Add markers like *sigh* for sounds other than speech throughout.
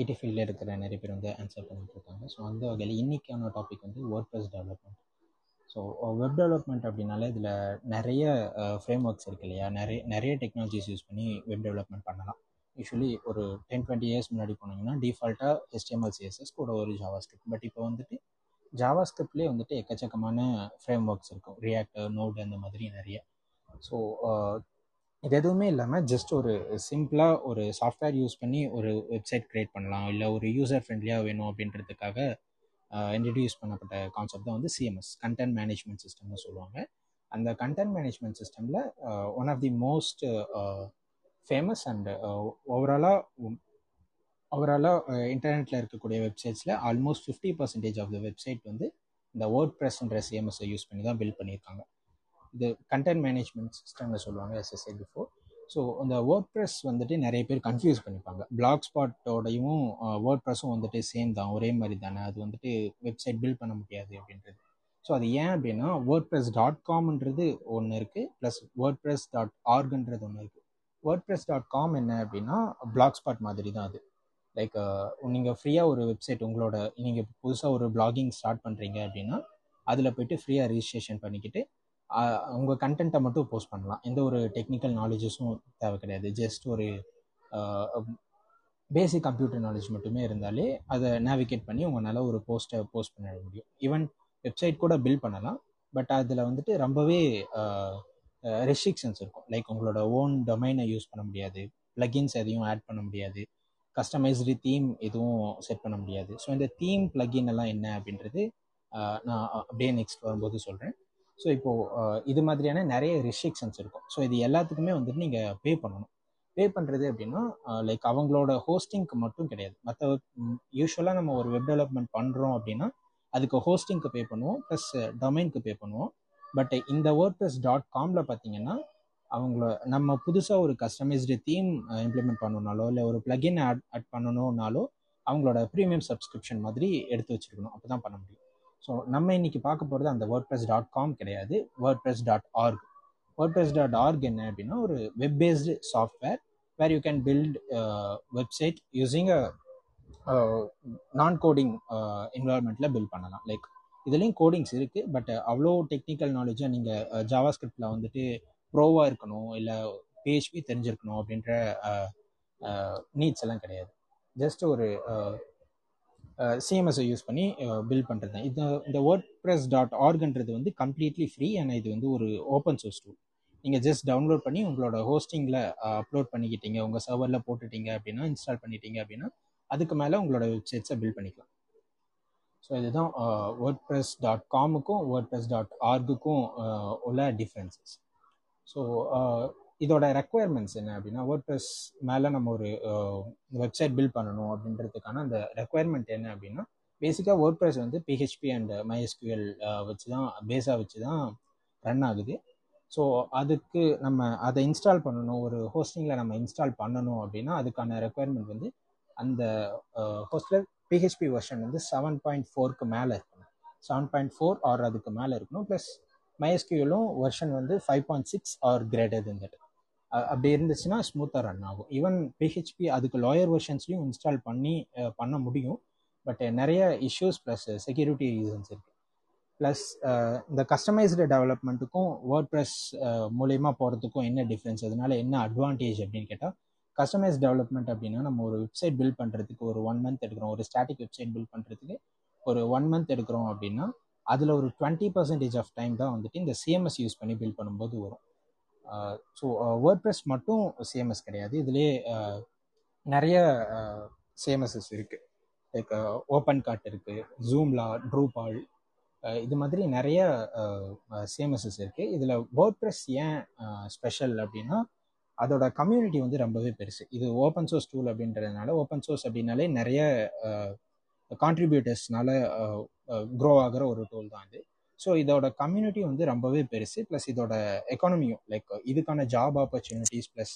ID ஃபீல்டில் இருக்கிற நிறைய பேர் வந்து ஆன்சர் பண்ணிட்டு இருக்காங்க ஸோ அந்த வகையில் இன்றைக்கான டாபிக் வந்து WordPress development so web development அப்படின்னாலே இதில் நிறைய ஃப்ரேம் ஒர்க்ஸ் இருக்கு இல்லையா? நிறைய நிறைய டெக்னாலஜிஸ் யூஸ் பண்ணி வெப் டெவலப்மெண்ட் பண்ணலாம். யூஸ்வலி ஒரு டென் டுவெண்ட்டி இயர்ஸ் முன்னாடி போனீங்கன்னா டிஃபால்ட்டாக ஹெச்டிஎம்எல் சிஎஸ்எஸ் கூட ஒரு ஜாவா ஸ்கிரிப்ட் பட் இப்போ வந்துட்டு ஜாவா ஸ்கிரிப்ட்லேயே வந்துட்டு எக்கச்சக்கமான ஃப்ரேம் ஒர்க்ஸ் இருக்கும். ரியாக்டர் நோட் அந்த மாதிரி நிறைய. ஸோ இது எதுவுமே இல்லாமல் ஜஸ்ட் ஒரு சிம்பிளாக ஒரு சாஃப்ட்வேர் யூஸ் பண்ணி ஒரு வெப்சைட் க்ரியேட் பண்ணலாம். இல்லை ஒரு யூசர் ஃப்ரெண்ட்லியாக வேணும் அப்படின்றதுக்காக இன்ட்ரடியூஸ் பண்ணப்பட்ட கான்செப்ட் தான் வந்து சிஎம்எஸ் கண்டென்ட் மேனேஜ்மெண்ட் சிஸ்டம்னு சொல்லுவாங்க. அந்த கண்டென்ட் மேனேஜ்மெண்ட் சிஸ்டமில் one of the most famous and ஓவராலாக ஓவராலாக இன்டர்நெட்டில் இருக்கக்கூடிய வெப்சைட்ஸில் almost fifty percentage of the website வந்து இந்த வேர்ட் ப்ரெஸ்ன்ற சிஎம்எஸ்ஸை யூஸ் பண்ணி தான் பில்ட் பண்ணியிருக்காங்க. இது கண்டென்ட் மேனேஜ்மெண்ட் சிஸ்டம்னு சொல்லுவாங்க எஸ்எஸ்ஐ பிஃபோர் ஸோ அந்த வேர்ட் ப்ரெஸ் வந்துட்டு நிறைய பேர் கன்ஃபியூஸ் பண்ணிப்பாங்க. பிளாக் ஸ்பாட்டோடையும் வேர்ட் ப்ரெஸ்ஸும் வந்துட்டு சேம் தான். ஒரே மாதிரி தானே. அது வந்துட்டு வெப்சைட் பில்ட் பண்ண முடியாது அப்படின்றது. ஸோ அது ஏன் அப்படின்னா வேர்ட் ப்ரெஸ் டாட் காம்ன்றது ஒன்று இருக்குது ப்ளஸ் வேர்ட் ப்ரெஸ் டாட் ஆர்க்ன்றது ஒன்று இருக்குது வேர்ட் ப்ரெஸ் டாட் காம் என்ன அப்படின்னா பிளாக் ஸ்பாட் மாதிரி தான் அது. லைக் நீங்கள் ஃப்ரீயாக ஒரு வெப்சைட் உங்களோட நீங்கள் புதுசாக ஒரு பிளாகிங் ஸ்டார்ட் பண்ணுறீங்க அப்படின்னா அதில் போயிட்டு ஃப்ரீயாக ரிஜிஸ்ட்ரேஷன் பண்ணிக்கிட்டு உங்கள் கண்டென்ட்டை மட்டும் போஸ்ட் பண்ணலாம். எந்த ஒரு டெக்னிக்கல் நாலேஜஸும் தேவை கிடையாது. ஜஸ்ட் ஒரு பேசிக் கம்ப்யூட்டர் நாலேஜ் மட்டுமே இருந்தாலே அதை நேவிகேட் பண்ணி உங்களால் ஒரு போஸ்ட்டை போஸ்ட் பண்ணிட முடியும். ஈவன் வெப்சைட் கூட பில் பண்ணலாம். பட் அதில் வந்துட்டு ரொம்பவே ரெஸ்ட்ரிக்ஷன்ஸ் இருக்கும். லைக் உங்களோட ஓன் டொமைனை யூஸ் பண்ண முடியாது. ப்ளகின்ஸ் எதையும் ஆட் பண்ண முடியாது. கஸ்டமைஸ்டு தீம் எதுவும் செட் பண்ண முடியாது. ஸோ இந்த தீம் ப்ளகின் எல்லாம் என்ன அப்படின்றது நான் அப்படியே நெக்ஸ்ட் வரும்போது சொல்கிறேன் ஸோ இப்போது இது மாதிரியான நிறைய ரெஸ்ட்ரிக்ஷன்ஸ் இருக்கும். ஸோ இது எல்லாத்துக்குமே வந்துட்டு நீங்கள் பே பண்ணணும். பே பண்ணுறது அப்படின்னா லைக் அவங்களோட ஹோஸ்டிங்க்கு மட்டும் கிடையாது. மற்ற யூஸ்வலாக நம்ம ஒரு வெப் டெவலப்மெண்ட் பண்ணுறோம் அப்படின்னா அதுக்கு ஹோஸ்டிங்க்கு பே பண்ணுவோம் ப்ளஸ் டொமைனுக்கு பே பண்ணுவோம். பட் இந்த வேர்ட் ப்ளஸ் டாட் காமில் பார்த்தீங்கன்னா அவங்கள நம்ம புதுசாக ஒரு கஸ்டமைஸ்டு தீம் இம்ப்ளிமெண்ட் பண்ணணுனாலோ இல்லை ஒரு ப்ளகின் ஆட் ஆட் பண்ணணுன்னாலோ அவங்களோட ப்ரீமியம் சப்ஸ்கிரிப்ஷன் மாதிரி எடுத்து வச்சுருக்கணும். அப்போ தான் பண்ண முடியும். ஸோ நம்ம இன்னைக்கு பார்க்க போகிறது அந்த வேர்ட் ப்ரெஸ் டாட் காம் கிடையாது. WordPress dot org WordPress dot org என்ன அப்படின்னா ஒரு web based software where you can build website using a non coding என்வரான்மெண்ட்டில் build பண்ணலாம். லைக் இதுலேயும் கோடிங்ஸ் இருக்குது பட் அவ்வளோ டெக்னிக்கல் நாலேஜாக நீங்கள் ஜாவா ஸ்கிரிப்டில் வந்துட்டு ப்ரோவாக இருக்கணும் இல்லை பிஹெச்பி தெரிஞ்சிருக்கணும் அப்படின்ற uh, uh, நீட்ஸ் எல்லாம் கிடையாது. ஜஸ்ட் ஒரு uh, சிஎம்எஸ்ஸை யூஸ் பண்ணி பில்ட் பண்ணுறது தான். இந்த இந்த வேர்ட் ப்ரெஸ் டாட் ஆர்கன்றது வந்து கம்ப்ளீட்லி ஃப்ரீ ஆனால் இது வந்து ஒரு ஓப்பன் சோர்ஸ் டூல் நீங்கள் ஜஸ்ட் டவுன்லோட் பண்ணி உங்களோட ஹோஸ்டிங்கில் அப்லோட் பண்ணிக்கிட்டீங்க உங்கள் சர்வரில் போட்டுட்டீங்க அப்படின்னா இன்ஸ்டால் பண்ணிட்டீங்க அப்படின்னா அதுக்கு மேலே உங்களோட வெப்சைட்ஸை பில்ட் பண்ணிக்கலாம். ஸோ இதுதான் வேர்ட் ப்ரெஸ் டாட் காமுக்கும் வேர்ட் ப்ரெஸ் டாட் ஆர்குக்கும் உள்ள டிஃப்ரென்சஸ் ஸோ இதோட ரெக்குயர்மெண்ட்ஸ் என்ன அப்படின்னா வேர்ட் ப்ரெஸ் மேலே நம்ம ஒரு வெப்சைட் பில்ட் பண்ணணும் அப்படின்றதுக்கான அந்த ரெக்குயர்மெண்ட் என்ன அப்படின்னா பேசிக்காக வேர்ட் ப்ரெஸ் வந்து பிஹெச்பி அண்ட் மைஎஸ்கியூஎல் வச்சு தான் பேஸாக வச்சு தான் ரன் ஆகுது. ஸோ அதுக்கு நம்ம அதை இன்ஸ்டால் பண்ணணும். ஒரு ஹோஸ்டிங்கில் நம்ம இன்ஸ்டால் பண்ணணும் அப்படின்னா அதுக்கான ரெக்குயர்மெண்ட் வந்து அந்த ஹோஸ்டில் பிஹெச்பி வெர்ஷன் வந்து செவன் பாயிண்ட் ஃபோருக்கு மேலே இருக்கணும். செவன் பாயிண்ட் ஃபோர் ஆர் அதுக்கு மேலே இருக்கணும். ப்ளஸ் மைஎஸ்கியூலும் வெர்ஷன் வந்து five point six or greater then that அப்படி இருந்துச்சுன்னா ஸ்மூத்தாக ரன் ஆகும். ஈவன் பிஹெச்பி அதுக்கு லாயர் வெர்ஷன்ஸ்லையும் இன்ஸ்டால் பண்ணி பண்ண முடியும். பட் நிறைய இஷ்யூஸ் ப்ளஸ் செக்யூரிட்டி ரீசன்ஸ் இருக்குது ப்ளஸ் இந்த கஸ்டமைஸ்டு டெவலப்மெண்ட்டுக்கும் வேர்ட் ப்ரெஸ் மூலயமா போகிறதுக்கும் என்ன டிஃப்ரென்ஸ் அதனால என்ன அட்வான்டேஜ் அப்படின்னு கேட்டால் கஸ்டமைஸ் டெவலப்மெண்ட் அப்படின்னா நம்ம ஒரு வெப்சைட் பில்ட் பண்ணுறதுக்கு ஒரு ஒன் மந்த் எடுக்கிறோம். ஒரு ஸ்டாட்டிக் வெப்சைட் பில்ட் பண்ணுறதுக்கு ஒரு ஒன் மந்த் எடுக்கிறோம் அப்படின்னா அதில் ஒரு டுவெண்ட்டி பர்சன்டேஜ் ஆஃப் டைம் தான் வந்துட்டு இந்த சிஎம்எஸ் யூஸ் பண்ணி பில்ட் பண்ணும்போது வரும். ஸோ வேர்ட் ப்ரெஸ் மட்டும் சிஎம்எஸ் கிடையாது. இதுலேயே நிறைய சிஎம்எஸ்எஸ் இருக்குது லைக் ஓப்பன் கார்ட் இருக்குது ஜூம்லா ட்ரூபால் இது மாதிரி நிறைய சிஎம்எஸ்எஸ் இருக்குது இதில் வேர்ட் ப்ரெஸ் ஏன் ஸ்பெஷல் அப்படின்னா அதோட கம்யூனிட்டி வந்து ரொம்பவே பெருசு. இது ஓப்பன் சோர்ஸ் டூல் அப்படின்றதுனால ஓப்பன் சோர்ஸ் அப்படின்னாலே நிறைய கான்ட்ரிபியூட்டர்ஸ்னால க்ரோ ஆகிற ஒரு டூல் தான் இது ஸோ இதோட கம்யூனிட்டி வந்து ரொம்பவே பெருசு. ப்ளஸ் இதோட எக்கானமியும் லைக் இதுக்கான job opportunities plus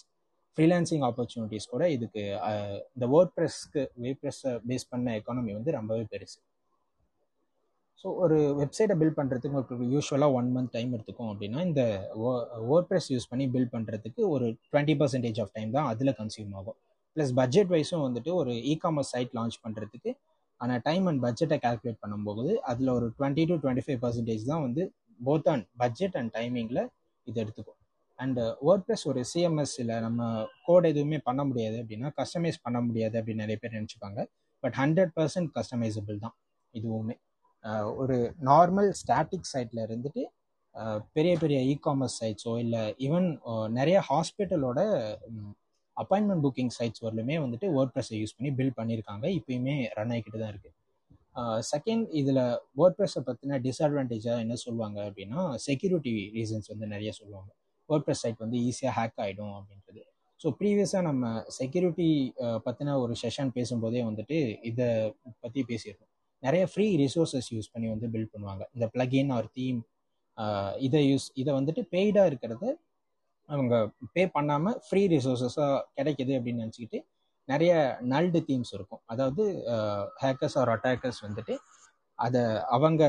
freelancing opportunities கூட இதுக்கு இந்த வேர்ட் ப்ரெஸ்க்கு வேர்ட் ப்ரெஸ்ஸை பேஸ் பண்ண எக்கானமி வந்து ரொம்பவே பெருசு. ஸோ ஒரு வெப்சைட்டை பில்ட் பண்ணுறதுக்கு உங்களுக்கு யூஸ்வலாக ஒன் மந்த் டைம் எடுத்துக்கும் அப்படின்னா இந்த வேர்ட் ப்ரெஸ் யூஸ் பண்ணி பில்ட் பண்ணுறதுக்கு ஒரு டுவெண்ட்டி பர்சன்டேஜ் ஆஃப் டைம் தான் அதில் கன்சியூம் ஆகும். ப்ளஸ் பட்ஜெட் வைஸும் வந்துட்டு ஒரு இ காமர்ஸ் சைட் லான்ச் பண்ணுறதுக்கு ஆனால் டைம் அண்ட் பட்ஜெட்டை கால்குலேட் பண்ணும்போது அதில் ஒரு twenty to twenty five percentage தான் வந்து போத் ஆன் பட்ஜெட் அண்ட் டைமிங்கில் இது எடுத்துக்கும். அண்டு வேர்ட் ப்ளஸ் ஒரு சிஎம்எஸ் இல்லை நம்ம கோட் எதுவுமே பண்ண முடியாது அப்படின்னா கஸ்டமைஸ் பண்ண முடியாது அப்படின்னு நிறைய பேர் நினச்சிப்பாங்க. பட் ஹண்ட்ரட் பர்சன்ட் கஸ்டமைசபிள் தான் இதுவுமே. Uh, ஒரு நார்மல் ஸ்டாட்டிக் சைட்டில் இருந்துட்டு uh, பெரிய பெரிய இ காமர்ஸ் சைட்ஸோ இல்லை ஈவன் நிறைய ஹாஸ்பிட்டலோட அப்பாயின்மெண்ட் புக்கிங் சைட்ஸ் வரலுமே வந்துட்டு வேர்ட் ப்ரெஸ்ஸை யூஸ் பண்ணி பில்ட் பண்ணியிருக்காங்க இப்பயுமே ரன் ஆகிக்கிட்டு தான் இருக்குது செகண்ட் இதில் வேர்ட் ப்ரெஸ்ஸை பற்றின டிஸ்அட்வான்டேஜாக என்ன சொல்லுவாங்க அப்படின்னா செக்யூரிட்டி ரீசன்ஸ் வந்து நிறைய சொல்லுவாங்க. வேர்ட் ப்ரெஸ் சைட் வந்து ஈஸியாக ஹேக் ஆகிடும் அப்படின்றது. ஸோ ப்ரீவியஸாக நம்ம செக்யூரிட்டி பற்றின ஒரு செஷன் பேசும்போதே வந்துட்டு இதை பற்றி பேசியிருக்கோம். நிறைய ஃப்ரீ ரிசோர்ஸஸ் யூஸ் பண்ணி வந்து பில்ட் பண்ணுவாங்க. இந்த பிளக்இன் ஆர் தீம் இதை யூஸ் இதை வந்துட்டு பெய்டாக இருக்கிறத அவங்க பே பண்ணாமல் ஃப்ரீ ரிசோர்ஸஸாக கிடைக்கிது அப்படின்னு நினச்சிக்கிட்டு நிறைய நல்டு தீம்ஸ் இருக்கும். அதாவது ஹேக்கர்ஸ் ஆர் அட்டாக்கர்ஸ் வந்துட்டு அதை அவங்க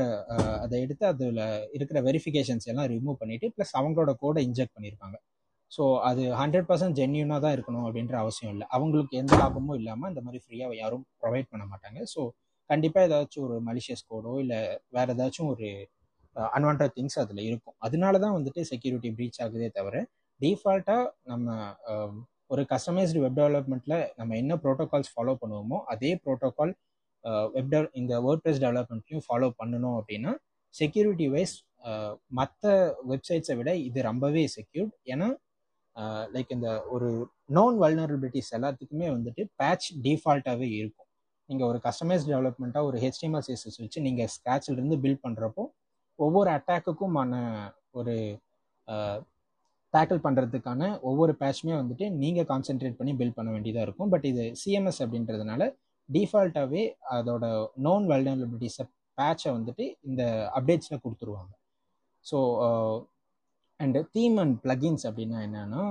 அதை எடுத்து அதில் இருக்கிற வெரிஃபிகேஷன்ஸ் எல்லாம் ரிமூவ் பண்ணிவிட்டு ப்ளஸ் அவங்களோட கோடை இன்ஜெக்ட் பண்ணியிருப்பாங்க ஸோ அது ஹண்ட்ரட் பர்சன்ட் ஜென்யூனாக தான் இருக்கணும் அப்படின்ற அவசியம் இல்லை. அவங்களுக்கு எந்த லாபமும் இல்லாமல் இந்த மாதிரி ஃப்ரீயாக யாரும் ப்ரொவைட் பண்ண மாட்டாங்க. ஸோ கண்டிப்பாக ஏதாச்சும் ஒரு மலிஷியஸ் கோடோ இல்லை வேறு ஏதாச்சும் ஒரு அன்வான்ட் திங்ஸ் அதில் இருக்கும். அதனால தான் வந்துட்டு செக்யூரிட்டி ப்ரீச் ஆகுதே தவிர டீஃபால்ட்டாக நம்ம ஒரு கஸ்டமைஸ்டு வெப் டெவலப்மெண்ட்டில் நம்ம என்ன ப்ரோட்டோகால்ஸ் ஃபாலோ பண்ணுவோமோ அதே ப்ரோட்டோகால் வெப் டெவ இந்த வேர்ட் ப்ரெஸ் டெவலப்மெண்ட்லையும் ஃபாலோ பண்ணணும் அப்படின்னா செக்யூரிட்டி வைஸ் மற்ற வெப்சைட்ஸை விட இது ரொம்பவே செக்யூர்ட் ஏன்னா லைக் இந்த ஒரு நோன் வல்னரபிலிட்டிஸ் எல்லாத்துக்குமே வந்துட்டு பேட்ச் டிஃபால்ட்டாகவே இருக்கும். நீங்கள் ஒரு கஸ்டமைஸ் டெவலப்மெண்ட்டாக ஒரு ஹெச்டிஎம்எல் சிஎஸ்எஸ் வச்சு நீங்கள் ஸ்க்ராட்சிலிருந்து பில்ட் பண்ணுறப்போ ஒவ்வொரு அட்டாக்குக்குமான ஒரு டேக்கிள் பண்ணுறதுக்கான ஒவ்வொரு பேட்சுமே வந்துட்டு நீங்கள் கான்சென்ட்ரேட் பண்ணி பில்ட் பண்ண வேண்டியதாக இருக்கும். பட் இது சிஎம்எஸ் அப்படின்றதுனால டிஃபால்ட்டாகவே அதோட நோன் வல்னரபிலிட்டிஸை பேட்சை வந்துட்டு இந்த அப்டேட்ஸில் கொடுத்துருவாங்க. So and theme and plugins அப்படின்னா என்னென்னா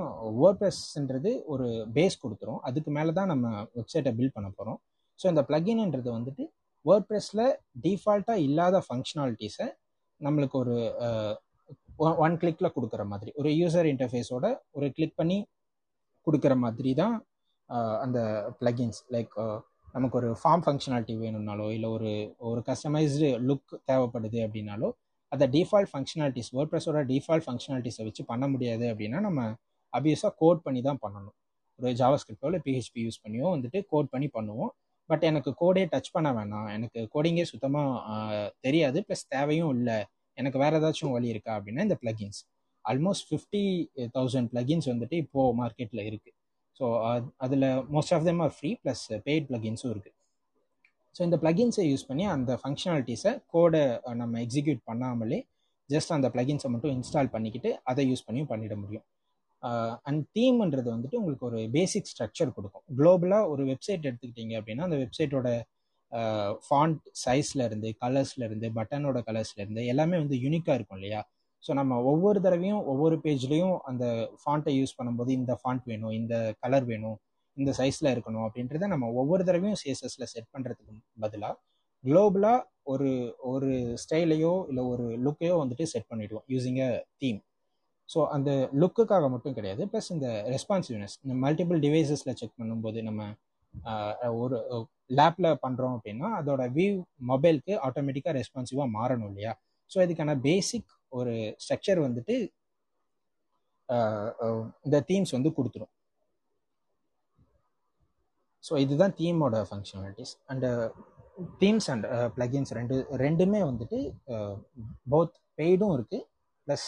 வேர்ட்ப்ரெஸ்ன்றது ஒரு பேஸ் கொடுத்துரும். அதுக்கு மேலே தான் நம்ம வெப்சைட்டை பில்ட் பண்ண போகிறோம் ஸோ இந்த ப்ளகின்ன்றது வந்துட்டு வேர்ட்ப்ரெஸ்ஸில் டிஃபால்ட்டாக இல்லாத ஃபங்க்ஷனாலிட்டிஸை நம்மளுக்கு ஒரு uh, ஒன் கிளிக்ல கொடுக்குற மாதிரி. ஒரு யூசர் இன்டர்ஃபேஸோட ஒரு கிளிக் பண்ணி கொடுக்குற மாதிரி தான் அந்த ப்ளகின்ஸ் லைக் நமக்கு ஒரு ஃபார்ம் ஃபங்க்ஷனாலிட்டி வேணும்னாலோ இல்லை ஒரு ஒரு கஸ்டமைஸ்டு லுக் தேவைப்படுது அப்படின்னாலோ அதை டிஃபால்ட் ஃபங்க்ஷனாலிட்டிஸ் வேர்ட் ப்ரெஸோட டிஃபால்ட் ஃபங்க்ஷனாலிட்டிஸை வச்சு பண்ண முடியாது அப்படின்னா நம்ம அபியூஸாக கோட் பண்ணி தான் பண்ணணும். ஒரு ஜாவாஸ்கிரிப்டோ இல்லை பிஹெச்பி யூஸ் பண்ணியோ வந்துட்டு கோட் பண்ணி பண்ணுவோம். பட் எனக்கு கோடே டச் பண்ண வேணாம். எனக்கு கோடிங்கே சுத்தமாக தெரியாது. ப்ளஸ் தேவையும் இல்லை. எனக்கு வேறு ஏதாச்சும் வழி இருக்கா அப்படின்னா இந்த plugins almost fifty thousand plugins வந்துட்டு இப்போது மார்க்கெட்டில் இருக்குது ஸோ அதில் most of them are free plus paid பிளகின்ஸும் இருக்குது ஸோ இந்த ப்ளகின்ஸை யூஸ் பண்ணி அந்த ஃபங்க்ஷனாலிட்டிஸை கோடை நம்ம எக்ஸிக்யூட் பண்ணாமலே ஜஸ்ட் அந்த ப்ளகின்ஸை மட்டும் இன்ஸ்டால் பண்ணிக்கிட்டு அதை யூஸ் பண்ணியும் பண்ணிட முடியும். அண்ட் தீம்ன்றது வந்துட்டு உங்களுக்கு ஒரு பேசிக் ஸ்ட்ரக்சர் கொடுக்கும். குளோபலாக ஒரு வெப்சைட் எடுத்துக்கிட்டீங்க அப்படின்னா அந்த வெப்சைட்டோட ஃபாண்ட் சைஸ்ல இருந்து கலர்ஸ்ல இருந்து பட்டனோட கலர்ஸ்ல இருந்து எல்லாமே வந்து யூனிக்காக இருக்கும் இல்லையா? ஸோ நம்ம ஒவ்வொரு தடவையும் ஒவ்வொரு பேஜ்லேயும் அந்த ஃபாண்ட்டை யூஸ் பண்ணும்போது இந்த ஃபாண்ட் வேணும் இந்த கலர் வேணும் இந்த சைஸில் இருக்கணும் அப்படின்றத நம்ம ஒவ்வொரு தடவையும் சிஎஸ்எஸ்ல செட் பண்ணுறதுக்கு பதிலாக குளோபலாக ஒரு ஒரு ஸ்டைலையோ இல்லை ஒரு லுக்கையோ வந்துட்டு செட் பண்ணிடுவோம் யூஸிங் அ தீம் ஸோ அந்த லுக்குக்காக மட்டும் கிடையாது ப்ளஸ் இந்த ரெஸ்பான்சிவ்னஸ் இந்த மல்டிபிள் டிவைசஸில் செக் பண்ணும்போது நம்ம ஒரு லேப்பில் பண்ணுறோம் அப்படின்னா அதோட வியூ மொபைலுக்கு ஆட்டோமேட்டிக்காக ரெஸ்பான்சிவா மாறணும் இல்லையா? ஸோ இதுக்கான பேசிக் ஒரு ஸ்ட்ரக்சர் வந்துட்டு இந்த தீம்ஸ் வந்து கொடுத்துரும். ஸோ இதுதான் தீமோட functionalities and themes and plugins ரெண்டு ரெண்டுமே வந்துட்டு போத் பெய்டும் இருக்குது ப்ளஸ்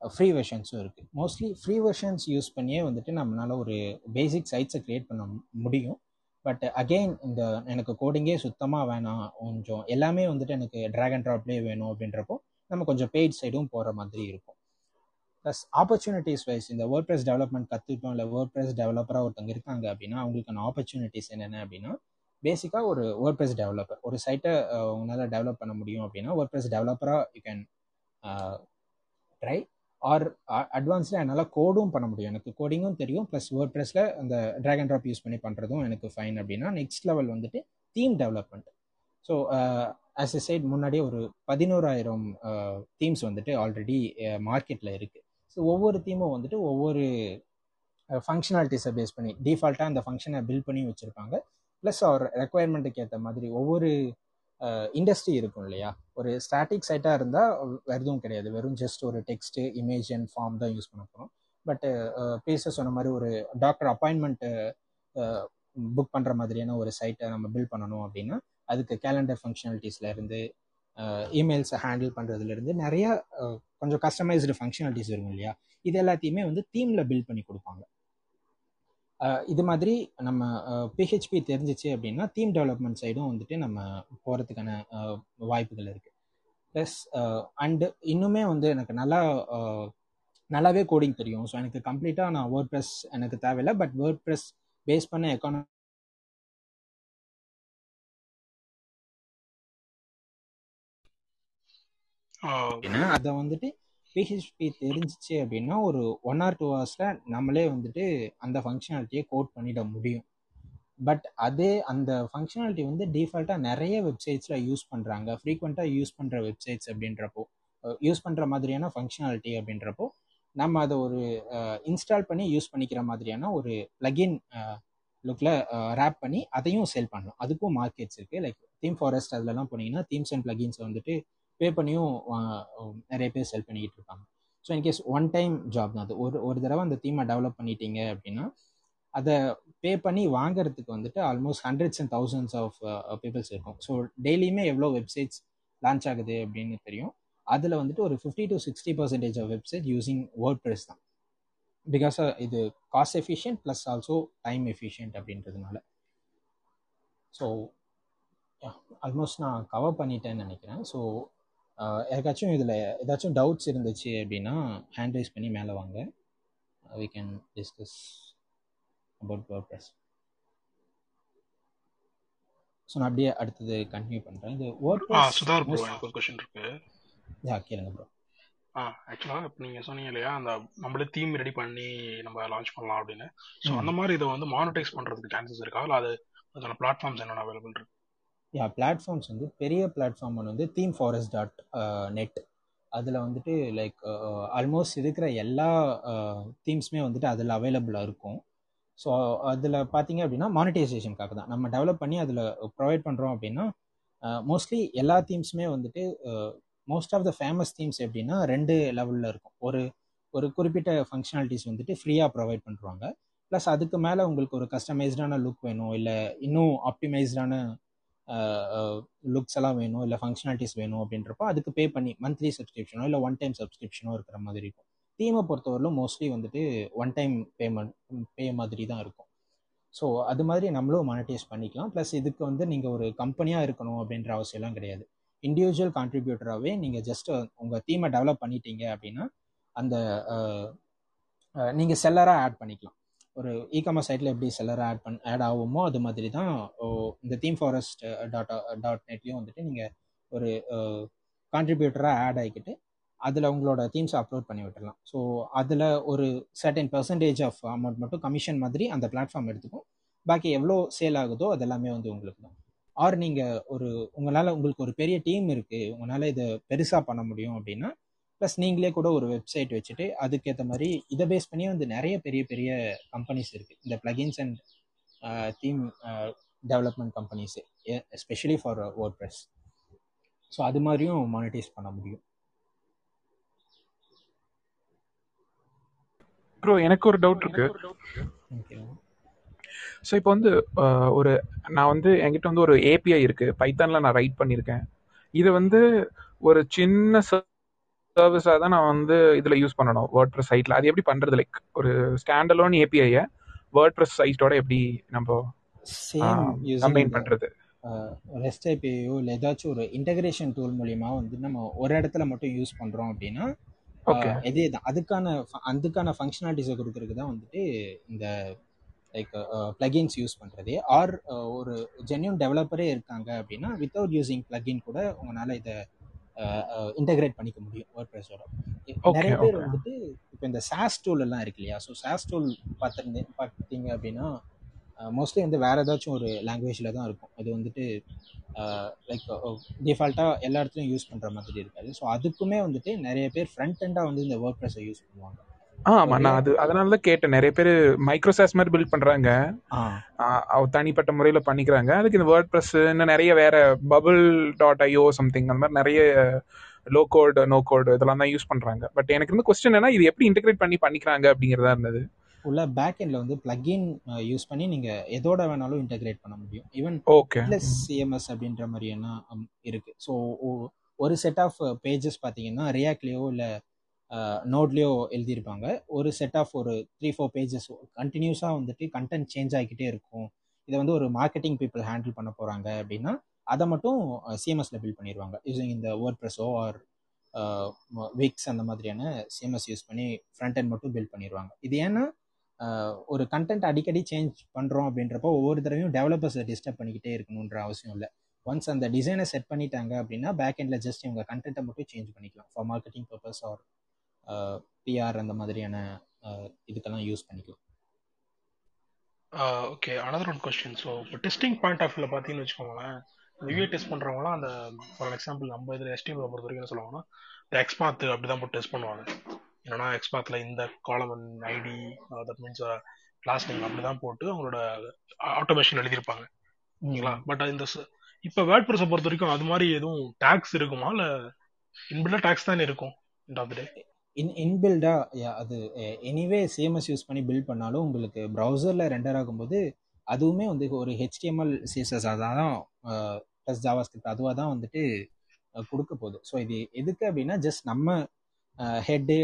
ஃப்ரீ வெர்ஷன்ஸும் இருக்குது மோஸ்ட்லி ஃப்ரீ வெர்ஷன்ஸ் யூஸ் பண்ணியே வந்துட்டு நம்மளால் ஒரு பேசிக் சைட்ஸை க்ரியேட் பண்ண முடியும். பட் அகெயின் இந்த எனக்கு கோடிங்கே சுத்தமாக வேணாம். கொஞ்சம் எல்லாமே வந்துட்டு எனக்கு ட்ராக் அண்ட் ட்ராப்லேயே வேணும் அப்படின்றப்போ நம்ம கொஞ்சம் பெய்ட் சைடும் போகிற மாதிரி இருக்கும். ப்ளஸ் ஆப்பர்ச்சுனிட்டிஸ் வைஸ் இந்த வேர்ட் ப்ரெஸ் டெவலப்மெண்ட் கற்றுக்கிட்டோம் இல்லை வேர்ட் ப்ரெஸ் டெவலப்பராக ஒருத்தங்க இருக்காங்க அப்படின்னா அவங்களுக்கான ஆப்பர்ச்சுனிட்டிஸ் என்னென்ன அப்படின்னா பேசிக்காக ஒரு வேர்ட் ப்ரெஸ் டெவலப்பர் ஒரு சைட்டை உங்களால் டெவலப் பண்ண முடியும் அப்படின்னா வேர்ட் ப்ரெஸ் டெவலப்பராக யூ கேன் ட்ரை ஆர் அட்வான்ஸில் என்னால் கோடும் பண்ண முடியும். எனக்கு கோடிங்கும் தெரியும். ப்ளஸ் வேர்ட் ப்ரெஸில் அந்த ட்ராக் அண்ட் ட்ராப் யூஸ் பண்ணி பண்ணுறதும் எனக்கு ஃபைன் அப்படின்னா நெக்ஸ்ட் லெவல் வந்துட்டு theme development so as a side முன்னாடியே ஒரு பதினோராயிரம் uh, தீம்ஸ் வந்துட்டு ஆல்ரெடி மார்க்கெட்டில் இருக்குது ஸோ ஒவ்வொரு தீமும் வந்துட்டு ஒவ்வொரு uh, ஃபங்க்ஷனாலிட்டிஸை பேஸ் பண்ணி டிஃபால்ட்டாக அந்த ஃபங்க்ஷனை பில்ட் பண்ணி வச்சுருப்பாங்க. ப்ளஸ் அவர் ரெக்குவயர்மெண்ட்டுக்கு ஏற்ற மாதிரி ஒவ்வொரு இண்டஸ்ட்ரி இருக்கும் இல்லையா? ஒரு ஸ்டாட்டிக் சைட்டாக இருந்தால் வேறு எதுவும் கிடையாது. வெறும் ஜஸ்ட் ஒரு டெக்ஸ்ட்டு இமேஜ் அண்ட் ஃபார்ம் தான் யூஸ் பண்ண போகிறோம் பட் பேச சொன்ன மாதிரி ஒரு டாக்டர் அப்பாயின்மெண்ட்டு புக் பண்ணுற மாதிரியான ஒரு சைட்டை நம்ம பில்ட் பண்ணணும் அப்படின்னா அதுக்கு கேலண்டர் ஃபங்க்ஷனாலிட்டிஸ்லேருந்து இமெயில்ஸை ஹேண்டில் பண்ணுறதுலேருந்து நிறைய கொஞ்சம் கஸ்டமைஸ்டு ஃபங்க்ஷனாலிட்டிஸ் இருக்கும் இல்லையா? இது எல்லாத்தையுமே வந்து தீமில் பில்ட் பண்ணி கொடுப்பாங்க. இது மாதிரி நம்ம பிஹெச்பி தெரிஞ்சிச்சு அப்படின்னா தீம் டெவலப்மெண்ட் சைடும் வந்துட்டு நம்ம போகிறதுக்கான வாய்ப்புகள் இருக்குது ப்ளஸ் அண்டு இன்னுமே வந்து எனக்கு நல்லா நல்லாவே கோடிங் தெரியும். ஸோ எனக்கு கம்ப்ளீட்டாக நான் வேர்ட் ப்ரெஸ் எனக்கு தேவையில்லை பட் வேர்ட் ப்ரெஸ் பேஸ் பண்ண எக்கானமி அதை வந்துட்டு பிஹெச்பி தெரிஞ்சிச்சு அப்படின்னா ஒரு ஒன் ஆர் டூ ஹவர்ஸில் நம்மளே வந்துட்டு அந்த ஃபங்க்ஷனாலிட்டியை கோட் பண்ணிட முடியும். பட் அதே அந்த ஃபங்க்ஷனாலிட்டி வந்து டிஃபால்ட்டாக நிறைய வெப்சைட்ஸில் யூஸ் பண்ணுறாங்க ஃப்ரீக்வெண்ட்டாக யூஸ் பண்ணுற வெப்சைட்ஸ் அப்படின்றப்போ யூஸ் பண்ணுற மாதிரியான ஃபங்க்ஷனாலிட்டி அப்படின்றப்போ நம்ம அதை ஒரு இன்ஸ்டால் பண்ணி யூஸ் பண்ணிக்கிற மாதிரியான ஒரு ப்ளகின் லுக்கில் ரேப் பண்ணி அதையும் சேல் பண்ணலாம். அதுக்கும் மார்க்கெட்ஸ் இருக்குது லைக் தீம் ஃபாரஸ்ட் அதிலலாம் போனீங்கன்னா தீம்ஸ் அண்ட் ப்ளகின்ஸை வந்துட்டு பே பண்ணியும் நிறைய பேர் செல் பண்ணிக்கிட்டு இருக்காங்க. So in case one time job தான். அது ஒரு ஒரு தடவை அந்த தீமை டெவலப் பண்ணிட்டீங்க அப்படின்னா அதை பே பண்ணி வாங்குறதுக்கு வந்துட்டு almost hundreds and thousands of peoples இருக்கும். ஸோ டெய்லியுமே எவ்வளோ வெப்சைட்ஸ் லான்ச் ஆகுது அப்படின்னு தெரியும். அதில் வந்துட்டு ஒரு fifty to sixty percentage of website using WordPress தான் பிகாஸ் uh, இது cost efficient plus also time efficient அப்படின்றதுனால. ஸோ ஆல்மோஸ்ட் நான் கவர் பண்ணிட்டேன்னு நினைக்கிறேன். ஸோ யாருக்காச்சும் இதில் ஏதாச்சும் டவுட்ஸ் இருந்துச்சு அப்படின்னா ஹேண்ட் ரைஸ் பண்ணி மேலே வாங்க. We can discuss about word so நான் அப்படியே அடுத்தது கண்டினியூ பண்ணுறேன் இது வேர்ட் ப்ரெஸ் சுதார் ப்ரோ எனக்கு ஒரு கொஸ்டின் இருக்கு. யா கேளுங்க ப்ரோ ஆ ஆக்சுவலாக இப்போ நீங்கள் சொன்னீங்க இல்லையா அந்த நம்மளே தீம் ரெடி பண்ணி நம்ம லான்ச் பண்ணலாம் அப்படின்னு. ஸோ அந்த மாதிரி இதை வந்து மானிட்டைஸ் பண்ணுறதுக்கு சான்சஸ் இருக்கா? இல்லை அது அதோட பிளாட்ஃபார்ம்ஸ் என்னென்ன அவைலபிள் இருக்கு? யா பிளாட்ஃபார்ம்ஸ் வந்து பெரிய பிளாட்ஃபார்ம் ஒன்று வந்து தீம் ஃபாரஸ்ட் டாட் நெட் அதில் வந்துட்டு லைக் ஆல்மோஸ்ட் uh, இருக்கிற எல்லா uh, தீம்ஸுமே வந்துட்டு அதில் அவைலபிளாக இருக்கும். ஸோ அதில் பார்த்தீங்க அப்படின்னா மானிட்டைசேஷனுக்காக தான். நம்ம டெவலப் பண்ணி அதில் ப்ரொவைட் பண்ணுறோம் அப்படின்னா uh, மோஸ்ட்லி எல்லா தீம்ஸுமே வந்துட்டு most of the famous themes எப்படின்னா ரெண்டு லெவலில் இருக்கும். ஒரு ஒரு குறிப்பிட்ட ஃபங்க்ஷனாலிட்டிஸ் வந்துட்டு ஃப்ரீயாக ப்ரொவைட் பண்ணுறாங்க ப்ளஸ் அதுக்கு மேலே உங்களுக்கு ஒரு கஸ்டமைஸ்டான லுக் வேணும் இல்லை இன்னும் ஆப்டிமைஸ்டான லுக்ஸ் எல்லாம் வேணும் இல்லை ஃபங்க்ஷனாலிட்டிஸ் வேணும் அப்படின்றப்போ அதுக்கு பே பண்ணி மந்த்லி சப்ஸ்கிரிப்ஷனோ இல்லை ஒன் டைம் சப்ஸ்கிரிப்ஷனோ இருக்கிற மாதிரி இருக்கும். தீமை பொறுத்தவரையிலும் மோஸ்ட்லி வந்துட்டு ஒன் டைம் பேமெண்ட் பே மாதிரி தான் இருக்கும். ஸோ அது மாதிரி நம்மளும் மானிட்டைஸ் பண்ணிக்கலாம். ப்ளஸ் இதுக்கு வந்து நீங்கள் ஒரு கம்பெனியாக இருக்கணும் அப்படின்ற அவசியம்லாம் கிடையாது. இண்டிவிஜுவல் கான்ட்ரிபியூட்டராகவே நீங்கள் ஜஸ்ட் உங்கள் தீமை டெவலப் பண்ணிட்டீங்க அப்படின்னா அந்த நீங்கள் செல்லராக ஆட் பண்ணிக்கலாம். ஒரு இ காமர்ஸ் சைட்டில் எப்படி செல்லராக ஆட் பண் ஆட் ஆகுமோ அது மாதிரி தான் இந்த தீம் ஃபாரஸ்ட் டாட் டாட் நெட்லேயும் வந்துட்டு நீங்கள் ஒரு கான்ட்ரிபியூட்டராக ஆட் ஆகிக்கிட்டு அதில் உங்களோட தீம்ஸை அப்லோட் பண்ணி விட்டுடலாம் ஸோ அதில் ஒரு சர்டன் பர்சன்டேஜ் ஆஃப் அமௌண்ட் மட்டும் கமிஷன் மாதிரி அந்த பிளாட்ஃபார்ம் எடுத்துக்கும். பாக்கி எவ்வளோ சேல் ஆகுதோ அது எல்லாமே வந்து உங்களுக்கு தான் ஆர் நீங்கள் ஒரு உங்களால் உங்களுக்கு ஒரு பெரிய டீம் இருக்குது உங்களால் இதை பெருசாக பண்ண முடியும் அப்படின்னா ப்ளஸ் நீங்களே கூட ஒரு வெப்சைட் வச்சுட்டு அதுக்கேற்ற மாதிரி இதை பேஸ் பண்ணி வந்து நிறைய பெரிய பெரிய கம்பெனிஸ் இருக்குது இந்த plugins and theme development companies especially for WordPress so அது மாதிரியும் மானிட்டைஸ் பண்ண முடியும். ப்ரோ எனக்கு ஒரு டவுட் இருக்கு. ஸோ இப்போ வந்து ஒரு நான் வந்து என்கிட்ட வந்து ஒரு ஏபிஐ இருக்கு. பைத்தானில் நான் ரைட் பண்ணியிருக்கேன். இதை வந்து ஒரு சின்ன சர்வீஸாக தான் நான் வந்து இதில் யூஸ் பண்ணணும் வேர்ட் ப்ரெஸ் சைட்டில் அது எப்படி பண்ணுறது லைக் ஒரு ஸ்டாண்டலோன் ஏபிஐயை வேர்ட் ப்ரெஸ் சைட்டோட எப்படி நம்ம சேம் கம்பைன் பண்ணுறது ரெஸ்ட் ஐபிஐயோ இல்லை ஏதாச்சும் ஒரு இன்டகிரேஷன் டூல் மூலியமா வந்து நம்ம ஒரு இடத்துல மட்டும் யூஸ் பண்ணுறோம் அப்படின்னா இதே தான். அதுக்கான அதுக்கான ஃபங்க்ஷனாலிட்டிஸை கொடுக்கறதுக்கு தான் வந்துட்டு இந்த லைக் பிளகின்ஸ் யூஸ் பண்ணுறது ஆர் ஒரு ஜென்யூன் டெவலப்பரே இருக்காங்க அப்படின்னா வித்தவுட் யூஸிங் பிளகின் கூட உங்களால் இதை இன்டகிரேட் பண்ணிக்க முடியும் வேர்ட் ப்ரெஸோட நிறைய பேர் வந்துட்டு இப்போ இந்த சாஸ் டூல் எல்லாம் இருக்கு இல்லையா? ஸோ சாஸ் டூல் பார்த்துருந்து பார்த்தீங்க அப்படின்னா மோஸ்ட்லி வந்து வேறு ஏதாச்சும் ஒரு லாங்குவேஜில் தான் இருக்கும். அது வந்துட்டு லைக் டிஃபால்ட்டாக எல்லா இடத்துலையும் யூஸ் பண்ணுற மாதிரி இருக்காது. ஸோ அதுக்குமே வந்துட்டு நிறைய பேர் ஃப்ரண்ட் எண்டாக வந்து இந்த வேர்ட் ப்ரெஸ்ஸை யூஸ் பண்ணுவாங்க. ஆமா நான் அது அதனால தான் கேட்டேன். நிறைய பேர் மைக்ரோசாஸ் மாதிரி பில்ட் பண்றாங்க. தனிப்பட்ட முறையில பண்ணிக்கிறாங்க. அதுக்கு இந்த வேர்ட் ப்ரெஸ் இன்னும் நிறைய வேற பபிள் டாட் ஐஓ சம்திங் அந்த மாதிரி நிறைய லோ கோட் நோ கோட் இதெல்லாம் தான் யூஸ் பண்றாங்க. பட் எனக்கு வந்து கொஸ்டின் என்ன இது எப்படி இன்டெகிரேட் பண்ணி பண்ணிக்கிறாங்க அப்படிங்கிறதா இருந்தது. உள்ள பேக் எண்ட்ல வந்து பிளக்இன் யூஸ் பண்ணி நீங்க எதோட வேணாலும் இன்டகிரேட் பண்ண முடியும். ஈவன் ஓகே ப்ளஸ் சிஎம்எஸ் அப்படின்ற மாதிரி என்ன இருக்கு. ஸோ ஒரு செட் ஆஃப் பேஜஸ் பார்த்தீங்கன்னா ரியாக்ட்லேயோ இல்லை நோட்லேயோ எழுதியிருப்பாங்க. ஒரு செட் ஆஃப் ஒரு த்ரீ ஃபோர் பேஜஸ் கண்டினியூஸாக வந்துட்டு கண்டென்ட் சேஞ்ச் ஆகிக்கிட்டே இருக்கும். இதை வந்து ஒரு மார்க்கெட்டிங் பீப்புள் ஹேண்டில் பண்ண போகிறாங்க அப்படின்னா அதை மட்டும் சிஎம்எஸ்ல பில்ட் பண்ணிடுவாங்க. யூஸிங் இந்த வேர்ட் ப்ரெஸோ ஆர் விக்ஸ் அந்த மாதிரியான சிஎம்எஸ் யூஸ் பண்ணி ஃப்ரண்ட் அண்ட் மட்டும் பில்ட் பண்ணிடுவாங்க. இது ஏன்னா ஒரு கண்டென்ட் அடிக்கடி சேஞ்ச் பண்ணுறோம் அப்படின்றப்போ ஒவ்வொரு தடவையும் டெவலப்பர்ஸை டிஸ்டர்ப் பண்ணிக்கிட்டே இருக்கணுன்ற அவசியம் இல்லை. ஒன்ஸ் அந்த டிசைனை செட் பண்ணிட்டாங்க அப்படின்னா பேக் எண்டில் ஜஸ்ட் இவங்க கண்டென்ட்டை மட்டும் சேஞ்ச் பண்ணிக்கலாம். For marketing purpose or PR அந்த மாதிரியான இதுக்கெல்லாம் யூஸ் பண்ணிக்கலாம். Okay another one question so இப்போ டெஸ்டிங் பாயிண்ட் ஆஃப் வியூல பார்த்தீங்கன்னு வச்சுக்கோங்களேன் ரிவ்யூ டெஸ்ட் பண்ணுறவங்களாம் அந்த ஃபார் எக்ஸாம்பிள் நம்ம இதில் எஸ்டிஎம் பொறுத்த வரைக்கும் என்ன சொல்லுவாங்கன்னா இந்த எக்ஸ்பாத் அப்படி தான் போட்டு டெஸ்ட் பண்ணுவாங்க. என்னன்னா எக்ஸ்பாத்தில் இந்த காலம் ID that means class name அப்படி தான் போட்டு அவங்களோட ஆட்டோமேஷன் எழுதியிருப்பாங்க. ஓகேங்களா? பட் இந்த இப்போ வேர்ட் ப்ரெஸை பொறுத்த வரைக்கும் அது மாதிரி எதுவும் டேக்ஸ் இருக்குமா? இல்லை இன்பில்டா டேக்ஸ் தானே இருக்கும் of the day? இன் இன்பில்டா அது எனிவே சிஎம்எஸ் யூஸ் பண்ணி பில்ட் பண்ணாலும் உங்களுக்கு ப்ரௌசரில் ரெண்டர் ஆகும்போது அதுவுமே வந்து ஒரு ஹெச்டிஎம்எல் சிஎஸ்எஸ் அதான் ப்ளஸ் ஜாவா ஸ்கிரிப்ட் அதுவாக தான் வந்துட்டு கொடுக்க போகுது. ஸோ இது எதுக்கு அப்படின்னா ஜஸ்ட் நம்ம ஹெட்டு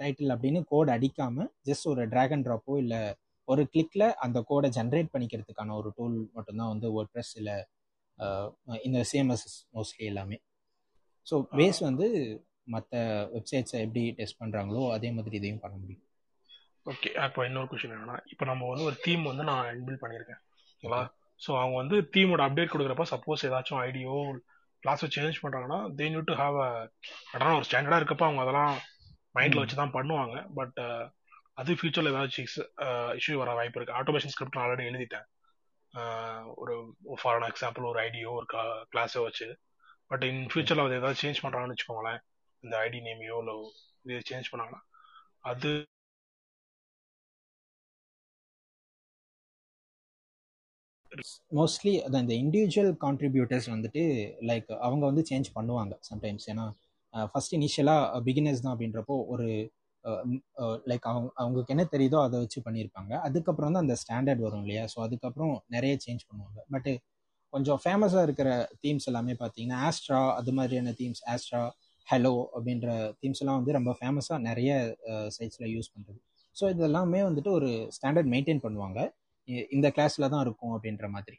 டைட்டில் அப்படின்னு கோட் அடிக்காம ஜஸ்ட் ஒரு ட்ராக் அண்ட் ட்ராப்போ இல்லை ஒரு கிளிக்ல அந்த கோடை ஜென்ரேட் பண்ணிக்கிறதுக்கான ஒரு டூல் மட்டும்தான் வந்து வேர்ட் ப்ரெஸ் இல்லை இந்த சிஎம்எஸ் மோஸ்ட்லி எல்லாமே. ஸோ பேஸ் வந்து மற்ற வெப்சைட்ஸை எப்படி டெஸ்ட் பண்ணுறாங்களோ அதே மாதிரி இதையும் பண்ண முடியும். ஓகே இப்போ இன்னொரு கொஸ்டின் என்னன்னா இப்போ நம்ம வந்து ஒரு தீம் வந்து நான் இன்பில்ட் பண்ணியிருக்கேன். ஓகேங்களா ஸோ அவங்க வந்து தீமோட அப்டேட் கொடுக்குறப்ப சப்போஸ் ஏதாச்சும் ஐடியோ கிளாஸோ சேஞ்ச் பண்ணுறாங்கன்னா they need to have a அதான் ஒரு ஸ்டாண்டர்டாக இருக்கப்ப அவங்க அதெல்லாம் மைண்டில். வச்சு தான் பண்ணுவாங்க. பட் அது ஃபியூச்சரில் ஏதாச்சும் இஷ்யூ வர வாய்ப்பு இருக்குது ஆட்டோமேஷன் ஸ்கிரிப்ட் நான் ஆல்ரெடி எழுதிட்டேன். ஒரு ஃபார் எக்ஸாம்பிள் ஒரு ஐடியோ ஒரு கிளாஸோ வச்சு. பட் இன் ஃபியூச்சரில் அது ஏதாவது சேஞ்ச் பண்ணுறாங்கன்னு வச்சுக்கோங்களேன் இந்த ஐடி நேமையோ இல்லை இது சேஞ்ச் பண்ணாங்கன்னா அது மோஸ்ட்லி அதான் இந்த இண்டிவிஜுவல் கான்ட்ரிபியூட்டர்ஸ் வந்துட்டு லைக் அவங்க வந்து சேஞ்ச் பண்ணுவாங்க சம்டைம்ஸ் ஏன்னா ஃபர்ஸ்ட் இனிஷியலாக பிகினர்ஸ் தான் அப்படின்றப்போ ஒரு லைக் அவங்க அவங்களுக்கு என்ன தெரியுதோ அதை வச்சு பண்ணியிருப்பாங்க. அதுக்கப்புறம் தான் அந்த ஸ்டாண்டர்ட் வரும் இல்லையா? ஸோ அதுக்கப்புறம் நிறைய சேஞ்ச் பண்ணுவாங்க. பட்டு கொஞ்சம் ஃபேமஸாக இருக்கிற தீம்ஸ் எல்லாமே பார்த்தீங்கன்னா ஆஸ்ட்ரா அது மாதிரியான தீம்ஸ் ஆஸ்ட்ரா ஹலோ அப்படின்ற தீம்ஸ் எல்லாம் வந்து ரொம்ப ஃபேமஸாக நிறைய சைட்ஸில் யூஸ் பண்ணுறது ஸோ இதெல்லாமே வந்துட்டு ஒரு ஸ்டாண்டர்ட் மெயின்டைன் பண்ணுவாங்க. இ- இந்த கிளாஸில் தான் இருக்கும் அப்படின்ற மாதிரி.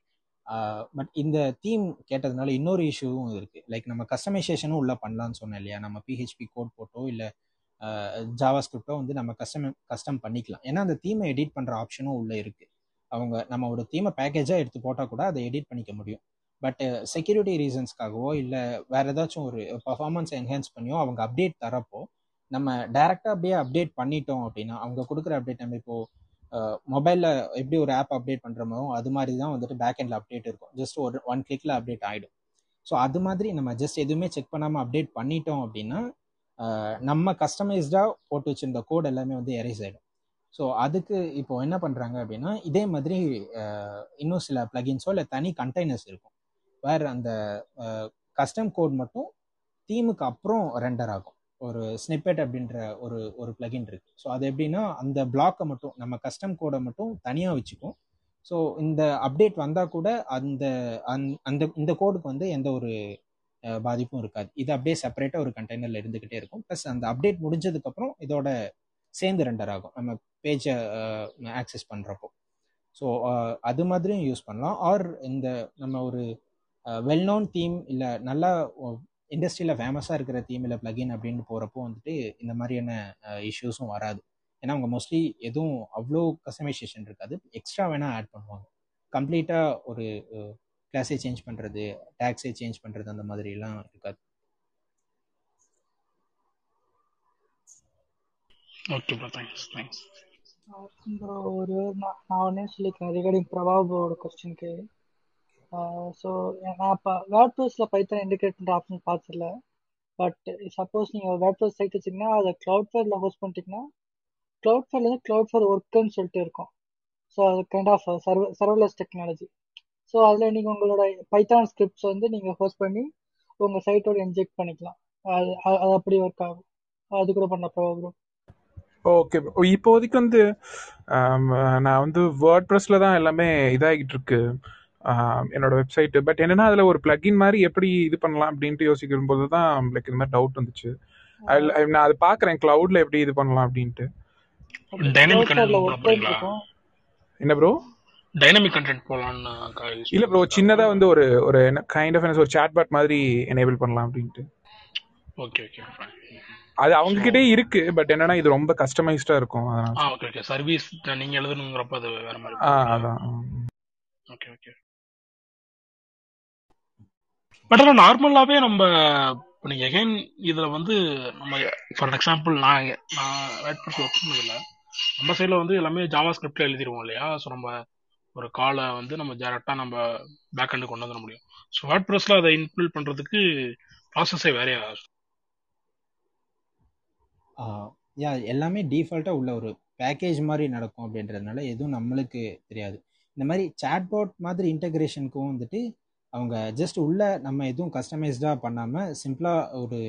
பட் இந்த தீம் கேட்டதுனால இன்னொரு இஷ்யூவும் இருக்குது லைக் நம்ம கஸ்டமைசேஷனும் உள்ளே பண்ணலான்னு சொன்னேன் இல்லையா? நம்ம பிஹெச்பி கோட் போட்டோ இல்லை ஜாவா ஸ்கிரிப்டோ வந்து நம்ம கஸ்டம் கஸ்டம் பண்ணிக்கலாம். ஏன்னா அந்த தீமை எடிட் பண்ணுற ஆப்ஷனும் உள்ளே இருக்குது அவங்க நம்ம ஒரு தீமை பேக்கேஜாக எடுத்து போட்டால் கூட அதை எடிட் பண்ணிக்க முடியும். பட் செக்யூரிட்டி ரீசன்ஸ்க்காகவோ இல்லை வேற ஏதாச்சும் ஒரு பர்ஃபார்மன்ஸ் என்ஹான்ஸ் பண்ணியோ அவங்க அப்டேட் தரப்போ நம்ம டேரெக்டாக அப்படியே அப்டேட் பண்ணிட்டோம் அப்படின்னா அவங்க கொடுக்குற அப்டேட் நம்ம இப்போ மொபைலில் எப்படி ஒரு ஆப் அப்டேட் பண்ணுறோமோ அது மாதிரி தான் வந்துட்டு பேக் எண்டில் அப்டேட் இருக்கும். ஜஸ்ட் ஒரு ஒன் கிளிக்கில் அப்டேட் ஆகிடும் ஸோ அது மாதிரி நம்ம ஜஸ்ட் எதுவுமே செக் பண்ணாமல் அப்டேட் பண்ணிட்டோம் அப்படின்னா நம்ம கஸ்டமைஸ்டாக போட்டு வச்சிருந்த கோட் எல்லாமே வந்து எரேஸ் ஆகிடும் ஸோ அதுக்கு இப்போ என்ன பண்ணுறாங்க அப்படின்னா இதே மாதிரி இன்னும் சில பிளகின்ஸோ இல்லை தனி கண்டெய்னர்ஸ் இருக்கும். வேறு அந்த கஸ்டம் கோட் மட்டும் தீமுக்கு அப்புறம் ரெண்டர் ஆகும். ஒரு ஸ்னிப்பெட் அப்படின்ற ஒரு ஒரு பிளகின் இருக்கு. ஸோ அது எப்படின்னா அந்த பிளாக்கை மட்டும் நம்ம கஸ்டம் கோடை மட்டும் தனியாக வச்சுக்கும் ஸோ இந்த அப்டேட் வந்தால் கூட அந்த அந்த- அந்த இந்த கோடுக்கு வந்து எந்த ஒரு பாதிப்பும் இருக்காது. இது அப்படியே செப்பரேட்டாக ஒரு கண்டெய்னரில் இருந்துக்கிட்டே இருக்கும். ப்ளஸ் அந்த அப்டேட் முடிஞ்சதுக்கப்புறம் இதோட சேர்ந்து ரெண்டர் ஆகும். நம்ம பேஜை ஆக்சஸ் பண்ணுறப்போ ஸோ அது மாதிரியும் யூஸ் பண்ணலாம். ஆர் இந்த நம்ம ஒரு வெல் நோன் தீம் இல்லை நல்லா இண்டஸ்ட்ரியில் ஃபேமஸாக இருக்கிற தீம் இல்லை பிளகின் அப்படின்னு போகிறப்போ வந்துட்டு இந்த மாதிரியான இஷ்யூஸும் வராது. ஏன்னா அவங்க மோஸ்ட்லி எதுவும் அவ்வளோ கஸ்டமைசேஷன் இருக்காது. எக்ஸ்ட்ரா வேணால் ஆட் பண்ணுவாங்க. கம்ப்ளீட்டாக ஒரு கிளாஸே சேஞ்ச் பண்ணுறது டேக்ஸே சேஞ்ச் பண்ணுறது அந்த மாதிரிலாம் இருக்காது. Okay bro thanks thanks bro ஒரு நான் நான் ஒன்றே சொல்லிக்கிறேன். ரிகார்டிங் பிரபாவோட கொஸ்டினுக்கு ஸோ நான் இப்போ வேர்ட் ப்ளஸில் பைத்தான் இண்டிகேட் பண்ணுற ஆப்ஷன் பார்த்துல பட் சப்போஸ் நீங்கள் வேர்ட் சைட் வச்சிங்கன்னா அதை க்ளவுட் ஃபேரில் ஹோஸ்ட் பண்ணிட்டீங்கன்னா க்ளவுட் வந்து க்ளவுட்ஃபேர் ஒர்க்குன்னு சொல்லிட்டு இருக்கும். ஸோ அது கைண்ட் ஆஃப் சர்வ சர்வலெஸ் டெக்னாலஜி ஸோ அதில் நீங்கள் உங்களோட பைத்தான் ஸ்கிரிப்ட்ஸ் வந்து நீங்கள் ஹோஸ்ட் பண்ணி உங்கள் சைட்டோட இன்ஜெக்ட் பண்ணிக்கலாம். அது அது அது அப்படி ஒர்க் ஆகும். அது கூட பண்ண ப்ரோ ஓகே ப்ரோ இப்போதைக்கு வந்து நான் வந்து வேர்ட் ப்ரெஸ்ல தான் எல்லாமே இதாகிட்டு இருக்கு. என்னோட வெப்சைட் பட் என்னன்னா அதில் ஒரு பிளகின் மாதிரி எப்படி இது பண்ணலாம் அப்படின்ட்டு யோசிக்கும் போது தான் லைக் இந்த மாதிரி டவுட் வந்துச்சு. நான் அதை பார்க்குறேன். க்ளவுட்ல எப்படி இது பண்ணலாம் அப்படின்ட்டு. போட என்ன ப்ரோ டைனமிக் கண்டென்ட் போலான்னு யூஸ் இல்ல ப்ரோ சின்னதா வந்து ஒரு ஒரு கைண்ட் ஆஃப் என்ன ஒரு chat bot மாதிரி எனேபிள் பண்ணலாம் அப்படின்ட்டு. ஓகே ஓகே அது அவங்க கிட்டே இருக்கு பட் என்னன்னா இது ரொம்ப கஸ்டமைஸ்டா இருக்கும் அதனால. ஆ ஓகே ஓகே சர்வீஸ் நீங்க எழுதணுங்கிறப்ப அது வேற மாதிரி ஆ. அதான். ஓகே ஓகே பட் ஆனால் நார்மலாகவே நம்ம இப்போ நீங்கள் எகைன் இதில் வந்து நம்ம ஃபார் எக்ஸாம்பிள் நான் நான் ரைட் பண்ணி ஒர்க் பண்ணதில்ல நம்ம சைடில் வந்து எல்லாமே ஜாவா ஸ்கிரிப்டில் எழுதிருவோம் இல்லையா? ஸோ நம்ம ஒரு காலை வந்து நம்ம டேரெக்டாக நம்ம பேக் ஹண்டு கொண்டு வந்துட முடியும். ஸோ வேர்ட் ப்ரெஸ்ஸில் அதை இன்க்ளூட் பண்ணுறதுக்கு ப்ராசஸே வேறையா? யா எல்லாமே டிஃபால்ட்டாக உள்ள ஒரு பேக்கேஜ் மாதிரி நடக்கும் அப்படின்றதுனால எதுவும் நம்மளுக்கு தெரியாது. இந்த மாதிரி சாட்பாட் மாதிரி இன்டகிரேஷனுக்கும் வந்துட்டு அவங்க ஜஸ்ட் உள்ள நம்ம எதுவும் கஸ்டமைஸ்டாக பண்ணாமல் சிம்பிளாக ஒரு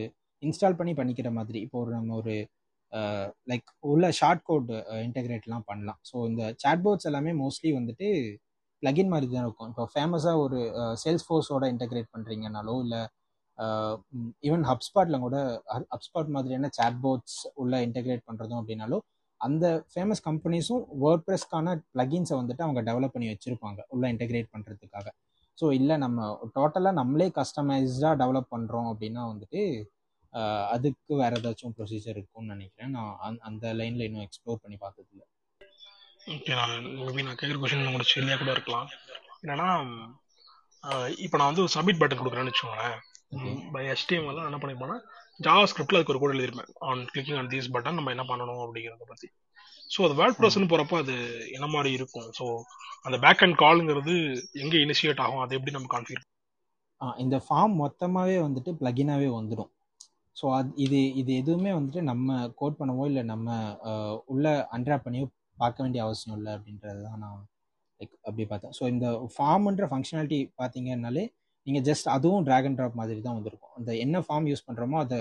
இன்ஸ்டால் பண்ணி பண்ணிக்கிற மாதிரி. இப்போ ஒரு நம்ம ஒரு லைக் உள்ள ஷார்ட் கோட் இன்டகிரேட்லாம் பண்ணலாம். ஸோ இந்த சாட்போர்ட்ஸ் எல்லாமே மோஸ்ட்லி வந்துட்டு பிளகின் மாதிரி தான் இருக்கும். இப்போ ஃபேமஸாக ஒரு சேல்ஸ் ஃபோர்ஸோட இன்டகிரேட் பண்ணுறீங்கனாலோ இல்லை ஈவன் ஹப்ஸ்பாட்டில் கூட ஹப்ஸ்பாட் மாதிரியான சாட்போர்ட்ஸ் உள்ள இன்டெகிரேட் பண்ணுறதும் அப்படின்னாலோ அந்த ஃபேமஸ் கம்பெனிஸும் வேர்ட் ப்ரெஸ்க்கான ப்ளகின்ஸை வந்துட்டு அவங்க டெவலப் பண்ணி வச்சுருப்பாங்க உள்ள இன்டெகிரேட் பண்ணுறதுக்காக ஸோ இல்லை நம்ம டோட்டலாக நம்மளே கஸ்டமைஸ்டாக டெவலப் பண்ணுறோம் அப்படின்னா வந்துட்டு அதுக்கு வேற ஏதாச்சும் ப்ரொசீஜர் இருக்கும்னு நினைக்கிறேன். நான் அந்த- அந்த லைனில் இன்னும் எக்ஸ்ப்ளோர் பண்ணி பார்த்ததில்ல. ஓகே நான் மேபி நான் கேட்குற கொஸ்டின் உங்களுக்கு சரியாக கூட இருக்கலாம். என்னன்னா இப்போ நான் வந்து சப்மிட் பட்டன் கொடுக்குறேன்னு வச்சுக்கோங்களேன். பை HTML என்ன பண்ணிருப்பேன்னா ஜாவா ஸ்கிரிப்ட்ல அதுக்கு ஒரு code எழுதிருப்பேன் on clicking on these button நம்ம என்ன பண்ணணும் அப்படிங்கிறத பத்தி. ஸோ அது வேர்ட் ப்ரெஸ்னு போறப்போ அது என்ன மாதிரி இருக்கும்? ஸோ அந்த பேக் அண்ட் கால்ங்கிறது எங்க இனிஷியேட் ஆகும்? அதை எப்படி நம்ம கான்ஃபிகர் இந்த ஃபார்ம் மொத்தமாகவே வந்துட்டு ப்ளகினாகவே வந்துடும் ஸோ அது இது இது எதுவுமே வந்துட்டு நம்ம கோட் பண்ணவோ இல்லை நம்ம உள்ள அண்ட்ராப் பண்ணியோ பார்க்க வேண்டிய அவசியம் இல்லை அப்படின்றது தான் நான் லைக் அப்படி பார்த்தேன். ஸோ இந்த ஃபார்ம்ன்ற ஃபங்க்ஷனாலிட்டி பார்த்தீங்கன்னாலே நீங்கள் ஜஸ்ட் அதுவும் ட்ராக் அண்ட் ட்ராப் மாதிரி தான் வந்திருக்கும். அந்த என்ன ஃபார்ம் யூஸ் பண்ணுறோமோ அதை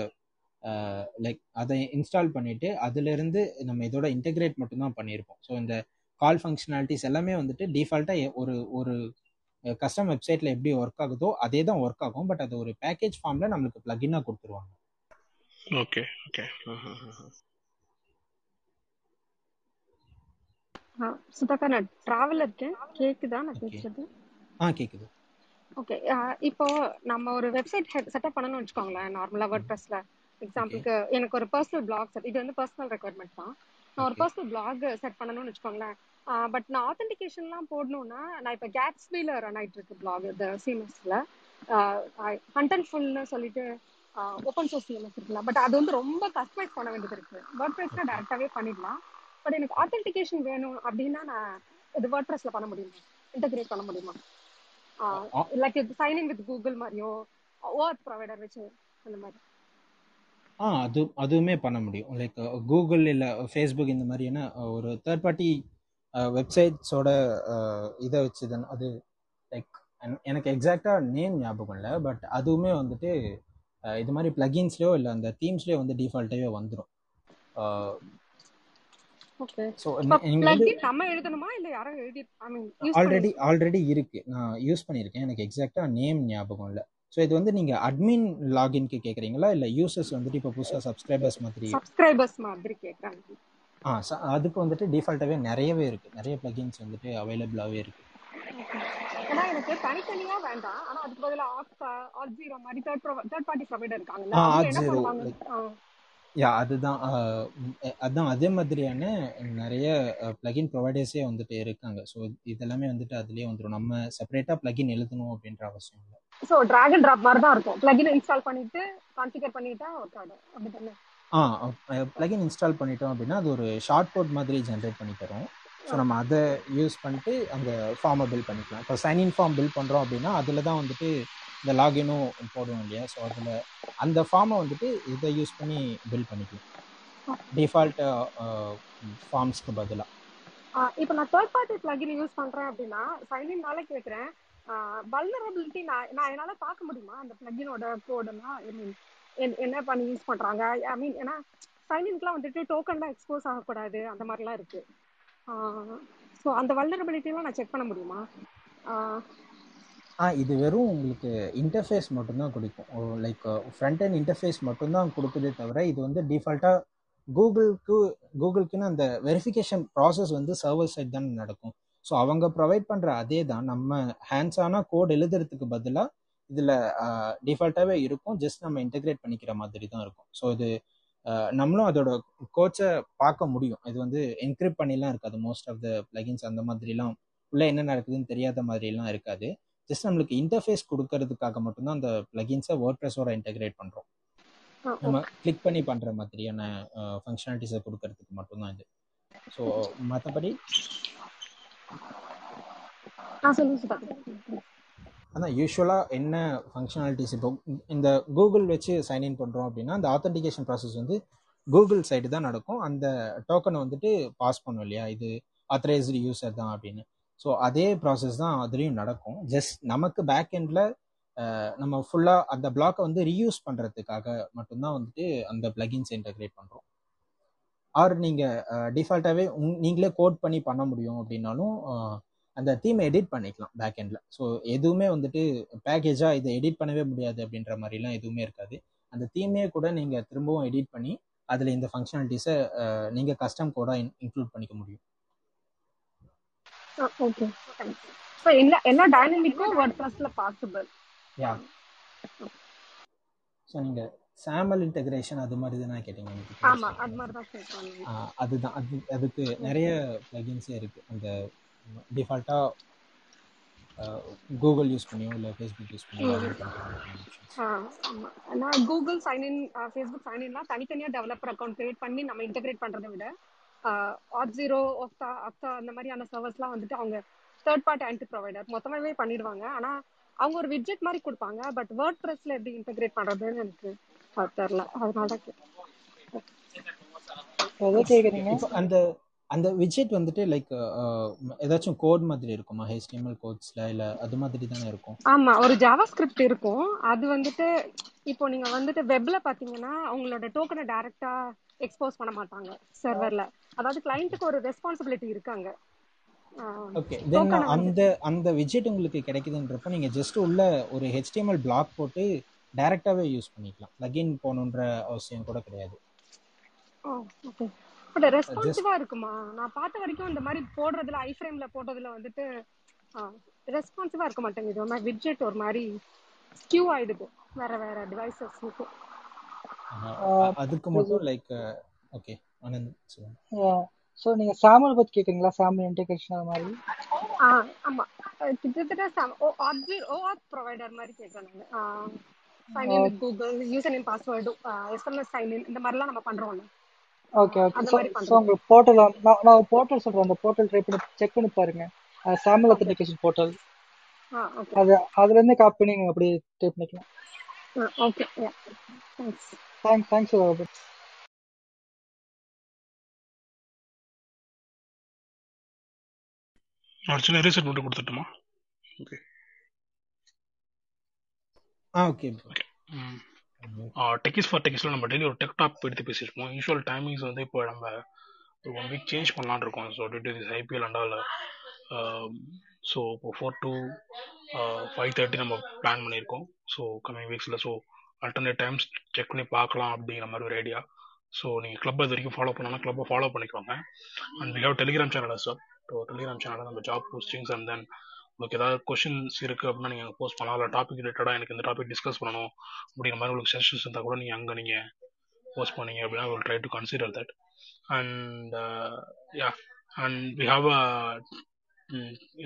லைக் அதை இன்ஸ்டால் பண்ணிவிட்டு அதுலேருந்து நம்ம இதோட இன்டெகிரேட் மட்டும்தான் பண்ணியிருப்போம். ஸோ இந்த கால் ஃபங்க்ஷனாலிட்டிஸ் எல்லாமே வந்துட்டு டிஃபால்ட்டாக ஒரு ஒரு கஸ்டம் வெப்சைட்டில் எப்படி ஒர்க் ஆகுதோ அதே தான் ஒர்க் ஆகும். பட் அது ஒரு பேக்கேஜ் ஃபார்மில் நம்மளுக்கு ப்ளகினாக கொடுத்துருவாங்க. ஓகே ஓகே சுதாக்கா நான் டிராவல் இருக்கேன். கேக்குதா? நான் பேசுறது ஆ கேட்குது ஓகே இப்போ நம்ம ஒரு வெப்சைட் செட்டப் பண்ணணும்னு வச்சுக்கோங்களேன் நார்மலா வேர்ட் ப்ரெஸ்ல ஓகே எக்ஸாம்பிளுக்கு எனக்கு ஒரு பர்சனல் பிளாக் செட் இது வந்து பர்சனல் ரெக்குவயர்மெண்ட் தான். நான் ஒரு பர்சனல் பிளாக் செட் பண்ணணும்னு வச்சுக்கோங்களேன். பட் நான் ஆத்தென்டிகேஷன்லாம் போடணும்னா நான் இப்போ கேட்ஸ்பீல ரன் ஆயிட்டு இருக்கு பிளாக் இந்த சிஎம்எஸ்ல கண்டென்ட்ஃபுல்னு சொல்லிட்டு ஓப்பன் சோர்ஸ் சிஎம்எஸ் இருக்குல்ல. பட் அது வந்து ரொம்ப கஸ்டமைஸ் பண்ண வேண்டியது இருக்கு. வேர்ட் ப்ரெஸ்ல டேரக்டாவே பண்ணிடலாம். பட் எனக்கு ஆத்தென்டிகேஷன் வேணும் அப்படின்னா நான் இது வேர்ட் ப்ரெஸ்ல பண்ண முடியுமா? இன்டகிரேட் பண்ண முடியுமா? Like sign in with Google மாதிரியோ ஓஆர்த் ப்ரொவைடர் வச்சு அந்த மாதிரி. ஆ அது அதுவுமே பண்ண முடியும். லைக் கூகுள் இல்லை ஃபேஸ்புக் இந்த மாதிரியான ஒரு தேர்ட் பார்ட்டி வெப்சைட்ஸோட இதை வச்சு தான் அது லைக் எனக்கு எக்ஸாக்டாக நேம் ஞாபகம் இல்லை பட் அதுவுமே வந்துட்டு இது மாதிரி ப்ளகின்ஸ்லையோ இல்லை அந்த தீம்ஸ்லேயோ வந்து டிஃபால்ட்டாகவே வந்துடும் ஆல்ரெடி ஆல்ரெடி இருக்கு. நான் யூஸ் பண்ணியிருக்கேன் எனக்கு எக்ஸாக்டாக நேம் ஞாபகம் இல்லை. ஸோ இது வந்து நீங்கள் அட்மின் லாகின்க்கு கேட்குறீங்களா இல்லை யூசர்ஸ் வந்துட்டு இப்போ புதுசாக சப்ஸ்கிரைபர்ஸ் மாதிரி? சப்ஸ்கிரைபர்ஸ் மாதிரி கேக்குறாங்க. ஆ அதுக்கு வந்துட்டு டிஃபால்ட்டாகவே நிறையவே இருக்குது நிறைய ப்ளகின்ஸ் வந்துட்டு அவைலபிளாகவே இருக்குது ஓகே ஏன்னா எனக்கு தனித்தனியா வேண்டாம். ஆனா அதுக்கு பதிலா ஆட் ஜீரோ மாதிரி தேர்ட் தேர்ட் பார்ட்டி ப்ரொவைடர் இருக்காங்கல்ல யா அதுதான். எ- அதான் அதே மாதிரியான நிறைய ப்ளகின் ப்ரொவைடர்ஸே வந்துட்டு இருக்காங்க. ஸோ இதெல்லாமே வந்துட்டு அதுலேயே வந்துடும் நம்ம செப்பரேட்டாக ப்ளகின் எழுதணும் அப்படின்ற அவசியம் இல்லை. ஸோ அண்ட் ட்ராப் மாதிரி தான் இருக்கும். பிளகின் இன்ஸ்டால் பண்ணிட்டு கான்ஃபிகர் பண்ணிட்டா ஒர்க் ஆகும். ஆ ப்ளகின் இன்ஸ்டால் பண்ணிட்டோம் அப்படின்னா அது ஒரு ஷார்ட் கோட் மாதிரி ஜென்ரேட் பண்ணி தரும். ஸோ நம்ம அதை யூஸ் பண்ணிட்டு அந்த ஃபார்மை பில் பண்ணிக்கலாம். இப்போ சைன்இன் ஃபார்ம் பில் பண்ணுறோம் அப்படின்னா அதில் தான் வந்துட்டு இந்த லாகினும் போடுவோம் இல்லையா? ஸோ அதில் அந்த ஃபார்மை வந்துட்டு இதை யூஸ் பண்ணி பில் பண்ணிக்கலாம். டிஃபால்ட் ஃபார்ம்ஸ்க்கு பதிலாக இப்போ நான் தேர்ட் பார்ட்டி பிளகின் யூஸ் பண்ணுறேன் அப்படின்னா சைன்இன் நாளைக்கு கேட்குறேன் வல்னரபிலிட்டி நான் நான் என்னால் பார்க்க முடியுமா? அந்த பிளகினோட கோடெல்லாம் ஐ மீன் என்ன பண்ணி யூஸ் பண்ணுறாங்க ஐ மீன் ஏன்னா சைன்இன்க்குலாம் வந்துட்டு டோக்கன்லாம் எக்ஸ்போஸ் ஆகக்கூடாது. அந்த மாதிரிலாம் இருக்குது ஸோ அந்த வல்னரபிலிட்டிலாம் நான் செக் பண்ண முடியுமா? ஆ இது வெறும் உங்களுக்கு இன்டர்ஃபேஸ் மட்டும்தான் கொடுக்கும். லைக் ஃப்ரண்ட் அண்ட் இன்டர்ஃபேஸ் மட்டும்தான் கொடுக்குதே தவிர இது வந்து டிஃபால்ட்டாக கூகுளுக்கு கூகுளுக்குன்னு அந்த வெரிஃபிகேஷன் ப்ராசஸ் வந்து சர்வர் சைட் தான் நடக்கும். ஸோ அவங்க ப்ரொவைட் பண்ணுற அதே தான் நம்ம ஹேண்ட்ஸான கோட் எழுதுறதுக்கு பதிலாக இதில் டிஃபால்ட்டாகவே இருக்கும். ஜஸ்ட் நம்ம இன்டெகிரேட் பண்ணிக்கிற மாதிரி தான் இருக்கும். ஸோ இது நம்மளும் அதோட கோச்சை பார்க்க முடியும். இது வந்து என்கிரிப்ட் பண்ணிலாம் இருக்காது. மோஸ்ட் ஆஃப் த பிளகின்ஸ் அந்த மாதிரிலாம் உள்ளே என்ன நடக்குதுன்னு தெரியாத மாதிரிலாம் இருக்காது. ஜஸ்ட் நம்மளுக்கு இன்டர்ஃபேஸ் கொடுக்கறதுக்காக மட்டும்தான் அந்த பிளகின்ஸை வேர்ட் ப்ரெஸோட இன்டெகிரேட் பண்ணுறோம் நம்ம கிளிக் பண்ணி பண்ணுற மாதிரியான ஃபங்க்ஷனாலிட்டிஸை கொடுக்கறதுக்கு மட்டும்தான் இது. ஸோ மற்றபடி அதான் யூஸ்வலாக என்ன ஃபங்க்ஷனாலிட்டிஸ் இப்போ இந்த கூகுள் வச்சு சைன்இன் பண்ணுறோம் அப்படின்னா அந்த ஆத்தன்டிகேஷன் ப்ராசஸ் வந்து கூகுள் சைடு தான் நடக்கும். அந்த டோக்கனை வந்துட்டு பாஸ் பண்ணும் இல்லையா? இது ஆத்தரைஸ்டு யூசர் தான் அப்படின்னு. ஸோ அதே ப்ராசஸ் தான் அதுலேயும் நடக்கும். ஜஸ்ட் நமக்கு பேக் எண்டில் நம்ம ஃபுல்லாக அந்த பிளாக்கை வந்து ரீயூஸ் பண்ணுறதுக்காக மட்டும்தான் வந்துட்டு அந்த பிளகின்ஸ் இன்டகிரேட் பண்ணுறோம் ஆர் நீங்கள் டிஃபால்ட்டாகவே நீங்களே கோட் பண்ணி பண்ண முடியும் அப்படின்னாலும் அந்த தீமை எடிட் பண்ணிக்கலாம் பேக் எண்டில் ஸோ எதுவுமே வந்துட்டு பேக்கேஜாக இதை எடிட் பண்ணவே முடியாது அப்படின்ற மாதிரிலாம் எதுவுமே இருக்காது. அந்த தீமையே கூட நீங்கள் திரும்பவும் எடிட் பண்ணி அதில் இந்த ஃபங்க்ஷனாலிட்டிஸை நீங்கள் கஸ்டம் கோடாக இன்க்ளூட் பண்ணிக்க முடியும். ஓகே ஸோ எல்லா எல்லா டைனமிக்கும் வேர்ட் ப்ளஸ்ல பாசிபிள் யா ஸோ நீங்கள் சாமல் இன்டகிரேஷன் அது மாதிரி தான் கேட்டீங்க ஆமா அது மாதிரி தான் கேட்டேன் அதுதான். அது அதுக்கு நிறைய பிளகின்ஸே இருக்கு. அந்த டிஃபால்ட்டாக கூகுள் யூஸ் பண்ணியோ இல்லை ஃபேஸ்புக் யூஸ் பண்ணியோ நான் கூகுள் சைன்இன் ஃபேஸ்புக் சைன்இன்லாம் தனித்தனியாக டெவலப்பர் அக்கௌண்ட் கிரியேட் பண்ணி நம்ம இன்டகிரேட் பண்ணுறதை விட ஆட் ஜீரோ ஒக்டா அக்டா அந்த மாதிரியான சர்வர்ஸ்லாம் வந்துட்டு அவங்க தேர்ட் பார்ட்டி ஆன்டி ப்ரொவைடர் மொத்தமாகவே பண்ணிடுவாங்க. ஆனால் அவங்க ஒரு விட்ஜெட் மாதிரி கொடுப்பாங்க. பட் வேர்ட் ப்ரெஸ்ல எப்படி இன்டகிரேட் பண்ணுறதுன்னு எனக்கு தெரில அதனால தான் அந்த அந்த விஜெட் வந்துட்டு லைக் ஏதாச்சும் கோட் மாதிரி இருக்குமா? ஹெச்டிஎம்எல் கோட்ஸ்ல இல்ல அது மாதிரி தானே இருக்கும்? ஆமா ஒரு ஜாவா ஸ்கிரிப்ட் இருக்கும். அது வந்துட்டு இப்போ நீங்க வந்துட்டு வெப்ல பாத்தீங்கன்னா அவங்களோட டோக்கனை டைரக்டா எக்ஸ்போஸ் பண்ண மாட்டாங்க சர்வர்ல அதாவது கிளைண்ட்டுக்கு ஒரு ரெஸ்பான்சிபிலிட்டி இருக்காங்க. ஓகே தென் அந்த அந்த விஜெட் உங்களுக்கு கிடைக்குதுன்றப்ப நீங்க ஜஸ்ட் உள்ள ஒரு ஹெச்டிஎம்எல் பிளாக் போட்டு டைரக்டாவே யூஸ் பண்ணிக்கலாம். லகின் போகணுன்ற அவசியம் கூட கிடையாது. ஓகே பட் ரெஸ்பான்சிவா இருக்குமா? நான் பார்த்த வரைக்கும் இந்த மாதிரி போடுறதுல ஐ ஃப்ரேம்ல போடுறதுல வந்துட்டு ரெஸ்பான்சிவா இருக்க மாட்டேங்குது. ஒரு விட்ஜெட் ஒரு மாதிரி ஸ்கியூ ஆயிடுது. வேற வேற டிவைசஸ்க்கு அதுக்கு மட்டும் லைக் ஓகே ஆனந்த் ஸோ நீங்க சாமல் பத்தி கேக்குறீங்களா? சாமல் இன்டெகிரேஷன் அது மாதிரி? ஆமா. கிட்டத்தட்ட ஓ ஆப்ஜெக்ட் ஓ ஆப் ப்ரொவைடர் மாதிரி கேட்கறேன் நான். Sign in with Google user name password SMS sign in இந்த மாதிரிலாம் நம்ம பண்றோம்ல. ஓகே ஓகே ஸோ ஸோ உங்க போர்ட்டல் நான் போர்ட்டல் சொல்றேன். அந்த போர்ட்டல் ட்ரை பண்ணி செக் பண்ணி பாருங்க. சாமல் அத்தன்டிகேஷன் போர்ட்டல் அது அதுல இருந்து காப்பி நீங்க அப்படியே டைப் பண்ணிக்கலாம். ஓகே தேங்க்ஸ் தேங்க்ஸ் ஒரு சின்ன ரீசெட் மட்டும் கொடுத்துட்டுமா? Okay ah okay okay techies for டெக்கிஸில் நம்ம டெய்லி ஒரு டெக் டாப் எடுத்து பேசியிருப்போம். யூஸ்வல் டைமிங்ஸ் வந்து இப்போ நம்ம ஒரு ஒன் வீக் சேஞ்ச் பண்ணலான்னு இருக்கோம். So due to this IPL Andal so இப்போ ஃபோர் டு ஃபைவ் தேர்ட்டி நம்ம பிளான் பண்ணியிருக்கோம். ஸோ கம்மிங் வீக்ஸில் ஸோ அல்டர்னேட் டைம்ஸ் செக் பண்ணி பார்க்கலாம் அப்படிங்கிற மாதிரி ஒரு ஐடியா ஸோ நீங்கள் கிளப் இது வரைக்கும் ஃபாலோ பண்ணலாம் கிளப்பை ஃபாலோ பண்ணிக்கோங்க. And we have Telegram channel sir so நம்ம சேனலில் நம்ம ஜாப் போஸ்டிங்ஸ் அண்ட் தென் உங்களுக்கு ஏதாவது கொஷின்ஸ் இருக்குது அப்படின்னா நீங்கள் அங்கே போஸ்ட் பண்ணலாம். இல்லை டாபிக் ரிலேட்டடாக எனக்கு இந்த டாபிக் டிஸ்கஸ் பண்ணணும் அப்படிங்கிற மாதிரி உங்களுக்கு செஷன்ஸ் இருந்தால் கூட நீங்கள் அங்கே நீங்கள் போஸ்ட் பண்ணீங்க அப்படின்னா will try to consider that and yeah and we have a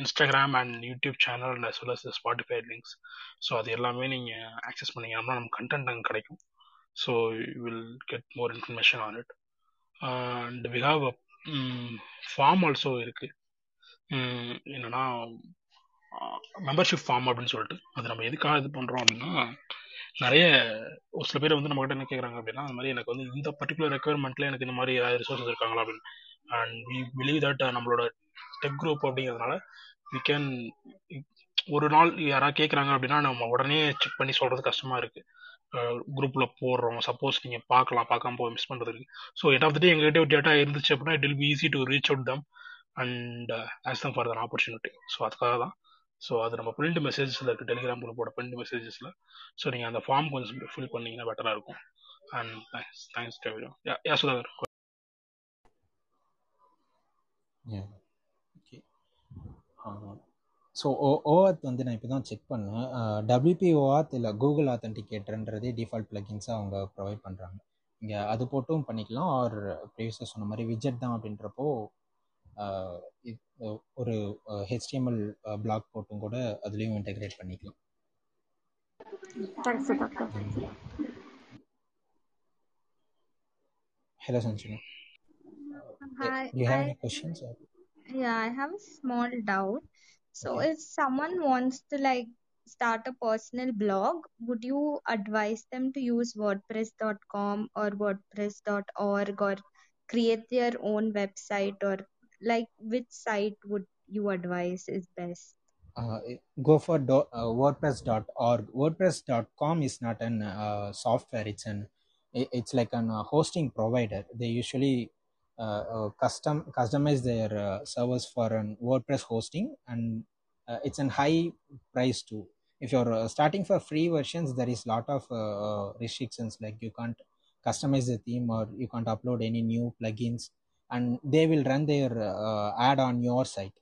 Instagram and YouTube channel and as well as Spotify links so அது எல்லாமே நீங்கள் ஆக்சஸ் பண்ணிங்கன்னா நம்ம கண்டென்ட் அங்கே கிடைக்கும். So you will get more information on it and we have a form also இருக்குது என்னன்னா membership form அப்படின்னு சொல்லிட்டு அது நம்ம எதுக்காக இது பண்ணுறோம் அப்படின்னா நிறைய ஒரு சில பேர் வந்து நம்ம கிட்ட என்ன கேட்குறாங்க அப்படின்னா அந்த மாதிரி எனக்கு வந்து இந்த பர்டிகுலர் ரெக்குயர்மெண்ட்ல எனக்கு இந்த மாதிரி ஏதாவது ரிசோர்ஸஸ் இருக்காங்களா அப்படின்னு. அண்ட் வி பிலீவ் தட் நம்மளோட டெக் குரூப் அப்படிங்கிறதுனால வி கேன் ஒரு நாள் யாராவது கேட்குறாங்க அப்படின்னா நம்ம உடனே செக் பண்ணி சொல்றது கஷ்டமா இருக்கு. குரூப்ல போடுறோம். சப்போஸ் நீங்க பார்க்கலாம் பார்க்காம போய் மிஸ் பண்ணுறதுக்கு ஸோ எட் ஆஃப் த டே எங்ககிட்ட ஒரு டேட்டா இருந்துச்சு அப்படின்னா it will be easy to reach out them and ask them for than opportunity so அதுக்காக தான். ஸோ அது நம்ம பிரிண்ட் மெசேஜஸில் இருக்குது டெலிகிராம் குரூப்போட பிரிண்ட் மெசேஜஸில் ஸோ நீங்கள் அந்த ஃபார்ம் கொஞ்சம் ஃபில் பண்ணீங்கன்னா பெட்டராக இருக்கும். And thanks thanks டெவிடோ yeah Sudhakar okay so oh OAuth வந்து நான் இப்போ தான் செக் பண்ணேன் டபிள்யூபி ஓஆத் இல்லை கூகுள் ஆத்தன்டிகேட்டர்ன்றதே டிஃபால்ட் பிளகின்ஸாக அவங்க ப்ரொவைட் பண்ணுறாங்க இங்கே அது போட்டும் பண்ணிக்கலாம். ஆர் ப்ரீவியஸாக சொன்ன மாதிரி விஜெட் தான் அப்படின்றப்போ ஒரு ஹெச்டிஎம்எல் பிளாக் போட்டும் கூட அதுலேயும் இன்டெகிரேட் பண்ணிக்கலாம். Hello Sanjana Hi, do you have I any questions or? yeah, I have a small doubt. So if someone wants to like start a personal blog, would you advise them to use WordPress.com or WordPress.org or create their own website or like which site would you advise is best? uh, go for do- uh, wordpress.org wordpress.com is not an uh, software. It's an it's like an uh, hosting provider. They usually custom customize their uh, servers for an wordpress hosting and uh, it's an high price too. If you're uh, starting for free versions there is lot of uh, uh, restrictions like you can't customize the theme or you can't upload any new plugins and they will run their uh, ad on your site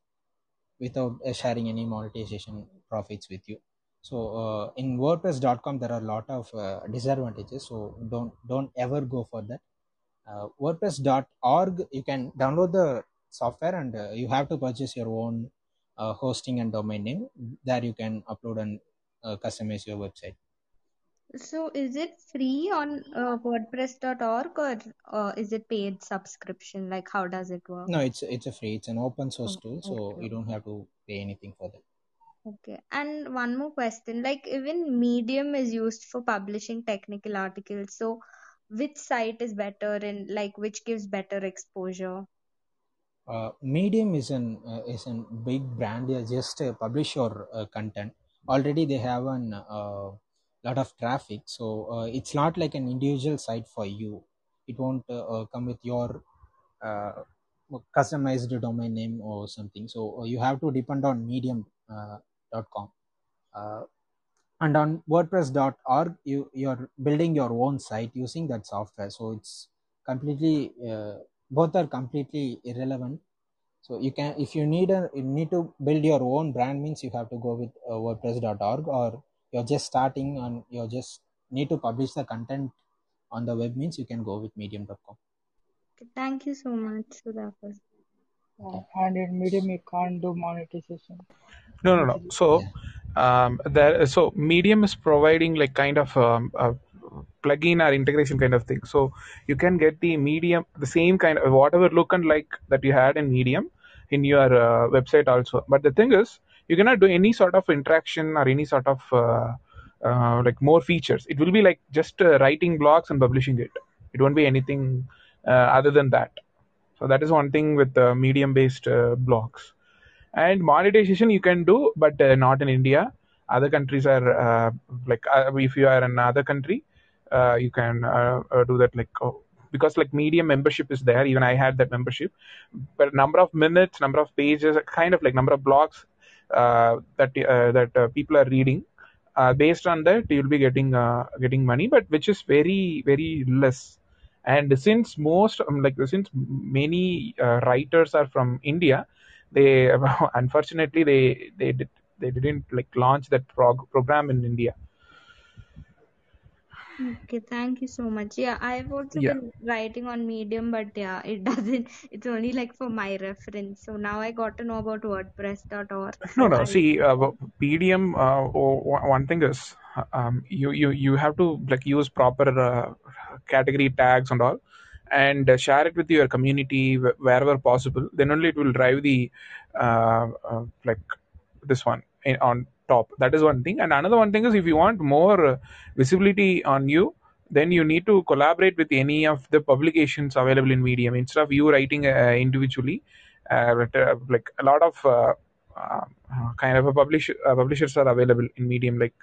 without uh, sharing any monetization profits with you. So uh, in wordpress.com there are a lot of uh, disadvantages so don't don't ever go for that uh, wordpress.org you can download the software and uh, you have to purchase your own uh, hosting and domain name there you can upload and uh, customize your website So is it free on uh, WordPress.org or uh, is it paid subscription? Like how does it work? no it's it's a free it's an open source Oh, tool so okay. you don't have to pay anything for that Okay. And one more question. Like even Medium is used for publishing technical articles. So which site is better and like which gives better exposure? uh, medium is an uh, is a big brand. They just uh, publish your uh, content. Already they have an uh, lot of traffic. So uh, it's not like an individual site for you. It won't come with your customized domain name or something. So you have to depend on medium and on wordpress.org you you're building your own site using that software so it's completely uh, both are completely irrelevant so you can if you need a you need to build your own brand means you have to go with uh, wordpress.org or you're just starting and you're just need to publish the content on the web means you can go with medium.com thank you so much, Sudhakar. Uh, and in Medium, you can't do monetization. No, no, no. So, yeah um. So, Medium is providing like kind of um, a plugin or integration kind of thing. So, you can get the Medium, the same kind of whatever look and like that you had in Medium in your uh, website also. But the thing is, you cannot do any sort of interaction or any sort of uh, uh, like more features. It will be like just uh, writing blogs and publishing it. It won't be anything uh, other than that. So that is one thing with uh, medium-based uh, blogs. And monetization you can do, but uh, not in India. Other countries are uh, like uh, if you are in another country, uh, you can uh, uh, do that like oh, because like Medium membership is there. Even I had that membership, but number of minutes, number of pages, kind of like number of blogs that that people are reading. Based on that, you'll be getting getting money, but which is very very less and since most um, like since many writers are from india they *laughs* unfortunately they they did they didn't like launch that prog- program in india Okay, thank you so much. Yeah, I've also yeah been writing on Medium, but yeah, it *laughs* doesn't, it's only like for my reference. So now I got to know about WordPress.org. no no I, see uh, medium uh, one thing is um, you you you have to like use proper uh, category tags and all and uh, share it with your community wh- wherever possible. Then only it will drive the uh, uh, like this one on top. That is one thing. And another one thing is if you want more uh, visibility on you then you need to collaborate with any of the publications available in medium. Instead of you writing uh, individually uh, like a lot of kind of a publish, publishers are available in medium like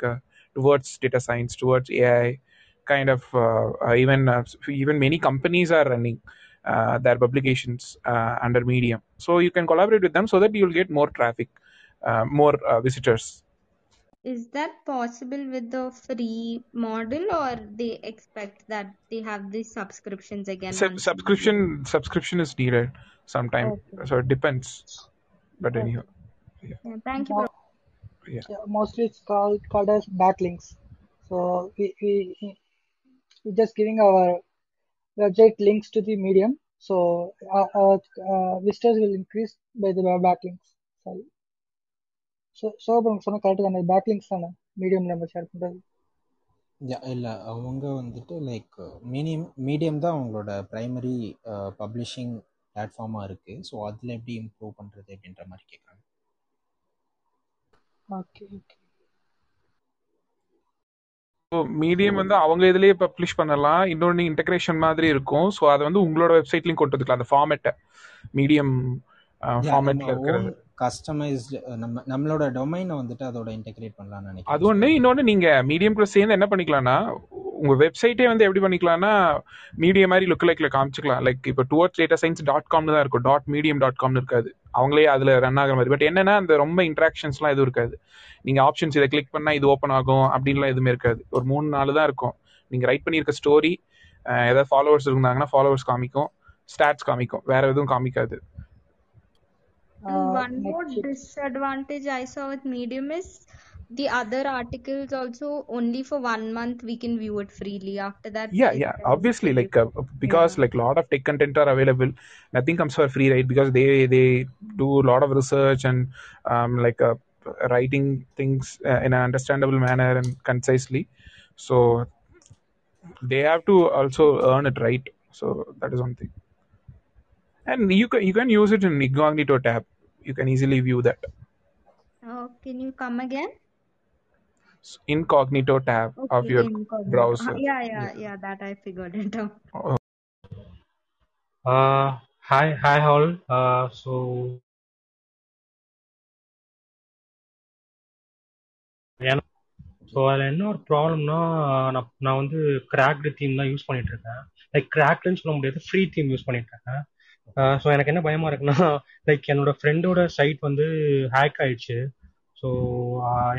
towards data science towards ai kind of uh, uh, even uh, even many companies are running uh, their publications uh, under medium so you can collaborate with them so that you'll get more traffic uh, more uh, visitors Is that possible with the free model or they expect that they have these subscriptions again Sub- once a subscription subscription is needed sometime Okay. so it depends but Okay. anyhow yeah Yeah, thank you, bro. yeah yeah, mostly it's called called as backlinks. So we we we just giving our website links to the medium. So our, our uh, visitors will increase by the backlinks. Sorry. So so அப்புறம் சொன்ன correct தானே? பேக்லிங்ஸ் தானே? Medium நம்ம share பண்றது. இல்லை. அவங்க வந்துட்டு like medium medium தான் அவங்களோட ப்ரைமரி பப்ளிஷிங் பிளாட்ஃபார்மாக இருக்குது ஸோ அதில் எப்படி இம்ப்ரூவ் பண்ணுறது அப்படின்ற மாதிரி கேட்குறாங்க ஓகே ஓகே ஸோ மீடியம் வந்து அவங்க இதுலயே பப்ளிஷ் பண்ணலாம். இன்னொன்று இன்டகிரேஷன் மாதிரி இருக்கும். ஸோ அதை வந்து உங்களோட வெப்சைட்லையும் கொண்டு வந்துக்கலாம். அந்த ஃபார்மேட்டை மீடியம் ஓன் இருக்கிறது கஸ்டமைஸ்டு நம்ம நம்மளோட டொமைனை வந்துட்டு அதோட இன்டெகிரேட் பண்ணலாம்னு அது நினைக்கிறேன். ஸோ ஒன்று இன்னொன்று நீங்கள் மீடியம் கூட சேர்ந்து என்ன பண்ணிக்கலாம்னா உங்கள் வெப்சைட்டே வந்து எப்படி பண்ணிக்கலாம்னா மீடியம் மாதிரி லுக் லைக்ல காமிச்சிக்கலாம். லைக் இப்போ டுவர்ட்ஸ் டேட்டா சயின்ஸ் டாட் காம்னு தான் இருக்கும். டாட் மீடியம் டாட் காம்னு இருக்காது. அவங்களே அதில் ரன் ஆகிற மாதிரி. பட் என்னன்னா அந்த ரொம்ப இன்ட்ராக்ஷன்ஸ்லாம் எதுவும் இருக்காது. நீங்கள் ஆப்ஷன்ஸ் இதை கிளிக் பண்ணால் இது ஓப்பன் ஆகும் அப்படின்லாம் எதுவுமே இருக்காது. ஒரு மூணு நாலு தான் இருக்கும். நீங்கள் ரைட் பண்ணியிருக்க ஸ்டோரி ஏதாவது ஃபாலோவர்ஸ் இருந்தாங்கன்னா ஃபாலோவர்ஸ் காமிக்கும். ஸ்டாட்ஸ் காமிக்கும். வேற எதுவும் காமிக்காது. one more disadvantage I saw with Medium is the other articles also only for one month we can view it freely. After that, yeah yeah obviously like uh, because yeah. like lot of tech content are available nothing comes for free right? Because they they do a lot of research and um, like uh, writing things uh, in an understandable manner and concisely. So they have to also earn it right? So that is one thing. And you can you can use it in incognito tab you can easily view that. Oh, can you come again? Incognito tab of Okay, your incognito. Uh, browser yeah, yeah, yeah yeah, that I figured it out. Oh, Uh, hi, hi all. Uh, so so அதில் என்ன ஒரு ப்ராப்ளம்னா நான் நான் வந்து cracked theme தான் use பண்ணிட்டு இருக்கேன் லைக் கிராக்டுன்னு சொல்ல முடியாது ஃப்ரீ தீம் யூஸ் பண்ணிட்டு இருக்கேன் ஸோ எனக்கு என்ன பயமா இருக்குன்னா லைக் என்னோட ஃப்ரெண்டோட சைட் வந்து ஹேக் ஆயிடுச்சு ஸோ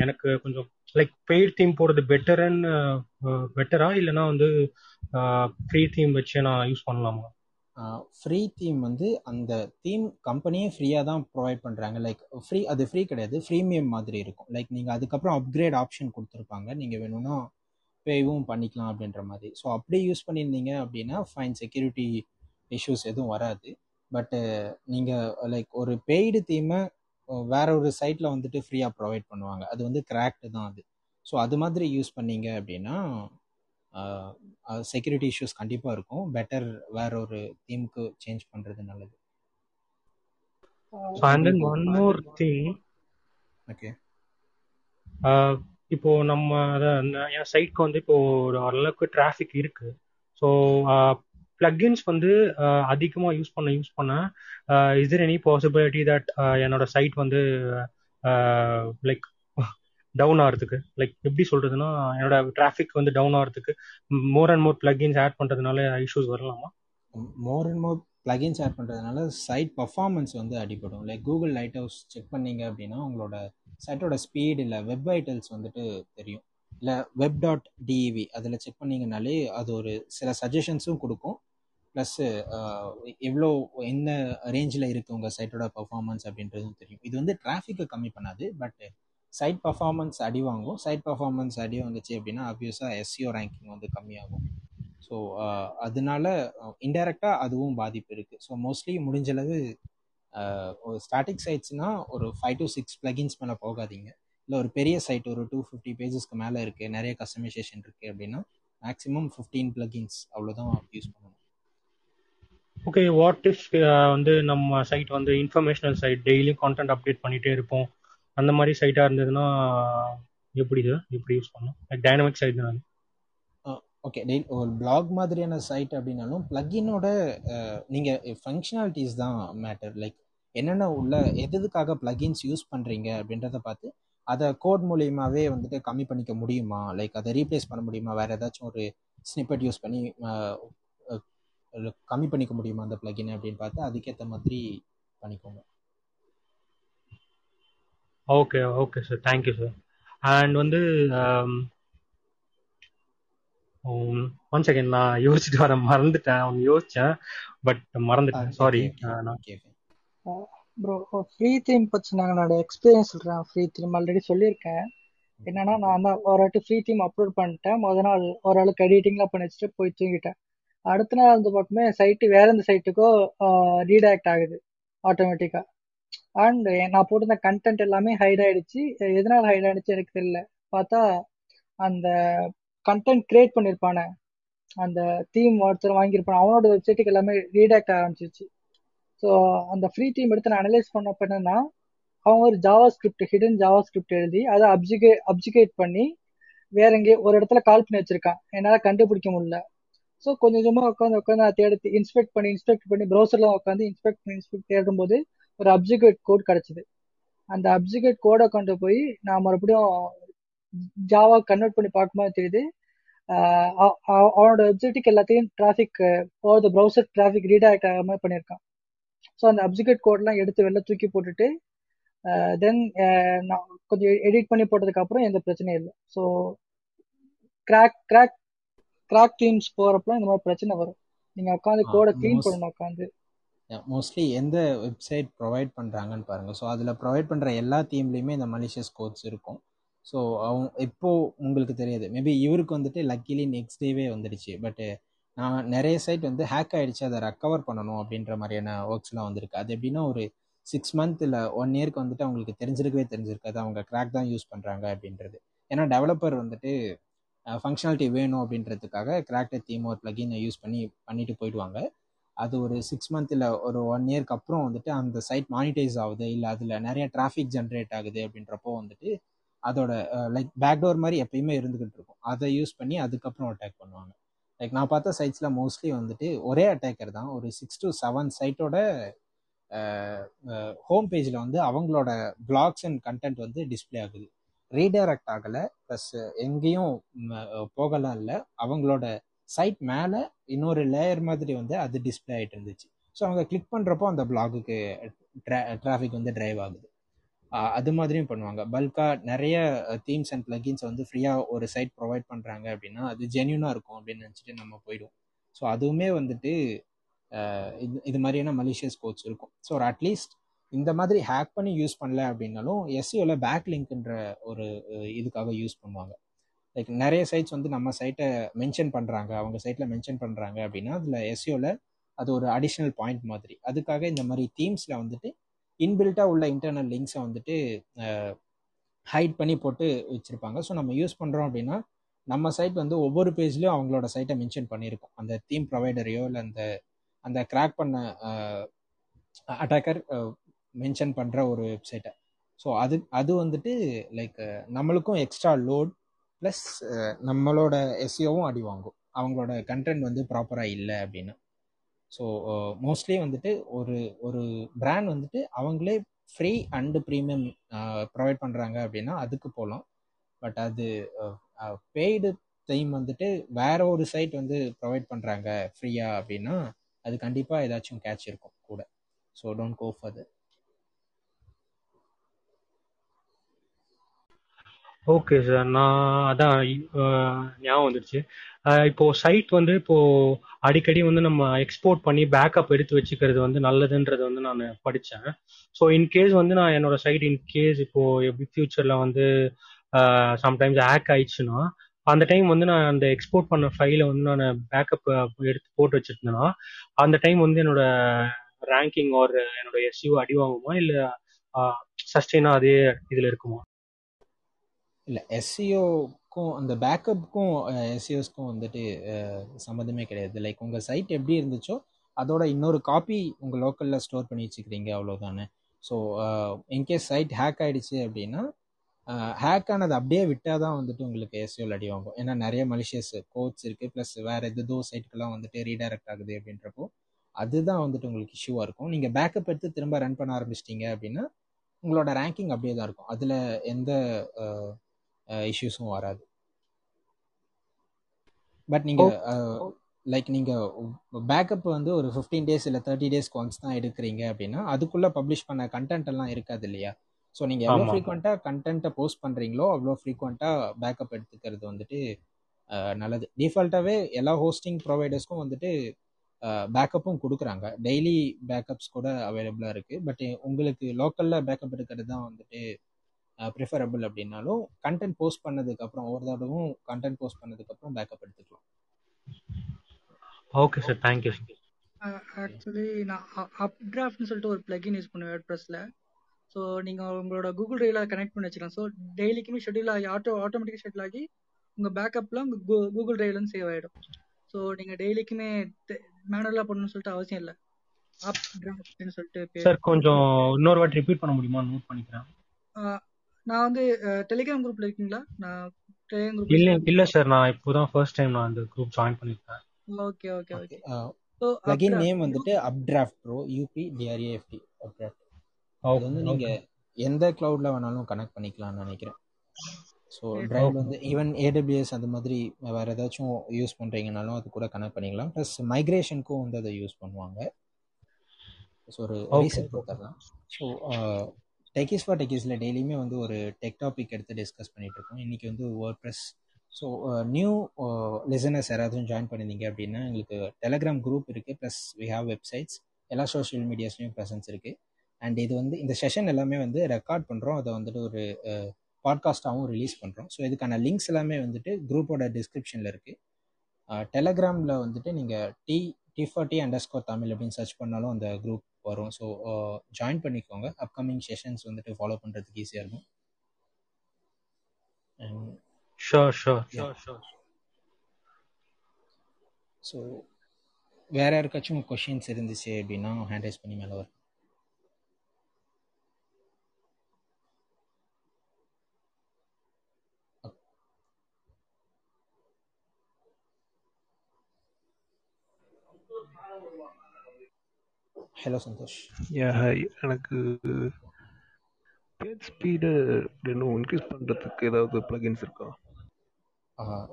எனக்கு கொஞ்சம் லைக் பெய்ட் தீம் போடுறது பெட்டர்ன்னு பெட்டரா இல்லைன்னா வந்து uh, ஃப்ரீ தீம் வச்சு நான் யூஸ் பண்ணலாமா? ஃப்ரீ தீம் வந்து அந்த தீம் கம்பெனியே ஃப்ரீயாக தான் ப்ரொவைட் பண்ணுறாங்க லைக் ஃப்ரீ அது ஃப்ரீ கிடையாது. ஃப்ரீமியம் மாதிரி இருக்கும். லைக் நீங்கள் அதுக்கப்புறம் அப்கிரேட் ஆப்ஷன் கொடுத்துருப்பாங்க. நீங்கள் வேணும்னா பேவும் பண்ணிக்கலாம் அப்படின்ற மாதிரி. ஸோ அப்படியே யூஸ் பண்ணியிருந்தீங்க அப்படின்னா ஃபைன் செக்யூரிட்டி இஷ்யூஸ் எதுவும் வராது. பட்டு நீங்கள் லைக் ஒரு பெய்டு தீமை வேற ஒரு சைட்டில் வந்துட்டு ஃப்ரீயாக ப்ரொவைட் பண்ணுவாங்க. அது வந்து கிராக்டு தான் அது. ஸோ அது மாதிரி யூஸ் பண்ணீங்க அப்படின்னா செக்யூரிட்டி இஷ்யூஸ் கண்டிப்பாக இருக்கும். பெட்டர் வேற ஒரு தீமுக்கு சேஞ்ச் பண்ணுறது நல்லது. ஒன் மோர் திங் ஓகே இப்போ நம்ம அதான் என் சைட்க்கு வந்து இப்போ ஒரு ஓரளவுக்கு டிராஃபிக் இருக்கு. ஸோ பிளக்இன்ஸ் வந்து அதிகமாக யூஸ் பண்ண யூஸ் பண்ண is there any possibility that என்னோட சைட் வந்து லைக் டவுன் ஆகிறதுக்கு லைக் எப்படி சொல்றதுன்னா என்னோட டிராஃபிக் வந்து டவுன் ஆகிறதுக்கு more and more plugins add பண்ணுறதுனால இஷ்யூஸ் வரலாமா? More and more plugins add பண்ணுறதுனால சைட் பர்ஃபார்மன்ஸ் வந்து அடிபடும். Like Google Lighthouse check பண்ணீங்க அப்படின்னா உங்களோட சைட்டோட ஸ்பீட் இல்லை வெப் ஐட்டல்ஸ் வந்துட்டு தெரியும். இல்லை வெப் டாட் டிஇவி அதில் செக் பண்ணீங்கனாலே அது ஒரு சில சஜஷன்ஸும் கொடுக்கும். ப்ளஸ்ஸு uh, எவ்வளோ என்ன ரேஞ்சில் இருக்குது உங்கள் சைட்டோட பர்ஃபார்மன்ஸ் அப்படின்றதும் தெரியும். இது வந்து டிராஃபிக்கை கம்மி பண்ணாது பட் சைட் பர்ஃபார்மன்ஸ் அடி வாங்கும். சைட் பர்ஃபார்மன்ஸ் அடி வந்துச்சு அப்படின்னா ஆப்வியஸாக எஸ்சிஓ ரேங்கிங் வந்து கம்மியாகும். ஸோ uh, அதனால இன்டெரக்டாக அதுவும் பாதிப்பு இருக்குது ஸோ மோஸ்ட்லி முடிஞ்சளவு uh, ஒரு ஸ்டாட்டிக் சைட்ஸ்னால் ஒரு ஃபைவ் டு சிக்ஸ் பிளகின்ஸ் மேலே போகாதீங்க. இல்லை ஒரு பெரிய சைட் ஒரு டூ ஃபிஃப்டி பேஜஸ்க்கு மேலே இருக்குது நிறைய கஸ்டமைசேஷன் இருக்குது அப்படின்னா மேக்ஸிமம் ஃபிஃப்டீன் பிளகின்ஸ் அவ்வளோதான் யூஸ் பண்ணணும். ஓகே வாட் இஃப் வந்து நம்ம சைட் வந்து இன்ஃபர்மேஷனல் சைட் டெய்லியும் கான்டென்ட் அப்டேட் பண்ணிட்டே இருப்போம். அந்த மாதிரி சைட்டாக இருந்ததுன்னா எப்படி இது? எப்படி யூஸ் பண்ணணும்? லைக் டைனமிக் சைட் தான். ஓகே ஒரு பிளாக் மாதிரியான சைட் அப்படின்னாலும் பிளக்இனோட நீங்கள் ஃபங்க்ஷனாலிட்டிஸ் தான் மேட்டர் லைக் என்னென்ன உள்ள எதுக்காக பிளகின்ஸ் யூஸ் பண்ணுறீங்க அப்படின்றத பார்த்து அதை கோட் மூலியமாகவே வந்துட்டு கம்மி பண்ணிக்க முடியுமா? லைக் அதை ரீப்ளேஸ் பண்ண முடியுமா? வேறு ஏதாச்சும் ஒரு ஸ்னிப்பட் யூஸ் பண்ணி கம்மி பண்ணிக்க முடியுமா அந்த பிளகின் அப்படின்னு பார்த்து அதுக்கேற்ற மாதிரி பண்ணிக்கோங்க. Okay okay sir thank you sir and வந்து ஒன் செகண்ட் நான் யோசிச்சுட்டு வர மறந்துட்டேன். அவங்க யோசிச்சேன். பட் மறந்துட்டேன். சாரி ப்ரோ ஃப்ரீ தீம் பற்றி நான் என்னோட எக்ஸ்பீரியன்ஸ் சொல்கிறேன் ஃப்ரீ தீம் ஆல்ரெடி சொல்லியிருக்கேன். என்னன்னா நான் தான் ஒரு வாட்டி ஃப்ரீ தீம் அப்லோட் பண்ணிட்டேன். முத நாள் ஓரளவுக்கு எடிட்டிங்லாம் பண்ணி வச்சுட்டு போய் தூங்கிட்டேன். அடுத்த நாள் வந்து பார்க்குமே சைட்டு வேற எந்த சைட்டுக்கோ ரீடாக்ட் ஆகுது ஆட்டோமேட்டிக்காக அண்ட் நான் போட்டிருந்த கண்டென்ட் எல்லாமே ஹைட் ஆயிடுச்சு. எதனால ஹைட் ஆயிடுச்சு எனக்கு தெரியல. பார்த்தா அந்த கண்டென்ட் கிரியேட் பண்ணியிருப்பானே அந்த தீம் ஒருத்தர் வாங்கியிருப்பான் அவனோட வெப்சைட்டுக்கு எல்லாமே ரீடாக்ட் ஆரம்பிச்சிருச்சு. ஸோ அந்த ஃப்ரீ தீம் எடுத்து நான் அனலைஸ் பண்ணப்ப என்னன்னா அவங்க ஒரு JavaScript hidden JavaScript எழுதி அதை அப்ஜிகே அப்ஜிகேட் பண்ணி வேற எங்கேயோ ஒரு இடத்துல கால் பண்ணி வச்சிருக்கான். என்னால் கண்டுபிடிக்க முடியல. ஸோ கொஞ்சம் கொஞ்சமாக உட்காந்து உட்காந்து அதை தேடி இன்ஸ்பெக்ட் பண்ணி இன்ஸ்பெக்ட் பண்ணி ப்ரௌசர்லாம் உட்காந்து இன்ஸ்பெக்ட் பண்ணி இன்ஸ்பெக்ட் தேடும் போது ஒரு அப்ஜிகேட் கோட் கிடைச்சிது. அந்த அப்ஜிகேட் கோடை கொண்டு போய் நான் மறுபடியும் ஜாவா கன்வெர்ட் பண்ணி பார்க்கும்போது தெரியுது அவனோட வெப்சைட்டுக்கு எல்லாத்தையும் traffic over the browser traffic redirect ஆகாம பண்ணியிருக்கான். ஸோ அந்த அப்ஜிகேட் கோட்லாம் எடுத்து வெளில தூக்கி போட்டுட்டு தென் நான் கொஞ்சம் எடிட் பண்ணி போட்டதுக்கு அப்புறம் எந்த பிரச்சனையும் இல்லை. So crack crack crack teams போறப்ப இந்த மாதிரி பிரச்சனை வரும். நீங்க உட்காந்து கோடை க்ளீன் பண்ணணும் உட்காந்து மோஸ்ட்லி எந்த வெப்சைட் ப்ரொவைட் பண்ணுறாங்கன்னு பாருங்கள் ஸோ அதில் ப்ரொவைட் பண்ணுற எல்லா தீம்லேயுமே இந்த மலிஷியஸ் கோட்ஸ் இருக்கும். ஸோ அவங்க இப்போ உங்களுக்கு தெரியாது. மேபி இவருக்கு வந்துட்டு லக்கிலி நெக்ஸ்ட் டேவே வந்துடுச்சு. பட்டு நான் நிறைய சைட் வந்து ஹேக் ஆகிடுச்சு அதை ரெக்கவர் பண்ணணும் அப்படின்ற மாதிரியான ஒர்க்ஸ்லாம் வந்திருக்கு. அது எப்படின்னா ஒரு சிக்ஸ் மந்த் இல்லை ஒன் இயர்க்கு வந்துட்டு அவங்களுக்கு தெரிஞ்சிருக்கவே தெரிஞ்சிருக்காது. அவங்க கிராக் தான் யூஸ் பண்ணுறாங்க அப்படின்றது. ஏன்னா டெவலப்பர் வந்துட்டு ஃபங்க்ஷனாலிட்டி வேணும் அப்படின்றதுக்காக கிராக்டர் தீம் ஒரு ப்ளகினை யூஸ் பண்ணி பண்ணிட்டு போயிடுவாங்க. அது ஒரு சிக்ஸ் மந்த் இல்லை ஒரு ஒன் இயர்க்கு அப்புறம் வந்துட்டு அந்த சைட் மானிட்டைஸ் ஆகுது. இல்லை அதில் நிறைய டிராஃபிக் ஜென்ரேட் ஆகுது அப்படின்றப்போ வந்துட்டு அதோட லைக் பேக்டோர் மாதிரி எப்பயுமே இருந்துகிட்டு இருக்கும். அதை யூஸ் பண்ணி அதுக்கப்புறம் அட்டாக் பண்ணுவாங்க. லைக் நான் பார்த்த சைட்ஸில் மோஸ்ட்லி வந்துட்டு ஒரே அட்டாக்கர் தான். ஒரு சிக்ஸ் டு செவன் சைட்டோட ஹோம் பேஜில் வந்து அவங்களோட பிளாக்ஸ் அண்ட் கண்டென்ட் வந்து டிஸ்பிளே ஆகுது. ரீடைரக்ட் ஆகலை. ப்ளஸ் எங்கேயும் போகலாம் இல்லை. அவங்களோட சைட் மேலே இன்னொரு லேயர் மாதிரி வந்து அது டிஸ்பிளே ஆகிட்டு இருந்துச்சு. ஸோ அவங்க கிளிக் பண்ணுறப்போ அந்த பிளாகுக்கு டிராஃபிக் வந்து ட்ரைவ் ஆகுது. அது மாதிரியும் பண்ணுவாங்க. பல்காக நிறைய தீம்ஸ் அண்ட் பிளகின்ஸ் வந்து ஃப்ரீயாக ஒரு சைட் ப்ரொவைட் பண்ணுறாங்க அப்படின்னா அது ஜென்யூனாக இருக்கும் அப்படின்னு நினச்சிட்டு நம்ம போயிடுவோம். ஸோ அதுவுமே வந்துட்டு இது இது மாதிரியான மலிஷியஸ் கோட்ஸ் இருக்கும். ஸோ ஒரு அட்லீஸ்ட் இந்த மாதிரி ஹேக் பண்ணி யூஸ் பண்ணல அப்படின்னாலும் எஸ்சியோவில் பேக் லிங்க்ன்ற ஒரு இதுக்காக யூஸ் பண்ணுவாங்க. லைக் நிறைய சைட்ஸ் வந்து நம்ம சைட்டை மென்ஷன் பண்ணுறாங்க அவங்க சைட்டில் மென்ஷன் பண்ணுறாங்க அப்படின்னா அதில் எஸ்சியோவில் அது ஒரு அடிஷ்னல் பாயிண்ட் மாதிரி. அதுக்காக இந்த மாதிரி தீம்ஸில் வந்துட்டு இன்பில்ட்டாக உள்ள இன்டர்னல் லிங்க்ஸை வந்துட்டு ஹைட் பண்ணி போட்டு வச்சுருப்பாங்க. ஸோ நம்ம யூஸ் பண்ணுறோம் அப்படின்னா நம்ம சைட் வந்து ஒவ்வொரு பேஜ்லேயும் அவங்களோட சைட்டை மென்ஷன் பண்ணியிருக்கோம். அந்த தீம் ப்ரொவைடரையோ இல்லை அந்த அந்த கிராக் பண்ண அட்டாக்கர் மென்ஷன் பண்ணுற ஒரு வெப்சைட்டை ஸோ அது அது வந்துட்டு லைக் நம்மளுக்கும் எக்ஸ்ட்ரா லோட் ப்ளஸ் நம்மளோட எஸ்சியோவும் அடி வாங்கும். அவங்களோட கண்டென்ட் வந்து ப்ராப்பராக இல்லை அப்படின்னு. ஸோ மோஸ்ட்லி வந்துட்டு ஒரு ஒரு பிராண்ட் வந்துட்டு அவங்களே ஃப்ரீ அண்டு ப்ரீமியம் ப்ரொவைட் பண்ணுறாங்க அப்படின்னா அதுக்கு போகலாம் பட் அது பெய்டு டைம் வந்துட்டு வேற ஒரு சைட் வந்து ப்ரொவைட் பண்ணுறாங்க ஃப்ரீயாக அப்படின்னா அது கண்டிப்பாக ஏதாச்சும் கேட்ச் இருக்கும் கூட. So don't go further okay sir நான் அதான் ஞாபகம் வந்துடுச்சு. இப்போ சைட் வந்து இப்போ அடிக்கடி வந்து நம்ம எக்ஸ்போர்ட் பண்ணி பேக்கப் எடுத்து வச்சுக்கிறது வந்து நல்லதுன்றது வந்து நான் படித்தேன் ஸோ இன்கேஸ் வந்து நான் என்னோட சைட் இன்கேஸ் இப்போ எப்படி ஃபியூச்சரில் வந்து சம்டைம்ஸ் ஹேக் ஆயிடுச்சுன்னா அந்த டைம் வந்து நான் அந்த எக்ஸ்போர்ட் பண்ண ஃபைலை வந்து நான் பேக்கப் எடுத்து போட்டு வச்சிருந்தேன்னா அந்த டைம் வந்து என்னோட ரேங்கிங் ஒரு என்னோட எஸ்யூ அடி வாங்குமா? இல்லை சஸ்டெயினாக அதே இதில் இருக்குமா? இல்லை எஸ்சிஓக்கும் அந்த பேக்கப்புக்கும் எஸ்சிஓஸ்க்கும் வந்துட்டு சம்மந்தமே கிடையாது. லைக் உங்கள் சைட் எப்படி இருந்துச்சோ அதோட இன்னொரு காப்பி உங்கள் லோக்கலில் ஸ்டோர் பண்ணி வச்சுக்கிறீங்க அவ்வளோதானே ஸோ இன்கேஸ் சைட் ஹேக் ஆகிடுச்சு அப்படின்னா ஹேக் ஆனது அப்படியே விட்டால் தான் வந்துட்டு உங்களுக்கு எஸ்யூஎல் அடி வாங்கும். ஏன்னா நிறைய மலிஷியஸ் கோட்ஸ் இருக்குது ப்ளஸ் வேறு எதோ சைட்டுக்கெல்லாம் வந்துட்டு ரீடைரக்ட் ஆகுது அப்படின்றப்போ அதுதான் வந்துட்டு உங்களுக்கு இஷ்யூவாக இருக்கும். நீங்கள் பேக்கப் எடுத்து திரும்ப ரன் பண்ண ஆரம்பிச்சிட்டிங்க அப்படின்னா உங்களோட ரேங்கிங் அப்படியே தான் இருக்கும். அதில் எந்த இஷ்யூஸும் வராது. பட் நீங்கள் லைக் நீங்கள் பேக்கப் வந்து ஒரு ஃபிஃப்டீன் டேஸ் இல்லை தேர்ட்டி டேஸ்க்கு ஒன்ஸ் தான் எடுக்கிறீங்க அப்படின்னா அதுக்குள்ளே பப்ளிஷ் பண்ண கண்டென்ட் எல்லாம் இருக்காது இல்லையா? ஸோ நீங்கள் எவ்வளோ ஃப்ரீக்வெண்ட்டாக கண்டென்ட்டை போஸ்ட் பண்ணுறீங்களோ அவ்வளோ ஃப்ரீக்வெண்ட்டாக பேக்கப் எடுத்துக்கிறது வந்துட்டு நல்லது. டிஃபால்ட்டாகவே எல்லா ஹோஸ்டிங் ப்ரொவைடர்ஸ்க்கும் வந்துட்டு பேக்கப்பும் கொடுக்குறாங்க. டெய்லி பேக்கப்ஸ் கூட அவைலபிளாக இருக்குது பட் உங்களுக்கு லோக்கலில் பேக்கப் எடுக்கிறது தான் வந்துட்டு ப்ரிஃபரபிள் அப்படின்னாலும் கண்டென்ட் போஸ்ட் பண்ணதுக்கப்புறம் ஒரு தடவும் கண்டென்ட் போஸ்ட் பண்ணதுக்கப்புறம் பேக்கப் எடுத்துக்கலாம். Okay sir thank you actually நான் அப் டிராஃப்ட்னு சொல்லிட்டு ஒரு பிளகின் யூஸ் பண்ணுவேன் வேர்ட்ப்ரெஸ்ல ஸோ நீங்கள் உங்களோட கூகுள் டிரைவில் கனெக்ட் பண்ணி வச்சுக்கலாம். ஸோ டெய்லிக்குமே ஷெட்யூல் ஆகி ஆட்டோ ஆட்டோமேட்டிக்காக ஷெட்யூல் ஆகி உங்கள் பேக்கப்லாம் உங்கள் கூகுள் டிரைவ்லேருந்து சேவ் ஆகிடும் ஸோ நீங்கள் டெய்லிக்குமே மேனுவலாக பண்ணணும்னு சொல்லிட்டு அவசியம் இல்லை. அப் டிராஃப்ட்னு சொல்லிட்டு சார் கொஞ்சம் இன்னொரு வாட்டி ரிப்பீட் பண்ண முடியுமா? நோட் பண்ணிக்கிறேன். நான் வந்து டெலிகிராம் குரூப்ல இருக்கீங்களா? நான் டெலிகிராம் குரூப் இல்ல இல்ல சார் நான் இப்போதான் ஃபர்ஸ்ட் டைம் நான் அந்த குரூப் ஜாயின் பண்ணிருக்கேன். Okay okay okay so plugin name வந்துட்டு அப்டிராஃப்ட் ப்ரோ யூபி டிஆர்ஏஎஃப்டி அப்டிராஃப்ட் அது வந்து நீங்க எந்த கிளவுட்ல வேணாலும் கனெக்ட் பண்ணிக்கலாம்னு நினைக்கிறேன். ஸோ டிரைவ் வந்து ஈவன் ஏடபிள்யூஎஸ் அந்த மாதிரி வேற ஏதாச்சும் யூஸ் பண்றீங்கனாலும் அது கூட கனெக்ட் பண்ணிக்கலாம். ப்ளஸ் மைக்ரேஷனுக்கும் வந்து அதை யூஸ் பண்ணுவாங்க. ஸோ ஒரு ரீசெட் கொடுத்துடலாம். ஸோ டெக்கிஸ் ஃபார் டெக்கிஸில் டெய்லியுமே வந்து ஒரு டெக் டாபிக் எடுத்து டிஸ்கஸ் பண்ணிட்டு இருக்கோம் இன்றைக்கி வந்து WordPress so new listeners யாராவது ஜாயின் பண்ணியிருந்தீங்க அப்படின்னா எங்களுக்கு டெலகிராம் குரூப் இருக்குது ப்ளஸ் வி ஹாவ் வெப்சைட்ஸ் எல்லா சோஷியல் மீடியாஸ்லையும் ப்ரெசன்ஸ் இருக்குது அண்ட் இது வந்து இந்த செஷன் எல்லாமே வந்து ரெக்கார்ட் பண்ணுறோம் அதை வந்துட்டு ஒரு பாட்காஸ்ட்டாகவும் ரிலீஸ் பண்ணுறோம் ஸோ இதுக்கான லிங்க்ஸ் எல்லாமே வந்துட்டு குரூப்போட டிஸ்கிரிப்ஷனில் இருக்குது டெலகிராமில் வந்துட்டு நீங்கள் T T forty underscore Tamil அப்படின்னு சர்ச் பண்ணாலும் அந்த குரூப் வரும். ஸோ ஜாயின் பண்ணிக்கோங்க. அப்கமிங் செஷன்ஸ் வந்துட்டு ஃபாலோ பண்ணுறதுக்கு ஈஸியாக இருக்கும். Sure sure sure sure so வேற யாருக்காச்சும் கொஷின்ஸ் இருந்துச்சு அப்படின்னா ஹேண்ட் ரைஸ் பண்ணி மேலே வரும் ஹலோ சந்தோஷ். யா ஹாய் எனக்கு பேஜ் ஸ்பீடு இன்னும் இன்க்ரீஸ் பண்ணுறதுக்கு ஏதாவது ப்ளகின்ஸ் இருக்கா?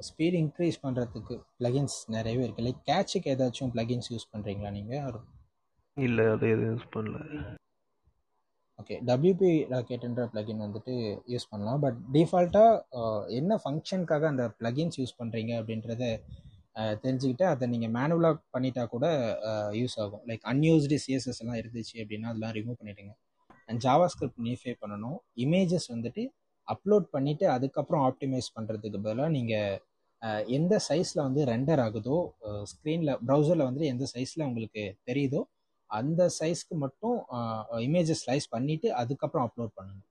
ஸ்பீட் இன்க்ரீஸ் பண்ணுறதுக்கு ப்ளகின்ஸ் நிறையவே இருக்குது லைக் கேட்சுக்கு ஏதாச்சும் ப்ளகின்ஸ் யூஸ் பண்ணுறீங்களா நீங்கள் இல்லை அதை எதுவும் யூஸ் பண்ணல. ஓகே டபிள்யூபி ராக்கெட்ன்ற ப்ளகின் வந்துட்டு யூஸ் பண்ணலாம். பட் டிஃபால்ட்டாக என்ன ஃபங்க்ஷனுக்காக அந்த ப்ளகின்ஸ் யூஸ் பண்ணுறீங்க அப்படின்றத தெரிஞ்சுக்கிட்டு அதை நீங்கள் மேனுவலாக பண்ணிட்டா கூட யூஸ் ஆகும். லைக் அன்யூஸ்டு சிஎஸ்எஸ் எல்லாம் இருந்துச்சு அப்படின்னா அதெல்லாம் ரிமூவ் பண்ணிவிடுங்க அண்ட் ஜாவா ஸ்கிரிப்ட் நீஃபை பண்ணணும். இமேஜஸ் வந்துட்டு அப்லோட் பண்ணிவிட்டு அதுக்கப்புறம் ஆப்டிமைஸ் பண்ணுறதுக்கு பதிலாக நீங்கள் எந்த சைஸில் வந்து ரெண்டர் ஆகுதோ ஸ்க்ரீனில் ப்ரௌசரில் வந்துட்டு எந்த சைஸில் உங்களுக்கு தெரியுதோ அந்த சைஸ்க்கு மட்டும் இமேஜஸ் ஸ்லைஸ் பண்ணிவிட்டு அதுக்கப்புறம் அப்லோட் பண்ணணும்.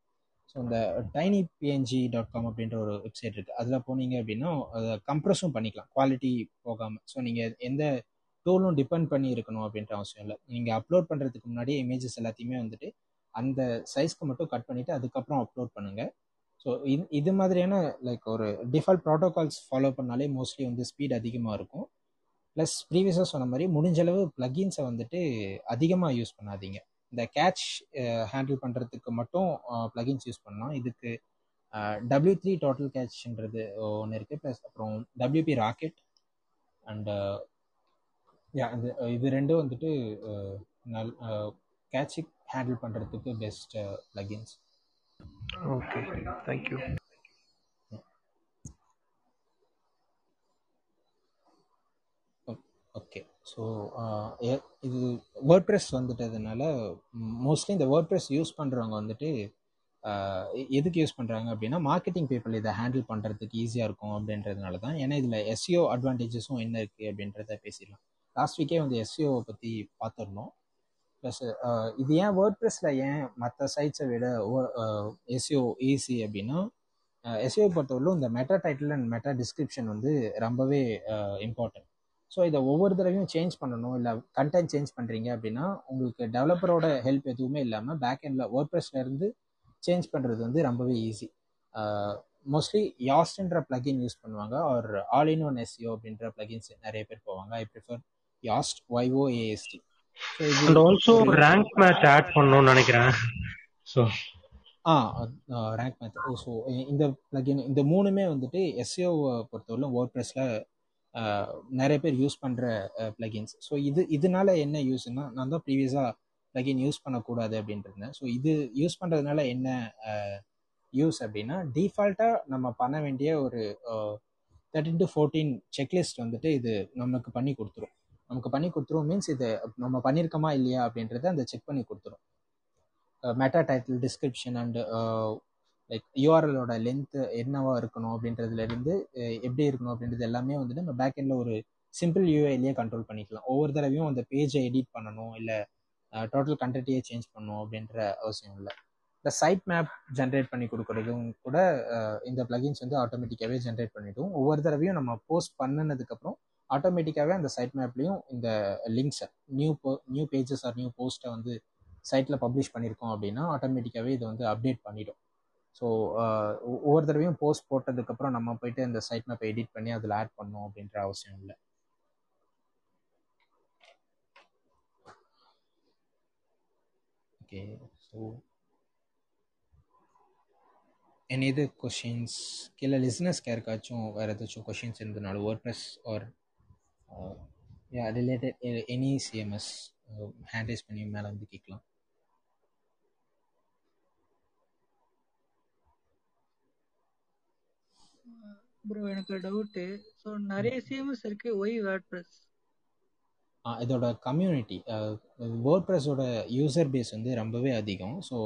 ஸோ இந்த டைனி பிஎன்ஜி டாட் காம் அப்படின்ற ஒரு வெப்சைட் இருக்குது அதில் போனீங்க அப்படின்னா அதை கம்ப்ரஸும் பண்ணிக்கலாம். குவாலிட்டி போகாமல் ஸோ நீங்கள் எந்த டூலும் டிபெண்ட் பண்ணி இருக்கணும் அப்படின்ற அவசியம் இல்லை. நீங்கள் அப்லோட் பண்ணுறதுக்கு முன்னாடியே இமேஜஸ் எல்லாத்தையுமே வந்துட்டு அந்த சைஸ்க்கு மட்டும் கட் பண்ணிவிட்டு அதுக்கப்புறம் அப்லோட் பண்ணுங்கள் ஸோ இது இது மாதிரியான லைக் ஒரு டிஃபால்ட் ப்ரோட்டோகால்ஸ் ஃபாலோ பண்ணாலே மோஸ்ட்லி வந்து ஸ்பீட் அதிகமாக இருக்கும். ப்ளஸ் ப்ரீவியஸாக சொன்ன மாதிரி முடிஞ்சளவு ப்ளகின்ஸை வந்துட்டு அதிகமாக யூஸ் பண்ணாதீங்க. இந்த கேட்ச் ஹேண்டில் பண்ணுறதுக்கு மட்டும் ப்ளகின்ஸ் யூஸ் பண்ணலாம். இதுக்கு டபிள்யூ த்ரீ டோட்டல் கேட்ச்ன்றது ஒன்று இருக்குது ப்ளஸ் அப்புறம் டபிள்யூபி ராக்கெட் அண்டு இது இது ரெண்டும் வந்துட்டு நல் கேட்சிக் ஹேண்டில் பண்ணுறதுக்கு best plugins okay thank you okay so uh, இது வேர்ட் ப்ரெஸ் வந்துட்டதுனால மோஸ்ட்லி இந்த வேர்ட் ப்ரெஸ் யூஸ் பண்ணுறவங்க வந்துட்டு எதுக்கு யூஸ் பண்ணுறாங்க அப்படின்னா மார்க்கெட்டிங் பீப்புள் இதை ஹேண்டில் பண்ணுறதுக்கு ஈஸியாக இருக்கும் அப்படின்றதுனால தான் ஏன்னா இதில் எஸ்சிஓ அட்வான்டேஜஸும் என்ன இருக்குது அப்படின்றத பேசிடலாம். லாஸ்ட் வீக்கே வந்து எஸ்இஓவை பற்றி பார்த்துருந்தோம். ப்ளஸ் இது ஏன் வேர்ட் ப்ரெஸ்ஸில் ஏன் மற்ற சைட்ஸை விட எஸ்சிஓ ஈஸி அப்படின்னா எஸ்சிஓ பொறுத்தவரையிலும் இந்த meta title and meta description வந்து ரொம்பவே இம்பார்ட்டன்ட் ஸோ இதை ஒவ்வொரு தடவையும் சேஞ்ச் பண்ணணும் இல்லை கண்டென்ட் சேஞ்ச் பண்ணுறீங்க அப்படின்னா உங்களுக்கு டெவலப்பரோட ஹெல்ப் எதுவுமே இல்லாமல் பேக் எண்டில் ஒர்க் இருந்து சேஞ்ச் பண்ணுறது வந்து ரொம்பவே ஈஸி மோஸ்ட்லி யாஸ்ட்ன்ற பிளகின் யூஸ் பண்ணுவாங்க ஒரு ஆல் இன் ஒன் எஸ்இஓ அப்படின்ற பிளகின்ஸ் நிறைய பேர் போவாங்க. I prefer Yoast Y O A S T and also Rank Math add பண்ணணும்னு நினைக்கிறேன். ஸோ ஆ ரேங்க் மேத் ஸோ இந்த பிளகின் இந்த மூணுமே வந்துட்டு எஸ்இஓவை பொறுத்தவரையிலும் வேர்ட் ப்ரெஸில் நிறைய பேர் யூஸ் பண்ணுற ப்ளகின்ஸ் ஸோ இது இதனால என்ன யூஸ்னா நான் தான் ப்ரீவியஸாக ப்ளகின் யூஸ் பண்ணக்கூடாது அப்படின்ட்டு இருந்தேன் ஸோ இது யூஸ் பண்ணுறதுனால என்ன யூஸ் அப்படின்னா டிஃபால்ட்டாக நம்ம பண்ண வேண்டிய ஒரு தேர்ட்டின் டு ஃபோர்டீன் செக்லிஸ்ட் வந்துட்டு இது நமக்கு பண்ணி கொடுத்துரும். நமக்கு பண்ணி கொடுத்துரும் மீன்ஸ் இது நம்ம பண்ணியிருக்கோமா இல்லையா அப்படின்றத அந்த செக் பண்ணி கொடுத்துரும். Meta title description and like யூஆர்எலோட length என்னவா இருக்கணும் அப்படின்றதுல இருந்து எப்படி இருக்கணும் அப்படின்றது எல்லாமே வந்துட்டு நம்ம பேக் எண்டில் ஒரு சிம்பிள் யூஐலேயே கண்ட்ரோல் பண்ணிக்கலாம். ஒவ்வொரு தடவையும் அந்த பேஜை எடிட் பண்ணணும் இல்லை டோட்டல் கண்டென்ட்டையே சேஞ்ச் பண்ணணும் அப்படின்ற அவசியம் இல்லை. இந்த சைட் மேப் ஜென்ரேட் பண்ணி கொடுக்குறதும் கூட இந்த பிளகின்ஸ் வந்து ஆட்டோமேட்டிக்காகவே ஜென்ரேட் பண்ணிவிடும் ஒவ்வொரு தடவையும் நம்ம போஸ்ட் பண்ணினதுக்கப்புறம் ஆட்டோமேட்டிக்காகவே அந்த சைட் மேப்லேயும் இந்த லிங்க்ஸை new new pages or new போஸ்ட்டை வந்து சைட்டில் பப்ளிஷ் பண்ணியிருக்கோம் அப்படின்னா ஆட்டோமேட்டிக்காகவே இதை வந்து அப்டேட் பண்ணிடும். ஸோ uh, ஒவ்வொரு தடவையும் போஸ்ட் போட்டதுக்கப்புறம் நம்ம போயிட்டு இந்த சைட் மேப் எடிட் பண்ணி அதில் ஆட் பண்ணோம் அப்படின்ற அவசியம் இல்லை. ஓகே ஸோ என் இது கொஷின்ஸ் கீழே லிஸ்னஸ்க்கு யாருக்காச்சும் வேறு ஏதாச்சும் கொஷின்ஸ் இருந்ததுனால WordPress or yeah related any CMS hand raise பண்ணி மேலே வந்து கேட்கலாம் ப்ரோ எனக்கு டவுட்டு ஸோ நிறைய சிஎம்எஸ் இருக்கு ஒய் வேர்ட் ப்ரெஸ் இதோட கம்யூனிட்டி வேர்ட் ப்ரெஸ்ஸோட யூசர் பேஸ் வந்து ரொம்பவே அதிகம். ஸோ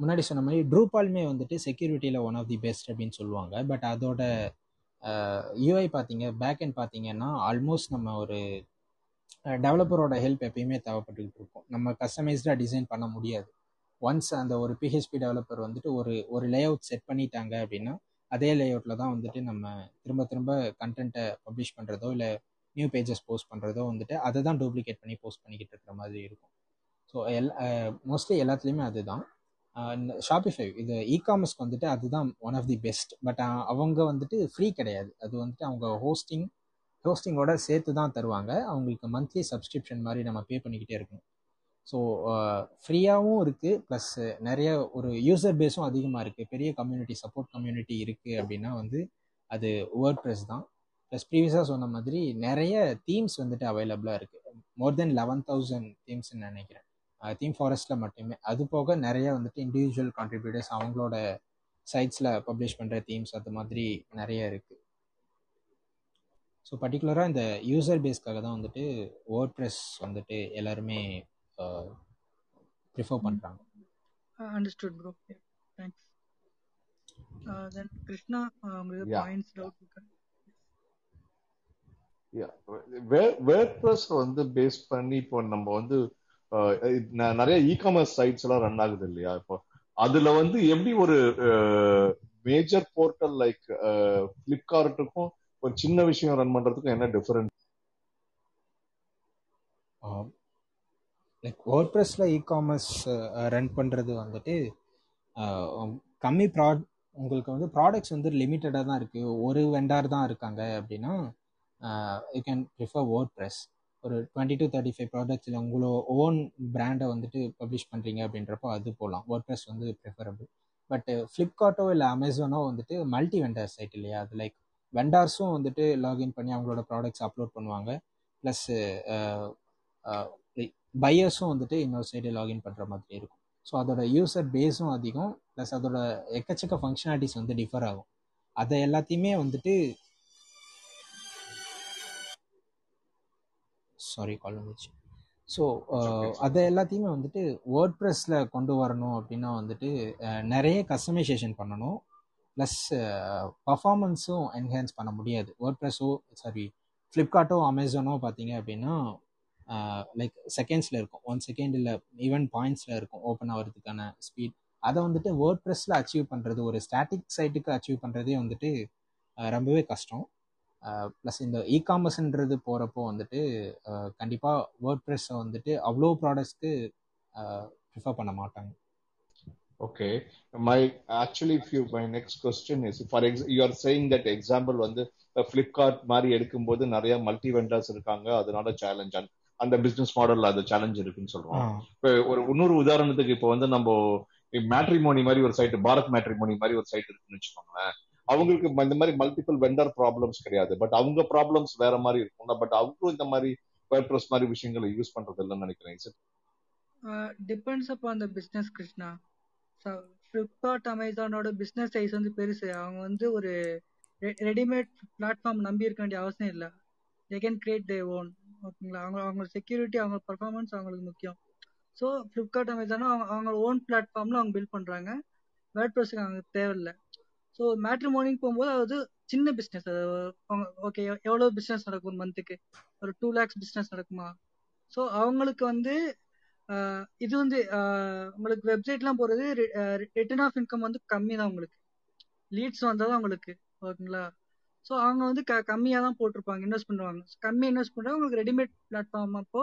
முன்னாடி சொன்ன மாதிரி ட்ரூபாலுமே வந்துட்டு செக்யூரிட்டியில் ஒன் ஆஃப் தி பெஸ்ட் அப்படின்னு சொல்லுவாங்க. பட் அதோட யூஐ பார்த்தீங்க பேக் எண்ட் பார்த்தீங்கன்னா ஆல்மோஸ்ட் நம்ம ஒரு டெவலப்பரோட ஹெல்ப் எப்பயுமே தேவைப்பட்டுக்கிட்டு இருக்கும். நம்ம கஸ்டமைஸ்டாக டிசைன் பண்ண முடியாது. ஒன்ஸ் அந்த ஒரு பிஹெச்பி டெவலப்பர் வந்துட்டு ஒரு ஒரு லே அவுட் செட் பண்ணிட்டாங்க அப்படின்னா அதே லே அவுட்டில் தான் வந்துட்டு நம்ம திரும்ப திரும்ப கண்டென்ட்டை பப்ளிஷ் பண்ணுறதோ இல்லை நியூ பேஜஸ் போஸ்ட் பண்ணுறதோ வந்துட்டு அதை தான் டூப்ளிகேட் பண்ணி போஸ்ட் பண்ணிக்கிட்டு இருக்கிற மாதிரி இருக்கும். ஸோ எல் மோஸ்ட்லி எல்லாத்துலேயுமே அதுதான். ஷாப்பிஃபை இது இ காமர்ஸ்க்கு வந்துட்டு அதுதான் one of the best but அவங்க வந்துட்டு ஃப்ரீ கிடையாது. அது வந்துட்டு அவங்க ஹோஸ்டிங் ஹோஸ்டிங்கோட சேர்த்து தான் தருவாங்க. அவங்களுக்கு மந்த்லி சப்ஸ்கிரிப்ஷன் மாதிரி நம்ம பே பண்ணிக்கிட்டே இருக்கணும். ஸோ ஃப்ரீயாகவும் uh, இருக்குது ப்ளஸ் நிறைய ஒரு யூசர் பேஸும் அதிகமாக இருக்குது பெரிய கம்யூனிட்டி சப்போர்ட் கம்யூனிட்டி இருக்குது அப்படின்னா வந்து அது வேர்ட் ப்ரெஸ் தான் ப்ளஸ் ப்ரீவியஸாக சொன்ன மாதிரி நிறைய தீம்ஸ் வந்துட்டு அவைலபிளாக இருக்குது மோர் தென் லெவன் தௌசண்ட் தீம்ஸ்ன்னு நினைக்கிறேன். தீம் ஃபாரஸ்ட்டில் மட்டுமே. அது போக நிறைய வந்துட்டு இண்டிவிஜுவல் கான்ட்ரிபியூட்டர்ஸ் அவங்களோட சைட்ஸில் பப்ளிஷ் பண்ணுற தீம்ஸ் அது மாதிரி நிறைய இருக்குது ஸோ பர்டிகுலராக இந்த யூசர் பேஸ்க்காக தான் வந்துட்டு வேர்ட் ப்ரெஸ் வந்துட்டு எல்லாருமே ப்ரிஃபர் பண்ணுறாங்க understood bro thanks then Krishna உங்களுக்கு பாயிண்ட்ஸ் டவுட் இருக்கா. வேர்ட் ப்ரெஸ் வந்து பேஸ் பண்ணி இப்போ நம்ம வந்து நிறைய இ காமர்ஸ் சைட்ஸ் எல்லாம் ரன் ஆகுது இல்லையா? இப்போ அதுல வந்து எப்படி ஒரு மேஜர் போர்ட்டல் லைக் பிளிப்கார்ட்டுக்கும் ஒரு சின்ன விஷயம் ரன் பண்றதுக்கும் என்ன டிஃபரன்ஸ் லைக் வேர்ட் ப்ரெஸ்ல இ காமர்ஸ் ரன் பண்ணுறது வந்துட்டு uh, கம்மி ப்ராட் உங்களுக்கு வந்து ப்ராடக்ட்ஸ் வந்து லிமிட்டடாக தான் இருக்குது ஒரு வெண்டார் தான் இருக்காங்க அப்படின்னா you can prefer WordPress ஒரு டுவெண்ட்டி டு தேர்ட்டி ஃபைவ் ப்ராடக்ட்ஸில் உங்களோட ஓன் பிராண்டை வந்துட்டு பப்ளிஷ் பண்ணுறீங்க அப்படின்றப்போ அது போகலாம் வேர்ட் ப்ரெஸ் வந்து ப்ரிஃபரபிள் பட் ஃப்ளிப்கார்ட்டோ இல்லை அமேசானோ வந்துட்டு மல்டி வெண்டார் சைட் இல்லையா? அது லைக் வெண்டார்ஸும் வந்துட்டு லாகின் பண்ணி அவங்களோட ப்ராடக்ட்ஸ் அப்லோட் பண்ணுவாங்க. ப்ளஸ் பையர்ஸும் வந்துட்டு இன்னொரு சைடு லாகின் பண்ணுற மாதிரி இருக்கும். ஸோ அதோட யூசர் பேஸும் அதிகம் ப்ளஸ் அதோட எக்கச்சக்க ஃபங்க்ஷனாலிட்டிஸ் வந்து டிஃபர் ஆகும். அதை எல்லாத்தையுமே வந்துட்டு சாரி கால் வந்துச்சு ஸோ அதை எல்லாத்தையுமே வந்துட்டு வேர்ட் ப்ரெஸ்ஸில் கொண்டு வரணும் அப்படின்னா வந்துட்டு நிறைய கஸ்டமைசேஷன் பண்ணணும். ப்ளஸ் பர்ஃபார்மன்ஸும் என்ஹான்ஸ் பண்ண முடியாது. வேர்ட் ப்ரெஸ்ஸோ சாரி ஃப்ளிப்கார்ட்டோ அமேசானோ பார்த்தீங்க அப்படின்னா லைக் செகண்ட்ஸில் இருக்கும். ஒன் செகண்ட் இல்லை ஈவன் பாயிண்ட்ஸில் இருக்கும் ஓப்பன் ஆகிறதுக்கான ஸ்பீட் அதை வந்துட்டு வேர்ட் ப்ரெஸ்ஸில் அச்சீவ் பண்ணுறது ஒரு ஸ்டாட்டிக் சைட்டுக்கு அச்சீவ் பண்ணுறதே வந்துட்டு ரொம்பவே கஷ்டம். ப்ளஸ் இந்த இ காமர்ஸ்ன்றது போகிறப்போ வந்துட்டு கண்டிப்பாக வேர்ட் ப்ரெஸ்ஸை வந்துட்டு அவ்வளோ ப்ராடக்ட்ஸ்க்கு ப்ரிஃபர் பண்ண மாட்டாங்க. Okay my actually if you my next question is for ex you are saying that example வந்து ஃப்ளிப்கார்ட் மாதிரி எடுக்கும்போது நிறைய மல்டி வெண்டர்ஸ் இருக்காங்க அதனால சேலஞ்ச் அந்த பிசினஸ் மாடல்ல அது சேலஞ்ச் இருக்குன்னு சொல்றோம். இப்போ ஒரு இன்னொரு உதாரணத்துக்கு இப்போ வந்து நம்ம மேட்ரிமோனி மாதிரி ஒரு சைட் பாரத் மேட்ரிமோனி மாதிரி ஒரு சைட் இருக்குன்னு வச்சுக்கோங்களேன். அவங்களுக்கு இந்த மாதிரி மல்டிபிள் வெண்டர் ப்ராப்ளம்ஸ் கிடையாது. பட் அவங்க ப்ராப்ளம்ஸ் வேற மாதிரி இருக்கும் பட் அவங்களும் இந்த மாதிரி வேர்ட்ப்ரெஸ் மாதிரி விஷயங்களை யூஸ் பண்றது இல்லைன்னு நினைக்கிறேன் டிபெண்ட்ஸ் அப்பான் அந்த பிஸ்னஸ் கிருஷ்ணா. ஃப்ளிப்கார்ட் அமேசானோட பிஸ்னஸ் சைஸ் வந்து பெருசு. அவங்க வந்து ஒரு ரெடிமேட் பிளாட்ஃபார்ம் நம்பி இருக்க வேண்டிய அவசியம் இல்லை. They can create they own ஓகேங்களா? அவங்க அவங்க செக்யூரிட்டி அவங்க பர்ஃபார்மன்ஸ் அவங்களுக்கு முக்கியம். ஸோ ஃப்ளிப்கார்ட் அமேசானும் அவங்க அவங்க ஓன் பிளாட்ஃபார்மில் அவங்க பில்ட் பண்ணுறாங்க வேர்ட் ப்ரெஸ்ஸுக்கு அவங்களுக்கு தேவையில்லை. ஸோ மேட்ரிமோனிங் போகும்போது அது சின்ன பிஸ்னஸ் அது அவங்க ஓகே எவ்வளோ பிஸ்னஸ் நடக்கும் ஒரு மந்த்துக்கு ஒரு டூ லேக்ஸ் பிஸ்னஸ் நடக்குமா? ஸோ அவங்களுக்கு வந்து இது வந்து உங்களுக்கு வெப்சைட்லாம் போகிறது ரிட்டர்ன் ஆஃப் இன்கம் வந்து கம்மி தான் உங்களுக்கு. லீட்ஸ் வந்தால் தான் உங்களுக்கு. ஓகேங்களா? ஸோ அவங்க வந்து க கம்மியாக தான் போட்டிருப்பாங்க இன்வெஸ்ட் பண்ணுவாங்க கம்மி இன்வெஸ்ட் பண்ணுறாங்க உங்களுக்கு ரெடிமேட் பிளாட்ஃபார்ம் அப்போ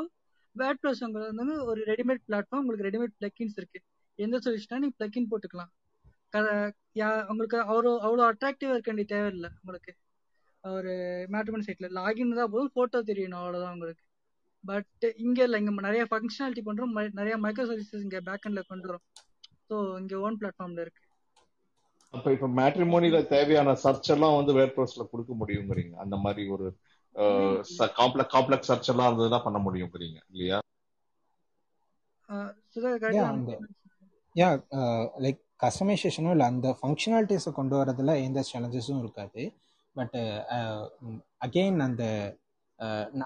வேட் ப்ளஸ் உங்களுக்கு வந்து ஒரு ரெடிமேட் பிளாட்ஃபார்ம் உங்களுக்கு ரெடிமேட் பிளக்கின்ஸ் இருக்கு. எந்த சொல்யூஷனா நீங்கள் பிளக்கின் போட்டுக்கலாம். உங்களுக்கு அவ்வளோ அவ்வளோ அட்ராக்டிவாக இருக்க வேண்டிய தேவையில்லை உங்களுக்கு. ஒரு மேட்ரிமன் சைட்டில் லாகின் தான் போதும் ஃபோட்டோ தெரியணும் அவ்வளோதான் உங்களுக்கு. பட் இங்கே இல்லை இங்கே நிறைய ஃபங்க்ஷனாலிட்டி பண்ணுறோம் நிறைய மைக்ரோ சர்வீசஸ் இங்கே பேக் எண்டில் கொண்டு வரோம். ஸோ இங்கே ஓன் பிளாட்ஃபார்மில் இருக்கு. அப்ப இப்ப மேட்ரிமோனில தேவையான சர்ச் எல்லாம் வந்து வேர்ட்பிரஸ்ல கொடுக்க முடியுங்கிறீங்க. அந்த மாதிரி ஒரு காம்ப்ளெக்ஸ் காம்ப்ளெக்ஸ் சர்ச் எல்லாம் இருந்ததுன்னா பண்ண முடியுங்கிறீங்க இல்லையா? யா லைக் கஸ்டமைசேஷனும் இல்லை அந்த ஃபங்க்ஷனாலிட்டிஸை கொண்டு வரதுல எந்த சேலஞ்சஸும் இருக்காது. பட் அகெயின் அந்த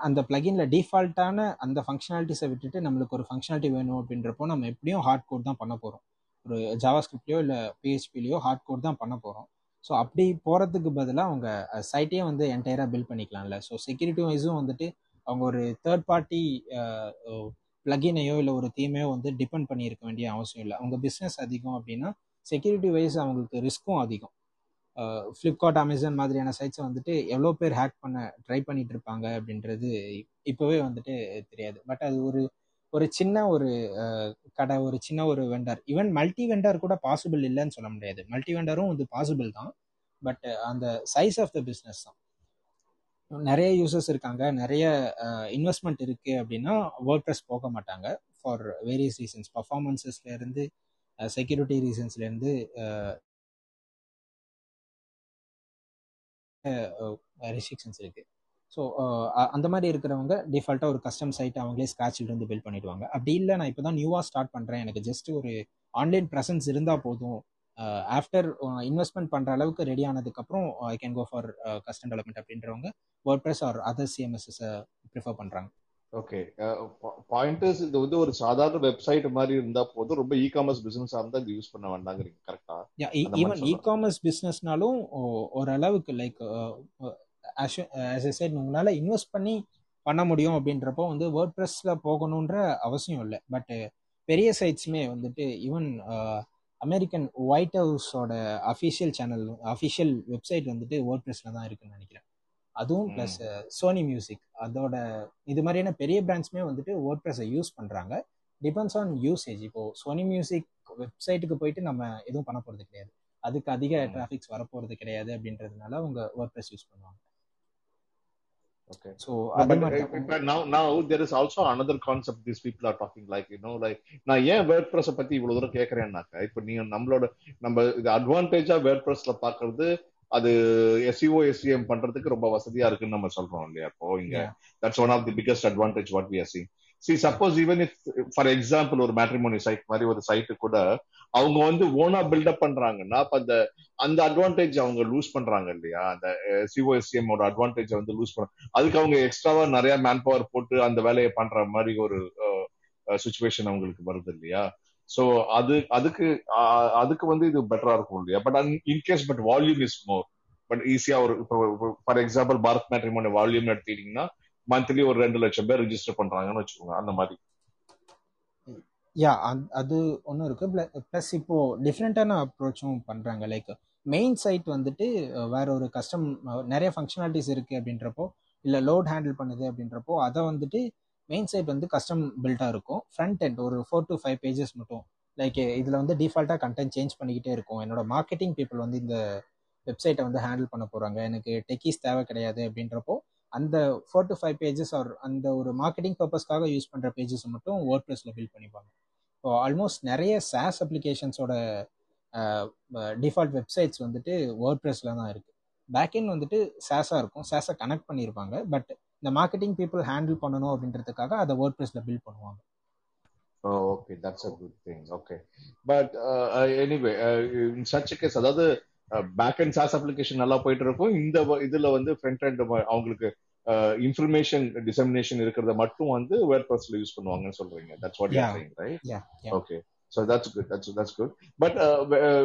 அந்த பிளகின்ல டிஃபால்ட்டான அந்த ஃபங்க்ஷனாலிட்டிஸை விட்டுட்டு நம்மளுக்கு ஒரு ஃபங்க்ஷனாலிட்டி வேணும் அப்படின்றப்போ நம்ம எப்படியும் ஹார்ட் கோட் தான் பண்ண போகிறோம் ஒரு ஜாவா ஸ்கிரிப்ட்லையோ இல்லை பிஹெச்பிலையோ ஹார்ட் கோட் தான் பண்ண போகிறோம் ஸோ அப்படி போகிறதுக்கு பதிலாக அவங்க சைட்டையே வந்து என்டையராக பில்ட் பண்ணிக்கலாம்ல. ஸோ செக்யூரிட்டி வைஸும் வந்துட்டு அவங்க ஒரு தேர்ட் பார்ட்டி பிளகினையோ இல்லை ஒரு தீமையோ வந்து டிபெண்ட் பண்ணியிருக்க வேண்டிய அவசியம் இல்லை. அவங்க பிஸ்னஸ் அதிகம் அப்படின்னா செக்யூரிட்டி வைஸ் அவங்களுக்கு ரிஸ்க்கும் அதிகம். ஃப்ளிப்கார்ட் அமேசான் மாதிரியான சைட்ஸை வந்துட்டு எவ்வளோ பேர் ஹேக் பண்ண ட்ரை பண்ணிட்டு இருப்பாங்க அப்படின்றது இப்போவே வந்துட்டு தெரியாது. பட் அது ஒரு ஒரு சின்ன ஒரு கடை ஒரு சின்ன ஒரு வெண்டர் ஈவன் மல்டி வெண்டர் கூட பாசிபிள் இல்லைன்னு சொல்ல முடியாது. மல்டி வெண்டரும் வந்து பாசிபிள் தான். பட் அந்த சைஸ் ஆஃப் த பிஸ்னஸ் தான். நிறைய யூசர்ஸ் இருக்காங்க. நிறைய இன்வெஸ்ட்மெண்ட் இருக்கு அப்படின்னா ஒர்க் ப்ரெஸ் போக மாட்டாங்க. ஃபார் வேரியஸ் ரீசன்ஸ் பர்ஃபார்மன்சஸ்ல இருந்து செக்யூரிட்டி ரீசன்ஸ்லேருந்து ரெஸ்ட்ரிக்ஷன்ஸ் இருக்குது ஸோ அந்த மாதிரி இருக்கிறவங்க டிஃபால்ட்டாக ஒரு கஸ்டம் சைட் அவங்களே ஸ்க்ராட்சில் இருந்து பில்ட் பண்ணிடுவாங்க. அப்படி இல்லை நான் இப்போ தான் நியூவாக ஸ்டார்ட் பண்ணுறேன் எனக்கு ஜஸ்ட் ஒரு ஆன்லைன் ப்ரெசன்ஸ் இருந்தால் போதும். ஆஃப்டர் இன்வெஸ்ட்மெண்ட் பண்ணுற அளவுக்கு ரெடி ஆனதுக்கப்புறம் I can go for custom development அப்படின்றவங்க WordPress or other CMSs prefer பண்ணுறாங்க ஓகே பாயிண்டர்ஸ் இது வந்து ஒரு சாதாரண வெப்சைட் மாதிரி இருந்தா போதும். ரொம்ப இ காமர்ஸ் பிசினஸ் இருந்தா இது யூஸ் பண்ண வேண்டாங்கிறீங்க கரெக்டா ஈவன் இ காமர்ஸ் பிசினஸ்னாலும் ஓரளவுக்கு லைக் ஆஸ் எ சைட் உங்களால இன்வெஸ்ட் பண்ணி பண்ண முடியும் அப்படின்றப்போ வந்து வேர்ட் ப்ரெஸ்ல போகணுன்ற அவசியம் இல்லை. பட் பெரிய சைட்ஸுமே வந்துட்டு ஈவன் அமெரிக்கன் ஒயிட் ஹவுஸோட அஃபிஷியல் சேனல் அஃபிஷியல் வெப்சைட் வந்துட்டு வேர்ட் ப்ரெஸ்ல தான் இருக்குன்னு நினைக்கிறேன். அதுவும் ப்ளஸ் சோனி மியூசிக் அதோட இது மாதிரியான பெரிய பிராண்ட்ஸ்மே வந்துட்டு வேர்ட் ப்ரெஸ்ஸை யூஸ் பண்ணுறாங்க டிபெண்ட்ஸ் ஆன் யூசேஜ் இப்போ சோனி மியூசிக் வெப்சைட்டுக்கு போயிட்டு நம்ம எதுவும் பண்ண போகிறது கிடையாது. அதுக்கு அதிக டிராஃபிக்ஸ் வரப்போகிறது கிடையாது அப்படின்றதுனால அவங்க வேர்ட் ப்ரெஸ் யூஸ் பண்ணுவாங்க. Okay. So no, but, but now now there is also another concept these people are talking like you know like நான் ஏன் வேர்ட் ப்ரெஸ் பத்தி இவ்வளவு தூரம் கேட்கறேன்னாக்கா இப்போ நீங்க நம்மளோட நம்ம இது அட்வான்டேஜா வேர்ட் ப்ரெஸ்ல பாக்குறது அது எஸ்இஓ எஸ்இஎம் பண்றதுக்கு ரொம்ப வசதியா இருக்குன்னு நம்ம சொல்றோம் இல்லையா? இப்போ இங்க that's one of the biggest advantage what we are seeing C suppose even if for example ஒரு மேட்ரிமோனி சைட் மாதிரி ஒரு சைட்டு கூட அவங்க வந்து ஓனா பில்டப் பண்றாங்கன்னா அப்ப அந்த அந்த அட்வான்டேஜ் அவங்க லூஸ் பண்றாங்க இல்லையா? அந்த சிஓஎஸ்சிஎம் ஓட அட்வான்டேஜ் வந்து லூஸ் பண்றாங்க. அதுக்கு அவங்க எக்ஸ்ட்ராவா நிறைய மேன் பவர் போட்டு அந்த வேலையை பண்ற மாதிரி ஒரு சுச்சுவேஷன் அவங்களுக்கு வருது இல்லையா? சோ அது அதுக்கு அதுக்கு வந்து இது பெட்டரா இருக்கும் இல்லையா? But in case but volume is more but ஈஸியா ஒரு for example Bharat Matrimony volume எடுத்துக்கிட்டீங்கன்னா மந்த்லி ஒரு ரெண்டு லட்சம் பேர் ரிஜிஸ்டர் பண்றாங்கன்னு வச்சுக்கோங்க அந்த மாதிரி. யா அது ஒன்றும் இருக்கு. ப்ளஸ் இப்போ டிஃப்ரெண்டான அப்ரோச்சும் பண்றாங்க. லைக் மெயின் சைட் வந்துட்டு வேற ஒரு கஸ்டம் நிறைய ஃபங்க்ஷனாலிட்டிஸ் இருக்கு அப்படின்றப்போ இல்லை லோட் ஹேண்டில் பண்ணுது அப்படின்றப்போ அதை வந்துட்டு மெயின் சைட் வந்து கஸ்டம் பில்ட்டாக இருக்கும். ஃப்ரண்ட் எண்ட் ஒரு ஃபோர் டு ஃபைவ் பேஜஸ் மட்டும். லைக் இதில் வந்து டிஃபால்ட்டாக கண்டென்ட் சேஞ்ச் பண்ணிக்கிட்டே இருக்கும். என்னோட மார்க்கெட்டிங் பீப்புள் வந்து இந்த வெப்சைட்டை வந்து ஹேண்டில் பண்ண போகிறாங்க எனக்கு டெக்கீஸ் தேவை கிடையாது அப்படின்றப்போ அந்த four to five pages or அந்த ஒரு மார்க்கெட்டிங் பர்பஸ்க்காக யூஸ் பண்ணுற பேஜஸ் மட்டும் வேர்ட் ப்ளஸில் பில்ட் பண்ணிப்பாங்க. ஸோ ஆல்மோஸ்ட் நிறைய சாஸ் அப்ளிகேஷன்ஸோட டிஃபால்ட் வெப்சைட்ஸ் வந்துட்டு வேர்ட் ப்ரெஸ்ல தான் இருக்குது பேக்எண்ட் வந்துட்டு சாஸாக இருக்கும். சாஸை கனெக்ட் பண்ணியிருப்பாங்க பட் இந்த மார்க்கெட்டிங் பீப்புள் ஹேண்டில் பண்ணணும் அப்படின்றதுக்காக அதை வேர்ட் ப்ரெஸ்ல பில்ட் பண்ணுவாங்க. Okay that's a good thing okay but anyway in such case அதாவது பேக் அண்ட் சாஸ் அப்ளிகேஷன் நல்லா போயிட்டு இருக்கும் இந்த இதுல வந்து ஃப்ரண்ட் அண்ட் அவங்களுக்கு இன்ஃபர்மேஷன் டிசமினேஷன் இருக்கிறத மட்டும் வந்து வேர்ட் ப்ரெஸ்ல யூஸ் பண்ணுவாங்கன்னு சொல்றீங்க. That's what you saying right okay so that's good that's that's good but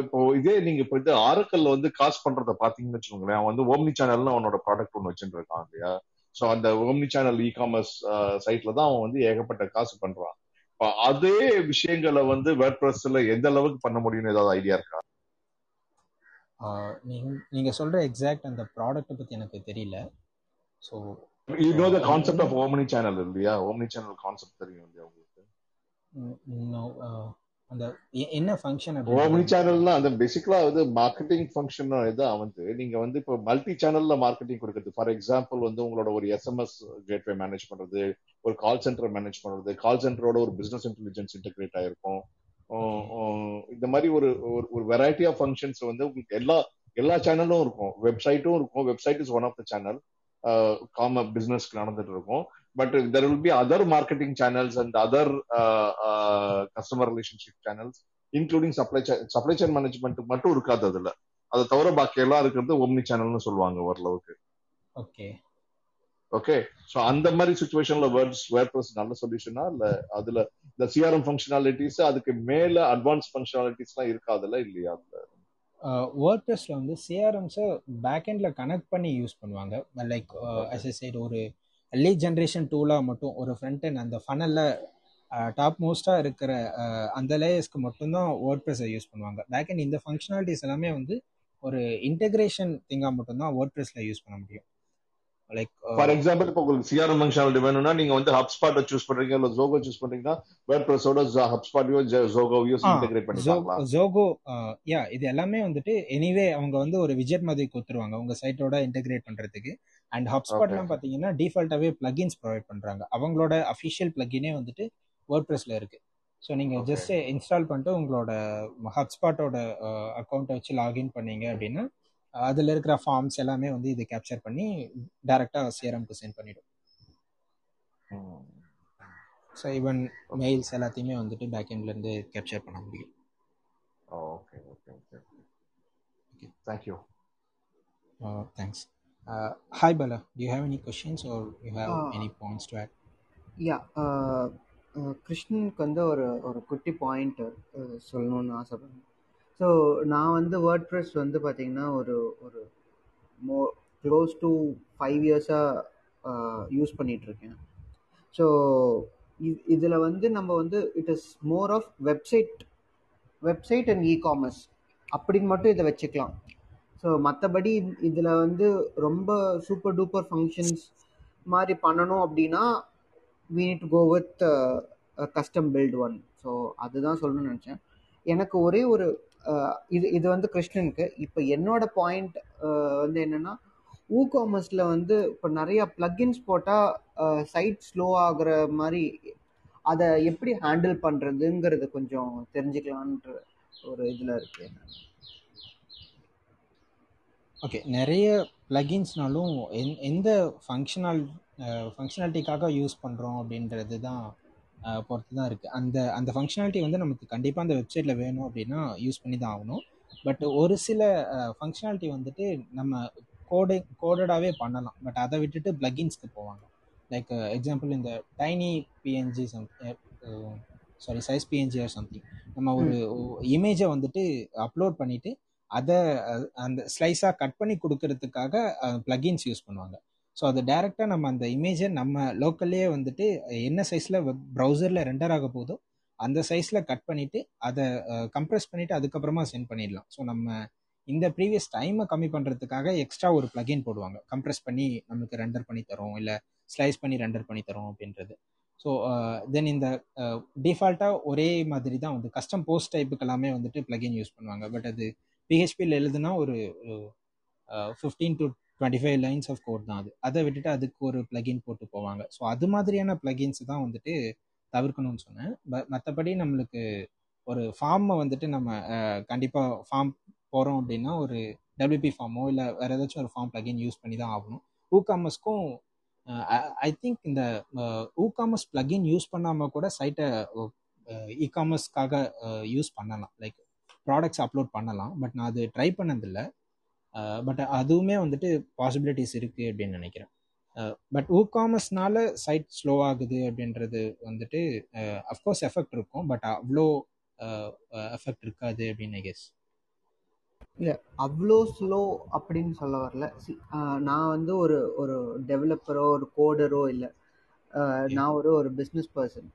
இப்போ இதே நீங்க இப்போ இது ஆரக்கல்ல வந்து காசு பண்றத பாத்தீங்கன்னு வச்சுக்கோங்களேன் அவன் வந்து ஓம்னி சேனல்னு அவனோட ப்ராடக்ட் ஒன்று வச்சுட்டு இருக்கான் இல்லையா? ஸோ அந்த ஓம்னி சேனல் இ காமர்ஸ் சைட்ல தான் அவன் வந்து ஏகப்பட்ட காசு பண்றான். அதே விஷயங்களை வந்து வேர்ட் ப்ரெஸ்ல எந்த அளவுக்கு பண்ண முடியும்னு ஏதாவது ஐடியா இருக்கா? நீங்க நீங்க சொல்ற எக்ஸாக்ட் அந்த ப்ராடக்ட்டை பத்தி எனக்கு தெரியல. So you know the concept of omni channel இல்லையா ஓம்னி சேனல் கான்செப்ட் தெரியும் இல்லையா உங்களுக்கு? No, uh, அந்த என்ன ஃபங்க்ஷன் ஓம்னி சேனல்னா அந்த பேசிக்கலா வந்து மார்க்கெட்டிங் ஃபங்க்ஷன் இதான் வந்து நீங்க வந்து இப்போ மல்டி சேனல்ல மார்க்கெட்டிங் கொடுக்குறது. ஃபார் எக்ஸாம்பிள் வந்து உங்களோட ஒரு எஸ்எம்எஸ் கேட்வே மேனேஜ் பண்றது ஒரு கால் சென்டர் மேனேஜ் பண்றது. கால் சென்டரோட ஒரு பிசினஸ் இன்டெலிஜென்ஸ் இன்டெகிரேட் ஆயிருக்கும். இந்த மாதிரி ஒரு ஒரு வெரைட்டி ஆஃப் ஃபங்க்ஷன்ஸ் வந்து உங்களுக்கு எல்லா எல்லா சேனலும் இருக்கும். வெப்சைட்டும் இருக்கும். Website is one of the channel காம பிசினஸ்க்கு நடந்துட்டு இருக்கும். But there will be other marketing channels and other customer relationship channels including supply supply chain management மட்டும் இருக்காது அதுல. அதை தவிர பாக்கி எல்லாம் இருக்கிறது ஒம்னி சேனல்னு சொல்லுவாங்க ஓரளவுக்கு. ஓகே ஓகே சோ அந்த மாதிரி சுச்சுவேஷன்ல வேர்ட்ஸ் வேர்ட் ப்ளஸ் நல்ல சொல்யூஷனா இல்ல அதுல இந்த சிஆர்எம் ஃபங்க்ஷனாலிட்டிஸ் அதுக்கு மேல அட்வான்ஸ் ஃபங்க்ஷனாலிட்டிஸ் எல்லாம் இருக்காதுல்ல இல்லையா அதுல? வேர்ட் ப்ரெஸ்ல வந்து சிஆர்எம்ஸை பேக்எண்ட்ல கனெக்ட் பண்ணி யூஸ் பண்ணுவாங்க. லைக் அஸ் எ சைடு ஒரு லீட் ஜென்ரேஷன் டூலாக மட்டும் ஒரு ஃப்ரண்ட் end அந்த ஃபனல்ல டாப் மோஸ்ட்டாக இருக்கிற அந்த லேயர்ஸ்க்கு மட்டும்தான் வேர்ட் ப்ரெஸ்ஸை யூஸ் பண்ணுவாங்க. பேக்எண்ட் இந்த ஃபங்க்ஷனாலிட்டிஸ் எல்லாமே வந்து ஒரு இன்டெகிரேஷன் திங்காக மட்டும்தான் வேர்ட் ப்ரெஸ்ல யூஸ் பண்ண முடியும். லைக் ஃபார் எக்ஸாம்பிள் இப்போ உங்களுக்கு சிஆர்எம் ஃபங்க்ஷனாலிட்டி வேணும்னா நீங்க வந்து ஹப்ஸ்பாட்டை சூஸ் பண்றீங்க இல்ல ஜோகோ சூஸ் பண்றீங்கன்னா வேர்ட் ப்ளஸோட ஹப்ஸ்பாட்டையோ ஜோகோவையோ இன்டெகிரேட் ஜோ பண்ணிக்கலாங்களா ஜோகோ யா இது எல்லாமே வந்துட்டு எனிவே அவங்க வந்து ஒரு விஜெட் மாதிரி கொடுத்துருவாங்க உங்க சைட்டோட இன்டெகிரேட் பண்றதுக்கு. அண்ட் ஹப்ஸ்பாட்லாம் பார்த்தீங்கன்னா டிஃபால்ட்டாகவே பிளகின்ஸ் ப்ரொவைட் பண்றாங்க. அவங்களோட அஃபிஷியல் பிளகினே வந்துட்டு வேர்ட் ப்ரெஸ்ல இருக்கு. ஸோ நீங்க ஜஸ்ட் இன்ஸ்டால் பண்ணிட்டு உங்களோட ஹப்ஸ்பாட்டோட அக்கௌண்ட்டை வச்சு லாகின் பண்ணீங்க அப்படின்னா அதில் இருக்கிற ஃபார்ம்ஸ் எல்லாமே வந்து இது கேப்சர் பண்ணி டைரெக்டாக சிஆர்எம்க்கு சென்ட் பண்ணிடும் ஸோ ஈவன் மெயில்ஸ் எல்லாத்தையுமே வந்துட்டு பேக்எண்ட்ல இருந்து கேப்சர் பண்ண முடியும் okay okay okay okay thank you Uh. Uh, hi, Bala. Do you have any questions or you have any points to add? Yeah கிருஷ்ணனுக்கு வந்து ஒரு ஒரு குட்டி பாயிண்ட் சொல்லணும்னு ஆசைப்படுறேன் ஸோ நான் வந்து வேர்ட் ப்ரெஸ் வந்து பார்த்தீங்கன்னா ஒரு ஒரு மோ க்ளோஸ் டு ஃபைவ் இயர்ஸாக யூஸ் பண்ணிகிட்ருக்கேன் ஸோ இதில் வந்து நம்ம வந்து it is more of website website and e-commerce அப்படின்னு மட்டும் இதை வச்சுக்கலாம். ஸோ மற்றபடி இதில் வந்து ரொம்ப சூப்பர் டூப்பர் ஃபங்க்ஷன்ஸ் மாதிரி பண்ணணும் அப்படின்னா we need go with custom build one so அதுதான் சொல்லணும்னு நினச்சேன். எனக்கு ஒரே ஒரு இது இது வந்து கிருஷ்ணனுக்கு. இப்போ என்னோட பாயிண்ட் வந்து என்னென்னா ஊ காமர்ஸில் வந்து இப்போ நிறையா ப்ளக்கின்ஸ் போட்டால் சைட் ஸ்லோ ஆகுற மாதிரி அதை எப்படி ஹேண்டில் பண்ணுறதுங்கிறது கொஞ்சம் தெரிஞ்சுக்கலான்ற ஒரு இதில் இருக்கு. ஓகே நிறைய பிளகின்ஸ்னாலும் எந் எந்த ஃபங்க்ஷனல் ஃபங்க்ஷனாலிட்டிக்காக யூஸ் பண்ணுறோம் அப்படின்றது தான் பொறுத்து தான் இருக்குது அந்த அந்த ஃபங்க்ஷனாலிட்டி வந்து நமக்கு கண்டிப்பாக அந்த வெப்சைட்டில் வேணும் அப்படின்னா யூஸ் பண்ணி தான் ஆகணும். பட் ஒரு சில ஃபங்க்ஷனாலிட்டி வந்துட்டு நம்ம கோடை கோடடாகவே பண்ணலாம். பட் அதை விட்டுட்டு பிளகின்ஸ்க்கு போவாங்க. லைக் எக்ஸாம்பிள் இந்த tiny PNG some sorry size PNG or something நம்ம ஒரு இமேஜை வந்துட்டு அப்லோட் பண்ணிட்டு அதை அந்த ஸ்லைஸாக கட் பண்ணி கொடுக்கறதுக்காக பிளகின்ஸ் யூஸ் பண்ணுவாங்க. ஸோ அது டைரெக்டாக நம்ம அந்த இமேஜை நம்ம லோக்கல்லே வந்துட்டு என்ன சைஸில் ப்ரௌசரில் ரெண்டர் ஆக போதோ அந்த சைஸில் கட் பண்ணிவிட்டு அதை கம்ப்ரெஸ் பண்ணிவிட்டு அதுக்கப்புறமா சென்ட் பண்ணிடலாம். ஸோ நம்ம இந்த ப்ரீவியஸ் டைமை கம்மி பண்ணுறதுக்காக எக்ஸ்ட்ரா ஒரு ப்ளகின் போடுவாங்க. கம்ப்ரெஸ் பண்ணி நமக்கு ரெண்டர் பண்ணி தரும் இல்லை ஸ்லைஸ் பண்ணி ரெண்டர் பண்ணி தரும் அப்படின்றது. ஸோ தென் இந்த டிஃபால்ட்டாக ஒரே மாதிரி தான் வந்து கஸ்டம் போஸ்ட் டைப்புக்கு எல்லாமே வந்துட்டு ப்ளகின் யூஸ் பண்ணுவாங்க. பட் அது பிஹெச்பியில் எழுதுனா ஒரு fifteen to twenty five lines of code தான் அது. அதை விட்டுட்டு அதுக்கு ஒரு பிளகின் போட்டு போவாங்க. ஸோ அது மாதிரியான பிளகின்ஸ் தான் வந்துட்டு தவிர்க்கணும்னு சொன்னேன். பட் மற்றபடி நம்மளுக்கு ஒரு ஃபார்மை வந்துட்டு நம்ம கண்டிப்பாக ஃபார்ம் போகிறோம் அப்படின்னா ஒரு டபிள்யூபி ஃபார்மோ இல்லை வேறு ஏதாச்சும் ஒரு ஃபார்ம் பிளகின் யூஸ் பண்ணி தான் ஆகணும். ஊகாமஸ்க்கும் ஐ திங்க் இந்த ஊகாமஸ் பிளகின் யூஸ் பண்ணாமல் கூட சைட்டை இ காமர்ஸ்க்காக யூஸ் பண்ணலாம். லைக் ப்ராடக்ட்ஸ் அப்லோட் பண்ணலாம். பட் நான் அது ட்ரை பண்ணதில்லை. பட் அதுவுமே வந்துட்டு பாசிபிலிட்டிஸ் இருக்குது அப்படின்னு நினைக்கிறேன். பட் ஊ காமர்ஸ்னால சைட் ஸ்லோ ஆகுது அப்படின்றது வந்துட்டு அஃப்கோர்ஸ் எஃபெக்ட் இருக்கும் பட் அவ்வளோ எஃபெக்ட் இருக்காது அப்படின்னு கெஸ் இல்லை அவ்வளோ ஸ்லோ அப்படின்னு சொல்ல வரல. நான் வந்து ஒரு ஒரு டெவலப்பரோ ஒரு கோடரோ இல்லை. நான் ஒரு ஒரு பிஸ்னஸ் பர்சன்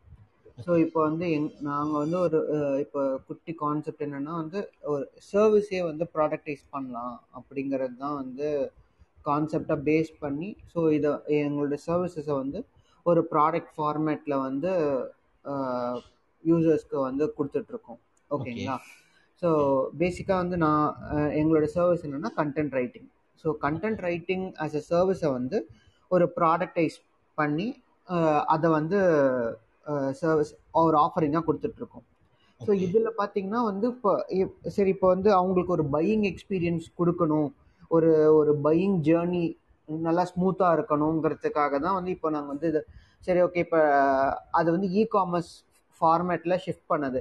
ஸோ இப்போ வந்து எங் நாங்கள் வந்து ஒரு இப்போ குட்டி கான்செப்ட் என்னென்னா வந்து ஒரு சர்வீஸே வந்து ப்ராடக்டைஸ் பண்ணலாம் அப்படிங்கிறது தான் வந்து கான்செப்டை பேஸ் பண்ணி ஸோ இதை எங்களோட சர்வீசஸை வந்து ஒரு ப்ராடக்ட் ஃபார்மேட்டில் வந்து யூசர்ஸ்க்கு வந்து கொடுத்துட்ருக்கோம். ஓகேங்களா? ஸோ பேசிக்காக வந்து நான் எங்களோட சர்வீஸ் என்னென்னா content writing so content writing as a சர்வீஸை வந்து ஒரு ப்ராடக்டைஸ் பண்ணி அதை வந்து சர்வீஸ் ஒரு ஆஃபரிங்காக கொடுத்துட்ருக்கோம். ஸோ இதில் பார்த்தீங்கன்னா வந்து இப்போ சரி இப்போ வந்து அவங்களுக்கு ஒரு பையிங் எக்ஸ்பீரியன்ஸ் கொடுக்கணும். ஒரு ஒரு பையிங் ஜேர்னி நல்லா ஸ்மூத்தாக இருக்கணுங்கிறதுக்காக தான் வந்து இப்போ நாங்கள் வந்து இது சரி ஓகே இப்போ அது வந்து இ காமர்ஸ் ஃபார்மேட்டில் ஷிஃப்ட் பண்ணது.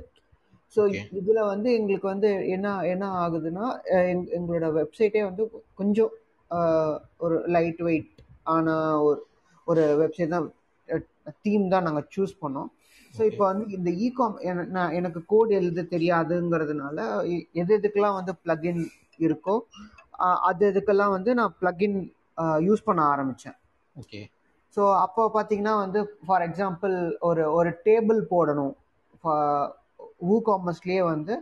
ஸோ இதில் வந்து எங்களுக்கு வந்து என்ன என்ன ஆகுதுன்னா எங் எங்களோட வெப்சைட்டே வந்து கொஞ்சம் ஒரு லைட் வெயிட் ஆன ஒரு ஒரு வெப்சைட் தான் தீம் தான் நாங்கள் சூஸ் பண்ணோம். ஸோ இப்போ வந்து இந்த இகாம் நான் எனக்கு கோட் எழுத தெரியாதுங்கிறதுனால எது எதுக்கெல்லாம் வந்து ப்ளகின் இருக்கோ அது இதுக்கெல்லாம் வந்து நான் ப்ளகின் யூஸ் பண்ண ஆரம்பித்தேன் ஓகே ஸோ அப்போ பார்த்தீங்கன்னா வந்து ஃபார் எக்ஸாம்பிள் ஒரு ஒரு டேபிள் போடணும். ஊ காமர்ஸ்லேயே வந்து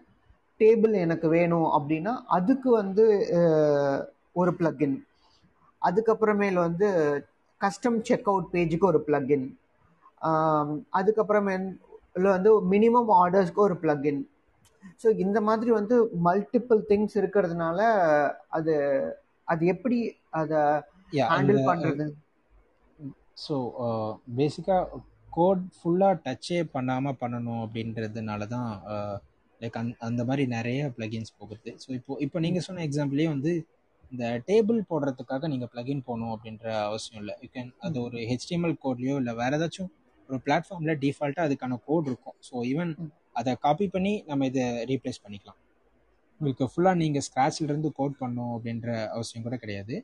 டேபிள் எனக்கு வேணும் அப்படின்னா அதுக்கு வந்து ஒரு ப்ளகின் அதுக்கப்புறமேல் வந்து கஸ்டம் செக் அவுட் பேஜுக்கு ஒரு ப்ளகின் அதுக்கப்புறமேல வந்து மினிமம் ஆர்டர்ஸ்க்கு ஒரு ப்ளகின் ஸோ இந்த மாதிரி வந்து மல்டிபிள் திங்ஸ் இருக்கிறதுனால அது அது எப்படி அதை ஹேண்டில் பண்ணுறது ஸோ பேசிக்காக கோட் ஃபுல்லாக டச்சே பண்ணாமல் பண்ணணும் அப்படின்றதுனால தான் லைக் அந் அந்த மாதிரி நிறைய ப்ளகின்ஸ் போகுது. ஸோ இப்போ இப்போ நீங்கள் சொன்ன எக்ஸாம்பிளே வந்து இந்த டேபிள் போடுறதுக்காக நீங்கள் ப்ளகின் போகணும் அப்படின்ற அவசியம் இல்லை. யூ கேன் அது ஒரு ஹெச்டிஎம்எல் கோட்லேயோ இல்லை வேறு ஏதாச்சும் ஒரு பிளாட்ஃபார்மில் டிஃபால்ட்டாக அதுக்கான கோட் இருக்கும். ஸோ ஈவன் அதை காப்பி பண்ணி நம்ம இதை ரீப்ளேஸ் பண்ணிக்கலாம். உங்களுக்கு ஃபுல்லாக நீங்கள் ஸ்க்ராட்ச்லேருந்து கோட் பண்ணணும் அப்படின்ற அவசியம் கூட கிடையாது.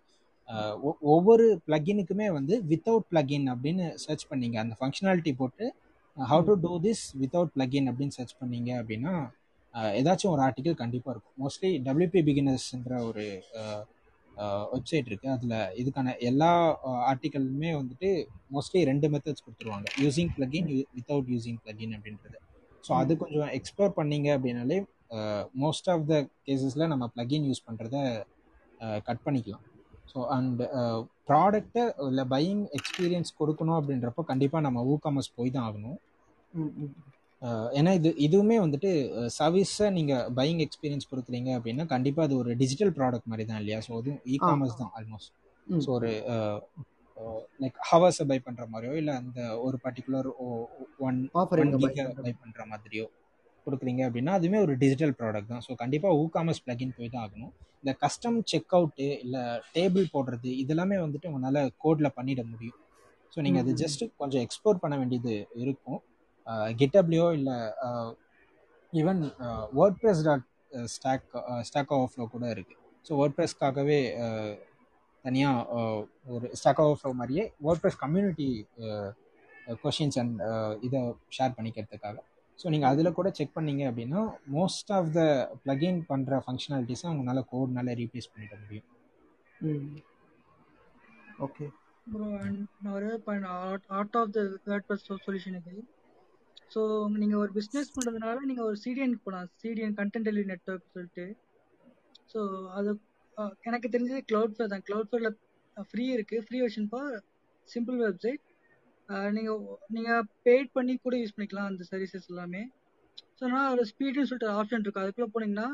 ஒவ்வொரு ப்ளகினுக்குமே வந்து வித்தவுட் ப்ளகின் அப்படின்னு சர்ச் பண்ணீங்க. அந்த ஃபங்க்ஷனாலிட்டி போட்டு how to do this without plugin அப்படின்னு சர்ச் பண்ணீங்க அப்படின்னா ஏதாச்சும் ஒரு ஆர்டிக்கல் கண்டிப்பாக இருக்கும். மோஸ்ட்லி டபிள்யூபி பிகினர்ஸ்ன்ற ஒரு வெப்சைட் இருக்குது அதில் இதுக்கான எல்லா ஆர்டிக்கலுமே வந்துட்டு மோஸ்ட்லி ரெண்டு மெத்தட்ஸ் கொடுத்துருவாங்க. Using plugin without using plugin அப்படின்றது. ஸோ அது கொஞ்சம் எக்ஸ்ப்ளோர் பண்ணீங்க அப்படின்னாலே மோஸ்ட் ஆஃப் த கேசஸில் நம்ம ப்ளகின் யூஸ் பண்ணுறத கட் பண்ணிக்கலாம். ஸோ அண்ட் ப்ராடக்டை இல்லை பையிங் எக்ஸ்பீரியன்ஸ் கொடுக்கணும் அப்படின்றப்போ கண்டிப்பாக நம்ம ஊ காமர்ஸ் போய் தான் ஆகணும் ஏன்னா இது இதுவுமே வந்துட்டு சர்வீஸை நீங்கள் பையிங் எக்ஸ்பீரியன்ஸ் கொடுக்குறீங்க அப்படின்னா கண்டிப்பாக அது ஒரு டிஜிட்டல் ப்ராடக்ட் மாதிரி தான் இல்லையா? ஸோ அதுவும் இ காமர்ஸ் தான் ஆல்மோஸ்ட் ஸோ ஒரு லைக் ஹவர்ஸை பை பண்ணுற மாதிரியோ இல்லை அந்த ஒரு பர்டிகுலர் ஒன் ஒன் பை பண்ணுற மாதிரியோ கொடுக்குறீங்க அப்படின்னா அதுவுமே ஒரு டிஜிட்டல் ப்ராடக்ட் தான். ஸோ கண்டிப்பாக ஊ காமர்ஸ் பிளகின் போய் தான் ஆகணும். இந்த கஸ்டம் செக் அவுட்டு இல்லை டேபிள் போடுறது இதெல்லாமே வந்துட்டு உங்களால் கோடில் பண்ணிட முடியும். ஸோ நீங்கள் அது ஜஸ்ட் கொஞ்சம் எக்ஸ்ப்ளோர் பண்ண வேண்டியது இருக்கும். கிட்டப்லேயோ இல்லை even WordPress dot stack Stack Overflow கூட இருக்குது ஸோ வேர்ட் ப்ரெஸ்க்காகவே தனியாக ஒரு ஸ்டாக் ஆஃப் ஃப்ளோ மாதிரியே WordPress community questions and இதை ஷேர் பண்ணிக்கிறதுக்காக. ஸோ நீங்கள் அதில் கூட செக் பண்ணீங்க அப்படின்னா மோஸ்ட் ஆஃப் த ப்ளகின் பண்ணுற ஃபங்க்ஷனாலிட்டிஸை உங்களால் கோட்னால ரீப்ளேஸ் பண்ணிட முடியும். ஓகே ப்ரோ நான் ஒரே point art of the WordPress சொல்யூஷனுக்கு so நீங்கள் ஒரு பிஸ்னஸ் பண்ணுறதுனால நீங்கள் ஒரு சிடிஎன் போகலாம் சிடிஎன் கண்டென்ட் டெலிவரி நெட்ஒர்க் சொல்லிட்டு. ஸோ அது எனக்கு தெரிஞ்சது க்ளவுட் ஃபேர் தான். க்ளவுட் ஃபேரில் ஃப்ரீ இருக்குது free version for simple website நீங்கள் நீங்கள் பெய்ட் பண்ணி கூட யூஸ் பண்ணிக்கலாம் அந்த சர்வீசஸ் எல்லாமே. ஸோ அதனால ஒரு ஸ்பீடுன்னு சொல்லிட்டு ஆப்ஷன் இருக்கு. அதுக்குள்ளே போனீங்கன்னா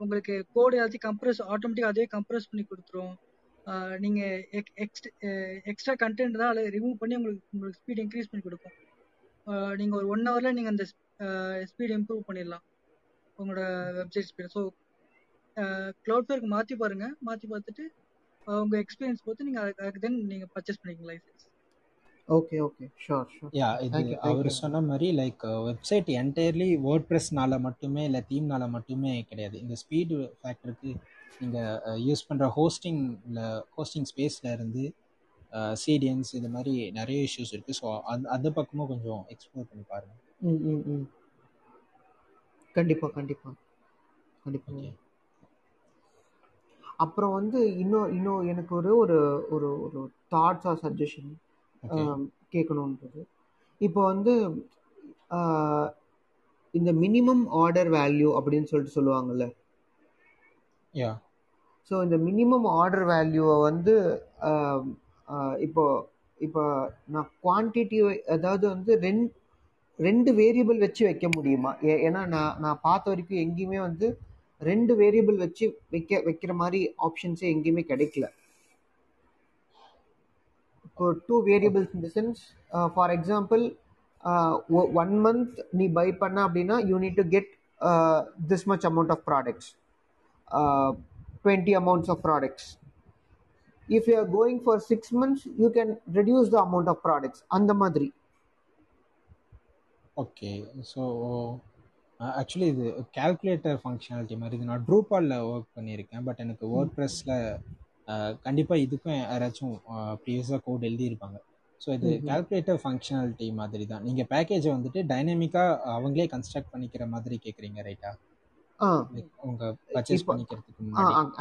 உங்களுக்கு கோடு எல்லாத்தையும் கம்ப்ரஸ் ஆட்டோமேட்டிக்காக அதே கம்ப்ரஸ் பண்ணி கொடுத்துரும். நீங்கள் நீங்க எக்ஸ்ட்ரா எக்ஸ்ட்ரா கண்டென்ட் தான் அதில் ரிமூவ் பண்ணி உங்களுக்கு உங்களுக்கு ஸ்பீட் இன்க்ரீஸ் பண்ணி கொடுக்கும். ஆஹ் நீங்க ஒரு ஒன் ஹவர்ல நீங்க அந்த ஸ்பீட் இம்ப்ரூவ் பண்ணிடலாம். உங்களோட வெப்சைட் ஸ்பீட் ஸோ க்ளவுட் ஃபேருக்கு மாற்றி பாருங்க. மாற்றி பார்த்துட்டு ஆஹ் உங்க எக்ஸ்பீரியன்ஸ் பொறுத்து நீங்க அதுக்கு தென் நீங்க பர்ச்சேஸ் பண்ணிக்கலாம் license okay okay sure sure yeah இது அவர் சொன்ன மாதிரி லைக் வெப்சைட் என்டையர்லி வேர்ட் ப்ரெஸ்னால மட்டுமே இல்லை தீம்னால மட்டுமே கிடையாது. இந்த ஸ்பீடு ஃபேக்டருக்கு நீங்கள் யூஸ் பண்ணுற ஹோஸ்டிங்கில் ஹோஸ்டிங் ஸ்பேஸில் இருந்து சிடிஎன்ஸ் இது மாதிரி நிறைய இஷ்யூஸ் இருக்குது ஸோ அது அந்த பக்கமும் கொஞ்சம் எக்ஸ்ப்ளோர் பண்ணி பாருங்கள் ம் ம் ம். கண்டிப்பா கண்டிப்பா. கண்டிப்பா. ஓகே அப்புறம் வந்து இன்னும் இன்னும் எனக்கு ஒரு ஒரு ஒரு ஒரு தாட்ஸ் ஆர் சஜஷன் கேட்கணுன்றது இப்போ வந்து இந்த மினிமம் ஆர்டர் வேல்யூ அப்படின்னு சொல்லிட்டு சொல்லுவாங்கல்ல? யா ஸோ இந்த மினிமம் ஆர்டர் வேல்யூவை வந்து இப்போ இப்போ நான் குவான்டிட்டி அதாவது வந்து ரெண்டு ரெண்டு வேரியபிள் வச்சு வைக்க முடியுமா? ஏன்னா நான் நான் பார்த்த வரைக்கும் எங்கேயுமே வந்து ரெண்டு வேரியபிள் வச்சு வைக்க வைக்கிற மாதிரி ஆப்ஷன்ஸே எங்கேயுமே கிடைக்கல. இப்போ டூ வேரியபிள்ஸ் இந்த sense for example one month நீ பை பண்ண அப்படின்னா you need to get this much amount of products twenty amounts of products if you are going for six months you can reduce the amount of products அந்த மாதிரி. Okay so actually இது calculator functionality மாதிரி. இது நான் ட்ரூபாலில் work பண்ணியிருக்கேன் but எனக்கு வேர்ட் ப்ரெஸ்ஸில் கண்டிப்பாக இதுக்கும் யாராச்சும் ப்ரீவியஸாக கோட் எழுதியிருப்பாங்க. ஸோ இது. கால்குலேட்டர் ஃபங்க்ஷனாலிட்டி மாதிரி தான் நீங்கள் பேக்கேஜை வந்துட்டு டைனமிக்காக அவங்களே கன்ஸ்ட்ரக்ட் பண்ணிக்கிற மாதிரி கேட்குறீங்க ரைட்டா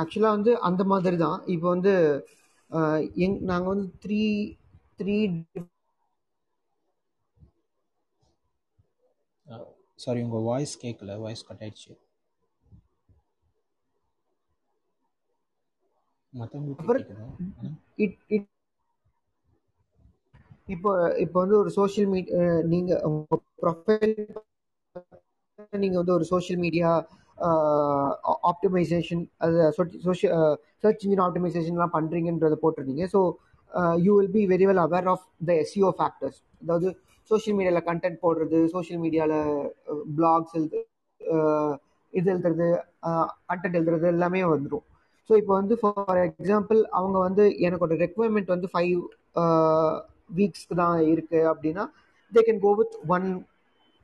ஆக்சுவலாக வந்து அந்த மாதிரி தான் இப்போ வந்து எங் நாங்கள் வந்து த்ரீ த்ரீ சாரி உங்கள் வாய்ஸ் கேட்கல வாய்ஸ் கட் ஆயிடுச்சு. இப்போ இப்போ வந்து ஒரு சோஷியல் மீடியா நீங்க உங்க ப்ரொஃபைல் நீங்க வந்து ஒரு சோஷியல் மீடியா Uh, ஆப்டிமைசேஷன் அது சோஷியல் சர்ச் இன்ஜின் ஆப்டிமைசேஷன்லாம் பண்ணுறீங்கன்றதை போட்டிருந்தீங்க. So you will be very well aware of the SEO factors அதாவது சோஷியல் மீடியாவில் கண்டென்ட் போடுறது சோஷியல் மீடியாவில் பிளாக்ஸ் எழுது இது எழுதுறது uh, கண்டென்ட் எழுதுறது எல்லாமே வந்துடும் ஸோ இப்போ வந்து ஃபார் எக்ஸாம்பிள் அவங்க வந்து எனக்கு ஒரு ரெக்குவயர்மெண்ட் வந்து ஃபைவ் வீக்ஸ்க்கு uh, தான் இருக்குது அப்படின்னா they can go with one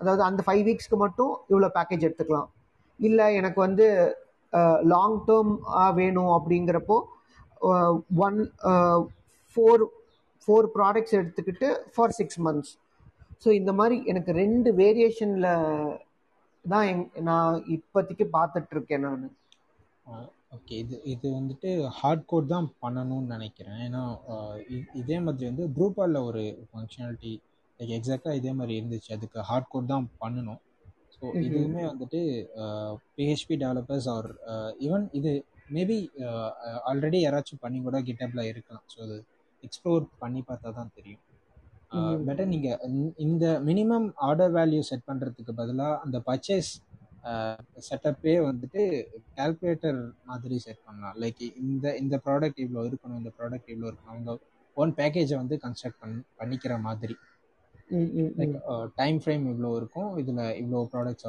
அதாவது அந்த ஃபைவ் வீக்ஸ்க்கு மட்டும் இவ்வளோ பேக்கேஜ் எடுத்துக்கலாம். இல்லை எனக்கு வந்து லாங் டேர்ம் வேணும் அப்படிங்கிறப்போ ஒன் ஃபோர் ஃபோர் ப்ராடக்ட்ஸ் எடுத்துக்கிட்டு ஃபார் சிக்ஸ் மந்த்ஸ் ஸோ இந்த மாதிரி எனக்கு ரெண்டு வேரியேஷனில் தான் எங் நான் இப்போதைக்கு பார்த்துட்ருக்கேன் நான். ஓகே இது இது வந்துட்டு ஹார்ட் கோட் தான் பண்ணணும்னு நினைக்கிறேன். ஏன்னா இதே மாதிரி வந்து ப்ரூபாலில் ஒரு ஃபங்க்ஷனாலிட்டி லைக் எக்ஸாக்டாக இதே மாதிரி இருந்துச்சு. அதுக்கு ஹார்ட் கோட் தான் பண்ணணும். ஸோ ம்ஹும். இதுவுமே வந்துட்டு பிஹெச்பி டெவலப்பர்ஸ் ஆர் ஈவன் இது மேபி ஆல்ரெடி யாராச்சும் பண்ணி கூட கிட்டப்பில் இருக்கலாம். ஸோ அது எக்ஸ்ப்ளோர் பண்ணி பார்த்தா தான் தெரியும். பெட்டர் நீங்கள் இந்த மினிமம் ஆர்டர் வேல்யூ செட் பண்ணுறதுக்கு பதிலாக அந்த பர்ச்சேஸ் செட்டப்பே வந்துட்டு கால்குலேட்டர் மாதிரி செட் பண்ணலாம். லைக் இந்த இந்த ப்ராடக்ட் இவ்வளோ இருக்கணும் இந்த ப்ராடக்ட் இவ்வளோ இருக்கணும். அவங்க ஓன் பேக்கேஜை வந்து கன்ஸ்ட்ரக்ட் பண் பண்ணிக்கிற மாதிரி. லைக் ம் டைம் ஃப்ரேம் இவ்வளோ இருக்கும் இதில் இவ்வளோ ப்ராடக்ட்ஸ்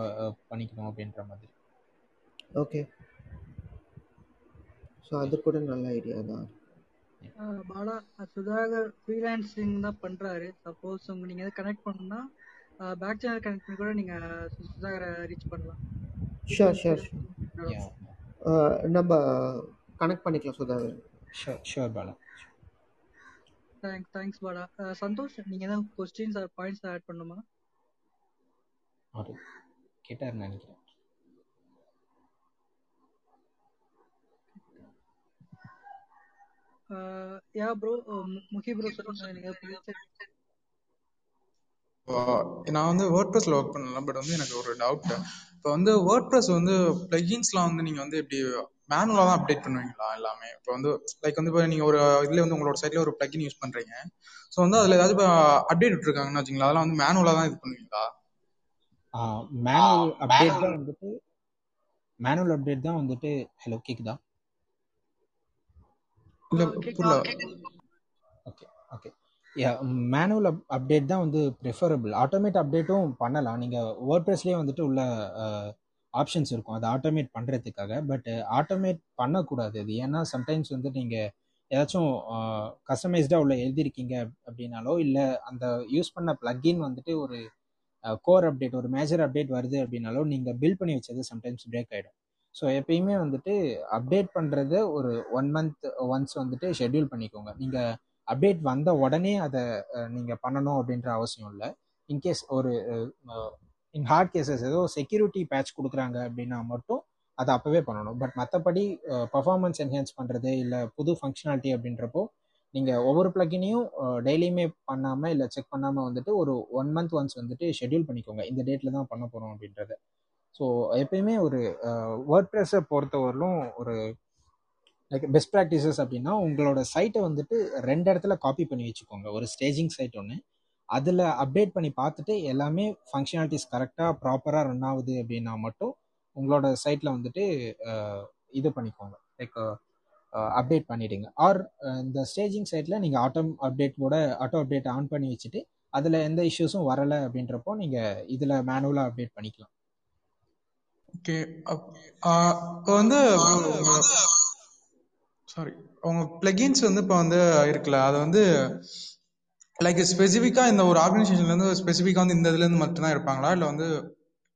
பண்ணிக்கணும் அப்படின்ற மாதிரி. ஓகே ஸோ அது கூட நல்ல ஐடியா தான். பாலா சுதாகர் ஃப்ரீலான்சிங் தான் பண்றாரு. சப்போஸ் உங்க நீங்க எதாவது கனெக்ட் பண்ணணும்னா பேக் சேனல் கனெக்ட் பண்ணி கூட நீங்க சு- சுதாகரை ரீச் பண்ணலாம். ஷூர் ஷூர் யா நம்ம கனெக்ட் பண்ணிக்கலாம் Sudhakar. Sure sure Bala. Thanks thanks Bala ஆஹ் சந்தோஷ் நீங்க ஏதாவது கொஸ்டின்ஸ் ஆர் பாயிண்ட்ஸ் ஆட் பண்ணுமா? அவர் கேட்டார்னு நினைக்கிறேன். யா ப்ரோ முகி ப்ரோ சொல்லுங்க. நீங்க ஏதாவது இப்போ நான் வந்து வேர்ட் ப்ரெஸ்ல ஒர்க் பண்ணல பட் வந்து எனக்கு ஒரு டவுட் இப்போ வந்து வேர்ட் ப்ரெஸ் வந்து பிளகின்ஸ்லாம் வந்து நீங்க வந்து இப்படி மேனுவலாக தான் அப்டேட் பண்ணுவீங்களா எல்லாமே? இப்போ வந்து லைக் வந்து இப்போ நீங்கள் ஒரு இதில் வந்து உங்களோட சைடில் ஒரு பிளக்கின் யூஸ் பண்ணுறீங்க ஸோ வந்து அதில் ஏதாவது இப்போ அப்டேட் விட்டுருக்காங்கன்னு வச்சுங்களா அதெல்லாம் வந்து மேனுவலாக தான் இது பண்ணுவீங்களா? மேனுவல் அப்டேட் தான் வந்துட்டு மேனுவல் அப்டேட் தான் வந்துட்டு ஹலோ கேக்குதா இல்லை புரியல okay okay yeah manual up update தான் வந்து ப்ரிஃபரபிள் ஆட்டோமேட் அப்டேட்டும் பண்ணலாம். நீங்கள் வேர்ட்ப்ரெஸ்லேயே வந்துட்டு உள்ள ஆப்ஷன்ஸ் இருக்கும். அதை ஆட்டோமேட் பண்ணுறதுக்காக பட் ஆட்டோமேட் பண்ணக்கூடாது அது. ஏன்னா சம்டைம்ஸ் வந்து நீங்கள் ஏதாச்சும் கஸ்டமைஸ்டாக உள்ள எழுதியிருக்கீங்க அப்படின்னாலோ இல்லை அந்த யூஸ் பண்ண ப்ளக்கின் வந்துட்டு ஒரு கோர் அப்டேட் ஒரு மேஜர் அப்டேட் வருது அப்படின்னாலோ நீங்கள் பில் பண்ணி வச்சது சம்டைம்ஸ் பிரேக் ஆகிடும் ஸோ எப்பயுமே வந்துட்டு அப்டேட் பண்ணுறது ஒரு ஒன் மந்த் ஒன்ஸ் வந்துட்டு ஷெட்யூல் பண்ணிக்கோங்க. நீங்கள் அப்டேட் வந்த உடனே அதை நீங்கள் பண்ணணும் அப்படின்ற அவசியம் இல்லை. இன்கேஸ் ஒரு இன் ஹார்ட் கேசஸ் ஏதோ செக்யூரிட்டி பேட்ச் கொடுக்குறாங்க அப்படின்னா மட்டும் அதை அப்போவே பண்ணணும். பட் மற்றபடி பர்ஃபார்மன்ஸ் என்ஹான்ஸ் பண்ணுறது இல்லை புது ஃபங்க்ஷனாலிட்டி அப்படின்றப்போ நீங்கள் ஒவ்வொரு பிளக்கினையும் டெய்லியுமே பண்ணாமல் இல்லை செக் பண்ணாமல் வந்துட்டு ஒரு ஒன் மந்த் ஒன்ஸ் வந்துட்டு ஷெட்யூல் பண்ணிக்கோங்க. இந்த டேட்டில் தான் பண்ண போகிறோம் அப்படின்றத. ஸோ எப்பயுமே ஒரு வேர்ட் ப்ரெஸ்ஸை பொறுத்தவரையிலும் ஒரு லைக் பெஸ்ட் ப்ராக்டிசஸ் அப்படின்னா உங்களோட சைட்டை வந்துட்டு ரெண்டு இடத்துல காப்பி பண்ணி வச்சுக்கோங்க. ஒரு ஸ்டேஜிங் சைட் ஒன்று அதில் அப்டேட் பண்ணி பார்த்துட்டு எல்லாமே ஃபங்க்ஷனாலிட்டிஸ் கரெக்டாக ப்ராப்பராக ரன் ஆகுது அப்படின்னா மட்டும் உங்களோட சைட்டில் வந்துட்டு இது பண்ணிக்கோங்க. லைக் அப்டேட் பண்ணிடுங்க. ஆர் இந்த ஸ்டேஜிங் சைட்டில் நீங்கள் ஆட்டோ அப்டேட் கூட ஆட்டோ அப்டேட் ஆன் பண்ணி வச்சுட்டு அதில் எந்த இஷ்யூஸும் வரலை அப்படின்றப்போ நீங்கள் இதில் மேனுவலாக அப்டேட் பண்ணிக்கலாம். ஓகே இப்போ வந்து சாரி உங்க பிளகின்ஸ் வந்து இப்போ வந்து இருக்குல்ல அது வந்து லைக் ஸ்பெசிஃபிக்காக இந்த ஒரு ஆர்கனைசேஷன்லேருந்து ஸ்பெசிஃபிக்காக வந்து இந்த இதுலேருந்து மட்டும்தான் இருப்பாங்களா இல்லை வந்து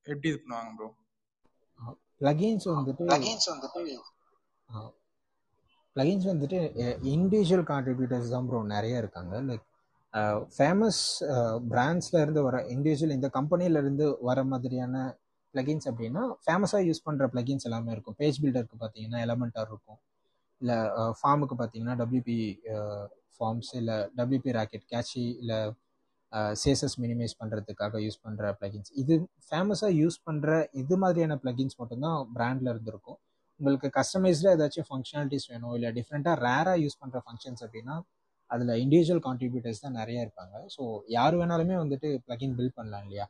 எப்படி இது பண்ணுவாங்க ப்ரோ பிளகின்ஸ் வந்துட்டு பிளகின்ஸ் வந்துட்டு இண்டிவிஜுவல் கான்ட்ரிபியூட்டர்ஸ் தான் ப்ரோ நிறைய இருக்காங்க. லைக் ஃபேமஸ் பிராண்ட்ஸ்ல இருந்து வர இண்டிவிஜுவல் இந்த கம்பெனில இருந்து வர மாதிரியான பிளகின்ஸ் அப்படின்னா ஃபேமஸாக யூஸ் பண்ணுற பிளகின்ஸ் எல்லாமே இருக்கும். பேஜ் பில்டருக்கு பார்த்தீங்கன்னா எலமெண்டார் இருக்கும். இல்லை ஃபார்முக்கு பார்த்தீங்கன்னா டபிள்யூபி ஃபார்ம்ஸ் இல்லை டபிள்யூபி ராக்கெட் கேட்சி இல்லை சேசஸ் மினிமைஸ் பண்ணுறதுக்காக யூஸ் பண்ணுற ப்ளகின்ஸ் இது ஃபேமஸாக யூஸ் பண்ணுற இது மாதிரியான ப்ளகின்ஸ் மட்டும்தான் ப்ராண்டில் இருந்திருக்கும். உங்களுக்கு கஸ்டமைஸ்டாக ஏதாச்சும் ஃபங்க்ஷனாலிட்டிஸ் வேணும் இல்லை டிஃப்ரெண்ட்டாக ரேராக யூஸ் பண்ணுற ஃபங்க்ஷன்ஸ் அப்படின்னா அதில் இண்டிவிஜுவல் கான்ட்ரிபியூட்டர்ஸ் தான் நிறைய இருப்பாங்க. ஸோ யார் வேணாலுமே வந்துட்டு ப்ளகின் பில்ட் பண்ணலாம் இல்லையா?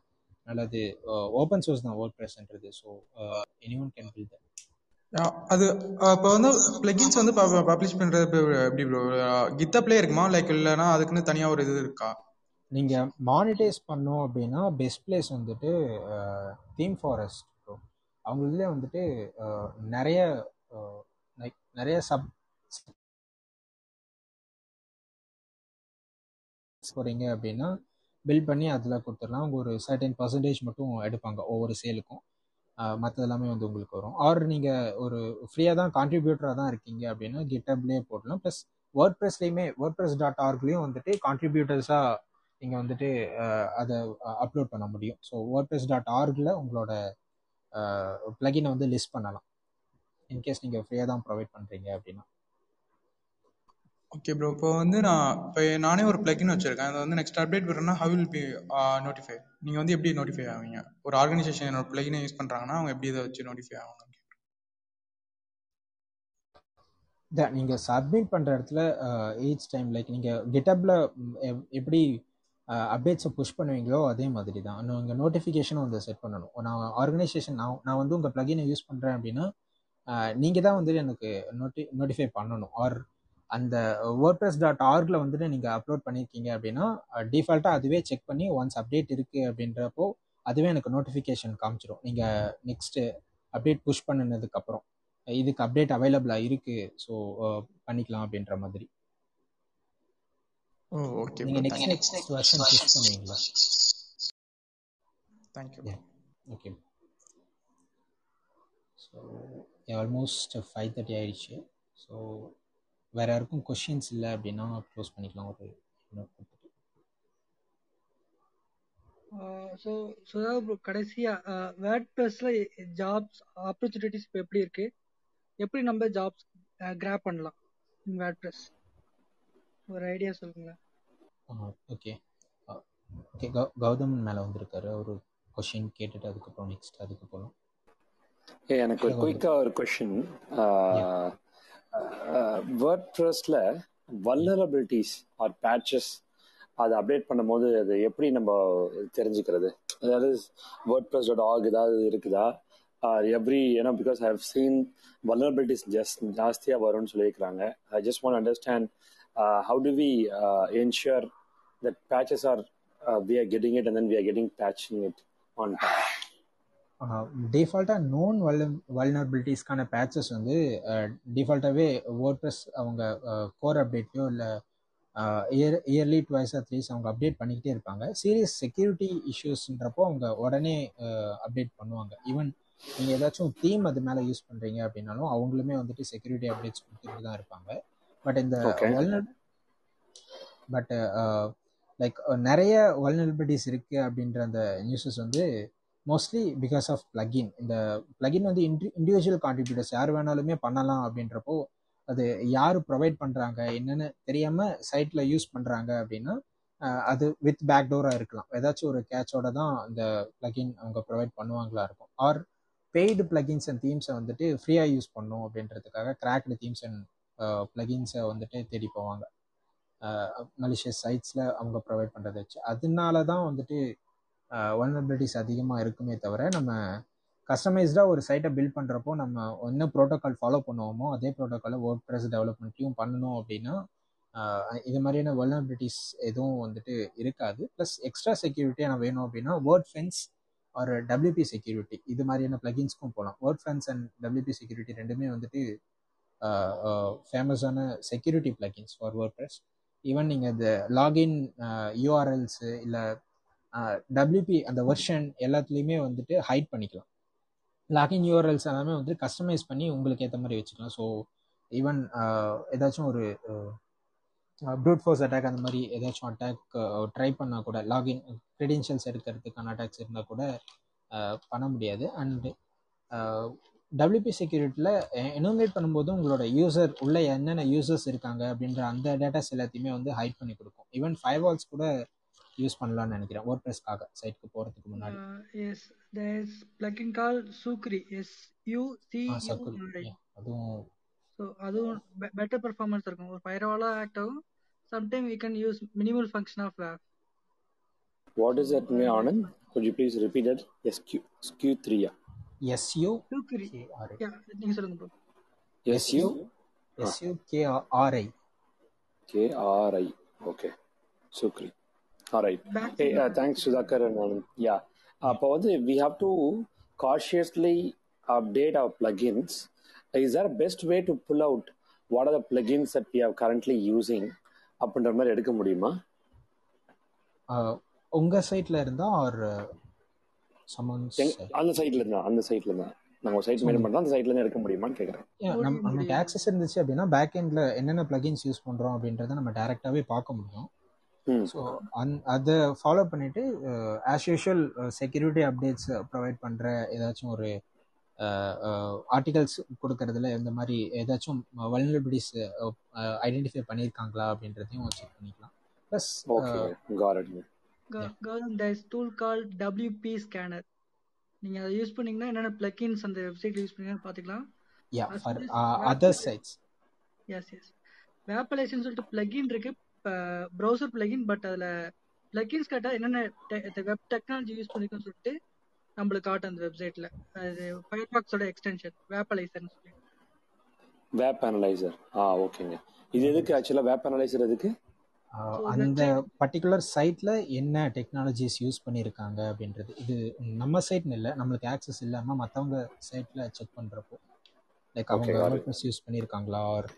நல்லது ஓப்பன் சோர்ஸ் தான் ஒர்க் ப்ரெஸ்ன்றது so anyone can build அது இப்போ வந்து பிளகின்ஸ் வந்து பப்ளிஷ் பண்ணுறது எப்படி ப்ரோ கித்தப்லேயே இருக்குமா? லைக் இல்லைனா அதுக்குன்னு தனியாக ஒரு இது இருக்கா? நீங்கள் மானிட்டைஸ் பண்ணோம் அப்படின்னா பெஸ்ட் பிளேஸ் வந்துட்டு தீம் ஃபாரஸ்ட் ப்ரோ அவங்களதுலேயே வந்துட்டு நிறைய லைக் நிறைய சப் போகிறீங்க அப்படின்னா பில் பண்ணி அதில் கொடுத்துடலாம். அவங்க ஒரு சர்டன் பர்சன்டேஜ் மட்டும் எடுப்பாங்க ஒவ்வொரு சேலுக்கும் மற்றது எல்லாமே வந்து உங்களுக்கு வரும். ஆர் நீங்கள் ஒரு ஃப்ரீயாக தான் கான்ட்ரிபியூட்டராக தான் இருக்கீங்க அப்படின்னா கிட்டப்லேயே போடலாம் ப்ளஸ் வேர்ட் ப்ரெஸ்லேயுமே வேர்ட் ப்ரெஸ் டாட் ஆர்க்லேயும் வந்துட்டு கான்ட்ரிபியூட்டர்ஸாக நீங்கள் வந்துட்டு அதை அப்லோட் பண்ண முடியும். ஸோ வேர்ட் ப்ரெஸ் டாட் ஆர்கில் உங்களோட ப்ளகினை வந்து லிஸ்ட் பண்ணலாம். இன்கேஸ் நீங்கள் ஃப்ரீயாக தான் ப்ரொவைட் பண்ணுறீங்க அப்படின்னா. ஓகே ப்ரோ இப்போ வந்து நான் இப்போ நானே ஒரு பிளகின் வச்சிருக்கேன். அதை வந்து நெக்ஸ்ட் அப்டேட் வரணும்னா ஹவ் வில் பி நோட்டிஃபை நீங்கள் வந்து எப்படி நோட்டிஃபை ஆவீங்க? ஒரு ஆர்கனைசேஷன் என்னோட பிளகினை யூஸ் பண்ணுறாங்கன்னா அவங்க எப்படி இதை வச்சு நோட்டிஃபை ஆவாங்க? நீங்கள் சப்மிட் பண்ணுற இடத்துல ஈச் டைம் லைக் நீங்கள் கிட்டப்பில் எப்படி uh, அப்டேட்ஸை புஷ் பண்ணுவீங்களோ அதே மாதிரி தான். நீங்கள் நோட்டிஃபிகேஷனும் வந்து செட் பண்ணணும். நான் ஆர்கனைசேஷன் நான் நான் வந்து உங்கள் ப்ளகினை யூஸ் பண்ணுறேன் அப்படின்னா uh, நீங்கள் தான் வந்துட்டு எனக்கு நோட்டி நோட்டிஃபை பண்ணணும். ஆர் அந்த வேர்ட்ப்ரெஸ் டாட் ஆர்கில் வந்துட்டு நீங்கள் அப்லோட் பண்ணியிருக்கீங்க அப்படின்னா டிஃபால்ட்டாக அதுவே செக் பண்ணி ஒன்ஸ் அப்டேட் இருக்குது அப்படின்றப்போ அதுவே எனக்கு நோட்டிஃபிகேஷன் காமிச்சிடும் நீங்கள் நெக்ஸ்ட்டு அப்டேட் புஷ் பண்ணினதுக்கப்புறம். இதுக்கு அப்டேட் அவைலபிளாக இருக்குது ஸோ பண்ணிக்கலாம் அப்படின்ற மாதிரி. ஓகே நீங்கள் நெக்ஸ்ட் நெக்ஸ்ட் வெர்ஷன் புஷ் பண்ணுவீங்களா? Thank you okay so almost five thirty ஆயிடுச்சு. ஸோ வேற யாருக்கும் கொஷின்ஸ் இல்லை அப்படின்னா க்ளோஸ் பண்ணிக்கலாம் ஒரு ஸோ சுதா ப்ரோ கடைசியா வேர்ட் ப்ளஸ்ல ஜாப்ஸ் ஆப்பர்ச்சுனிட்டிஸ் இப்போ எப்படி இருக்கு? எப்படி நம்ம ஜாப்ஸ் கிராப் பண்ணலாம் வேர்ட் ப்ளஸ் ஒரு ஐடியா சொல்லுங்களேன் ஓகே ஓகே கௌதம் மேலே வந்திருக்காரு. ஒரு கொஷின் கேட்டுட்டு அதுக்கப்புறம் நெக்ஸ்ட் அதுக்கு போகலாம் எனக்கு ஒரு சொல்லுங்க கௌதம் குயிக்கா ஒரு கொஷின் வேர்ட் ப்ரெஸ்ல வல்லரபிலிட்டிஸ் ஆர் பேட்சஸ் அதை அப்டேட் பண்ணும்போது அது எப்படி நம்ம தெரிஞ்சுக்கிறது? அதாவது வேர்ட் ப்ரெஸ் டாட் ஆக் ஏதாவது இருக்குதா எவ்ரி ஏன்னா because I have seen vulnerabilities just ஜாஸ்தியாக வரும்னு சொல்லியிருக்கிறாங்க. I just want understand how do we ensure that patches are we are getting it and then we are getting patching it on time டிஃபால்ட்டாக known வல்ல வல்னரபிலிட்டிஸ்க்கான patches வந்து டிஃபால்ட்டாகவே WordPress அவங்க core அப்டேட்லையோ இல்லை year yearly twice or thrice அவங்க update பண்ணிக்கிட்டே இருப்பாங்க. சீரியஸ் செக்யூரிட்டி இஷ்யூஸ்ன்றப்போ அவங்க உடனே அப்டேட் பண்ணுவாங்க. ஈவன் நீங்கள் ஏதாச்சும் தீம் அது மேலே யூஸ் பண்ணுறீங்க அப்படின்னாலும் அவங்களுமே வந்துட்டு செக்யூரிட்டி அப்டேட்ஸ் கொடுத்துட்டு தான் இருப்பாங்க. பட் இந்த பட் லைக் நிறைய வல்னரபிலிட்டிஸ் இருக்குது அப்படின்ற அந்த நியூஸஸ் வந்து மோஸ்ட்லி பிகாஸ் ஆஃப் பிளகின் இந்த பிளகின் வந்து இன்டி இண்டிவிஜுவல் கான்ட்ரிபியூட்டர்ஸ் யார் வேணாலுமே பண்ணலாம் அப்படின்றப்போ அது யார் ப்ரொவைட் பண்ணுறாங்க என்னென்னு தெரியாமல் சைட்டில் யூஸ் பண்ணுறாங்க அப்படின்னா அது வித் பேக்டோராக இருக்கலாம். ஏதாச்சும் ஒரு கேட்சோட தான் இந்த பிளகின் அவங்க ப்ரொவைட் பண்ணுவாங்களா இருக்கும். ஆர் பெய்டு பிளகின்ஸ் அண்ட் தீம்ஸை வந்துட்டு ஃப்ரீயாக யூஸ் பண்ணும் அப்படின்றதுக்காக கிராக்டு தீம்ஸ் அண்ட் பிளகின்ஸை வந்துட்டு தேடி போவாங்க. மலிஷியஸ் சைட்ஸில் அவங்க ப்ரொவைட் பண்ணுறதை வச்சு. அதனால தான் வந்துட்டு வல்னபிலிட்டிஸ் அதிகமாக இருக்குமே தவிர நம்ம கஸ்டமைஸ்டாக ஒரு சைட்டை பில்ட் பண்ணுறப்போ நம்ம என்ன ப்ரோட்டோக்கால் ஃபாலோ பண்ணுவோமோ அதே ப்ரோட்டோக்காலை ஒர்க் ப்ரெஸ் டெவலப்மெண்ட்லையும் பண்ணணும் அப்படின்னா இது மாதிரியான வல்னபிலிட்டிஸ் எதுவும் வந்துட்டு இருக்காது. ப்ளஸ் எக்ஸ்ட்ரா செக்யூரிட்டியாக வேணும் அப்படின்னா வேர்ட் ஃபென்ஸ் ஒரு டபிள்யூபி செக்யூரிட்டி இது மாதிரியான பிளகின்ஸ்க்கும் போகலாம் Wordfence and WP security ரெண்டுமே வந்துட்டு ஃபேமஸான security plugins for WordPress even நீங்கள் இந்த லாகின் யூஆர்எல்ஸு இல்லை டபிள்யூபி அந்த வெர்ஷன் எல்லாத்துலேயுமே வந்துட்டு ஹைட் பண்ணிக்கலாம். லாகின் யூஆர்எல்ஸ் எல்லாமே வந்து கஸ்டமைஸ் பண்ணி உங்களுக்கு ஏற்ற மாதிரி வச்சுக்கலாம். ஸோ ஈவன் ஏதாச்சும் ஒரு ப்ரூட் ஃபோர்ஸ் அட்டாக் அந்த மாதிரி ஏதாச்சும் அட்டாக் ட்ரை பண்ணால் கூட லாகின் க்ரெடென்ஷியல்ஸ் எடுக்கிறதுக்கான அட்டாக்ஸ் இருந்தால் கூட பண்ண முடியாது. அண்டு டபிள்யூபி செக்யூரிட்டியில் எனோமேட் பண்ணும்போது உங்களோட யூசர் உள்ளே என்னென்ன யூசர்ஸ் இருக்காங்க அப்படின்ற அந்த டேட்டாஸ் எல்லாத்தையுமே வந்து ஹைட் பண்ணி கொடுக்கும். ஈவன் ஃபைவ் வால்ஸ் கூட யூஸ் பண்ணலாம்னு நினைக்கிறேன். வேர்ட் ப்ரெஸ்க்காக சைட்டுக்கு போகிறதுக்கு முன்னாடி. Yes there is plugin called Sucuri S U C அதுவும் ஸோ அதுவும் பெட்டர் பெர்ஃபார்மன்ஸ் இருக்கும். ஒரு ஃபைரவாலாக ஆக்ட் ஆகும். Sometime you can use minimal function of vape what is that may Anand could you please repeat that? SQ SQ3 yeah S U Sucuri K R I yeah நீங்க சொல்லுங்க bro SU S U K R I KRI okay. Sukri. All right. Hey சைடில் uh, thanks Sudhakar and Anand yeah. அப்போ வந்து we have to cautiously update our plugins. Is there a best way to pull out what are the plugins that we are currently using? அப்படின்ற மாதிரி எடுக்க முடியுமா? உங்கள் சைட்டில் இருந்தால் ஆர் சமன்ஸ் எங்க அந்த சைட்ல இருந்தா அந்த சைட்ல இருந்தா. நாங்க சைட் மெயின் பண்றோம் அந்த சைட்ல இருந்து எடுக்க முடியுமான்னு கேக்குறேன். நம் நமக்கு ஆக்சஸ் இருந்துச்சு அப்படின்னா பேக் எண்டில் என்னென்ன பிளகின்ஸ் யூஸ் பண்ணுறோம் அப்படின்றத நம்ம டேரெக்டாகவே பார்க்க முடியும். ஸோ அந் அதை ஃபாலோ பண்ணிவிட்டு as usual security updates provide பண்ணுற ஏதாச்சும் ஒரு ஆர்டிகல்ஸ் கொடுக்கறதுல இந்த மாதிரி ஏதாச்சும் வல்னரபிலிட்டிஸ் ஐடென்டிஃபை பண்ணியிருக்காங்களா அப்படின்றதையும் செக் பண்ணிக்கலாம். Plus okay got it Gautham there is tool called WP scanner நீங்க அதை யூஸ் பண்ணீங்கன்னா என்னென்ன பிளக்கின்ஸ் அந்த வெப்சைட்ல யூஸ் பண்ணீங்கன்னு பாத்துக்கலாம் yeah for other sites yes yes வேப்பலைஸ்னு சொல்லிட்டு பிளகின் இருக்கு. ப்ரௌசர் பிளகின் பட் அதுல பிளகின்ஸ் கேட்டா என்னென்ன வெப் டெக்னாலஜி யூஸ் பண்ணிருக்கோம்னு சொல்லிட்டு நம்மளுக்கு காட்டும் அந்த வெப்சைட்ல அது ஃபயர்பாக்ஸோட எக்ஸ்டென்ஷன் வேப்பலைசர்னு சொல்லி வேப் அனலைசர் ஆ ஓகேங்க இது எதுக்கு ஆக்சுவலா வேப் அனலைசர் எதுக்கு? அந்த பர்டிகுலர் சைட்டில் என்ன டெக்னாலஜிஸ் யூஸ் பண்ணியிருக்காங்க அப்படின்றது. இது நம்ம சைட்னு இல்லை நம்மளுக்கு ஆக்சஸ் இல்லாமல் மற்றவங்க சைட்டில் செக் பண்ணுறப்போ லைக் அவங்க வேர்ட்ப்ரெஸ் யூஸ் பண்ணியிருக்காங்களா? ஆர்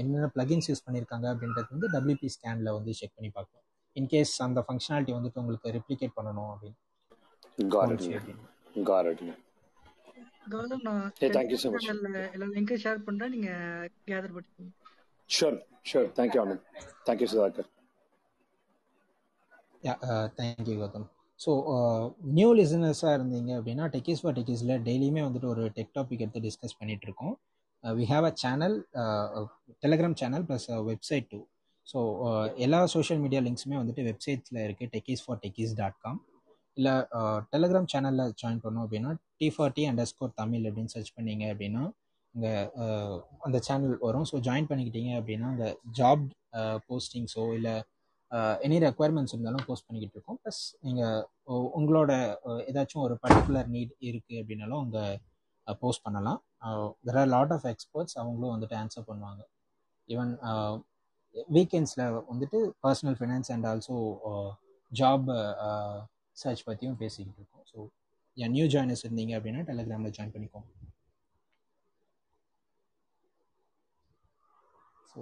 என்னென்ன பிளகின்ஸ் யூஸ் பண்ணியிருக்காங்க அப்படின்றது வந்து டபிள்யூபி ஸ்கேனில் வந்து செக் பண்ணி பார்க்கலாம் இன்கேஸ் அந்த ஃபங்க்ஷனாலிட்டி வந்துட்டு உங்களுக்கு ரெப்ளிகேட் பண்ணணும் அப்படின்னு. எல்லா லிங்க்கும் ஷேர் பண்றேன். நீங்க கேதர் பண்ணிக்கோங்க. Sure sure thank you Anand thank you Sudhakar yeah thank you Gautham so new லிசனர்ஸாக இருந்தீங்க அப்படின்னா டெக்கிஸ் ஃபார் டெக்கிஸில் டெய்லியுமே வந்துட்டு ஒரு டெக் டாபிக் எடுத்து டிஸ்கஸ் பண்ணிகிட்ருக்கோம் இருக்கோம் we have a channel Telegram channel plus website too so எல்லா சோஷியல் மீடியா லிங்க்ஸுமே வந்துட்டு வெப்சைட்ஸில் இருக்குது techies for techies dot com இல்லை டெலிகிராம் சேனலில் ஜாயின் பண்ணோம் அப்படின்னா T forty under score Tamil அப்படின்னு சர்ச் பண்ணீங்க அப்படின்னா இங்கே uh, அந்த சேனல் வரும். ஸோ ஜாயின் பண்ணிக்கிட்டீங்க அப்படின்னா அங்கே ஜாப் போஸ்டிங்ஸோ இல்லை எனி ரெக்குவயர்மெண்ட்ஸ் இருந்தாலும் போஸ்ட் பண்ணிக்கிட்டு இருக்கோம். ப்ளஸ் நீங்கள் உங்களோட ஏதாச்சும் ஒரு பர்டிகுலர் நீட் இருக்குது அப்படின்னாலும் உங்கள் போஸ்ட் பண்ணலாம். There are lot of experts அவங்களும் வந்துட்டு ஆன்சர் பண்ணுவாங்க. ஈவன் வீக்கெண்ட்ஸில் வந்துட்டு personal finance and also job search பற்றியும் பேசிக்கிட்டு இருக்கோம். ஸோ என் நியூ ஜாயினர்ஸ் இருந்தீங்க அப்படின்னா டெலிகிராமில் ஜாயின் பண்ணிக்கோங்க. So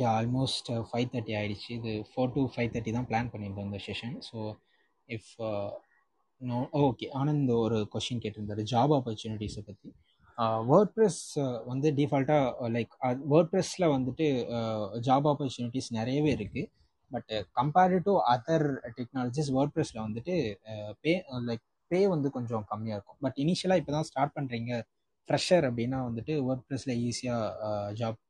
yeah almost five thirty ஆகிடுச்சு இது ஃபோர் டு ஃபைவ் தேர்ட்டி தான் பிளான் பண்ணியிருந்தோம் இந்த session so if no okay Anand ஒரு கொஷின் கேட்டிருந்தாரு. ஜாப் ஆப்பர்ச்சுனிட்டிஸை பற்றி வேர்ட் ப்ரெஸ் வந்து டிஃபால்ட்டாக லைக் வேர்ட் ப்ரெஸ்ஸில் வந்துட்டு uh, ஜாப் ஆப்பர்ச்சுனிட்டிஸ் நிறையவே இருக்குது but compared to other technologies word ப்ரெஸ்ஸில் வந்துட்டு பே லைக் பே வந்து கொஞ்சம் கம்மியாக இருக்கும். பட் இனிஷியலாக இப்போ தான் ஸ்டார்ட் பண்ணுறீங்க ஃப்ரெஷர் அப்படின்னா வந்துட்டு வேர்ட் ப்ரெஸ்ஸில் ஈஸியாக ஜாப்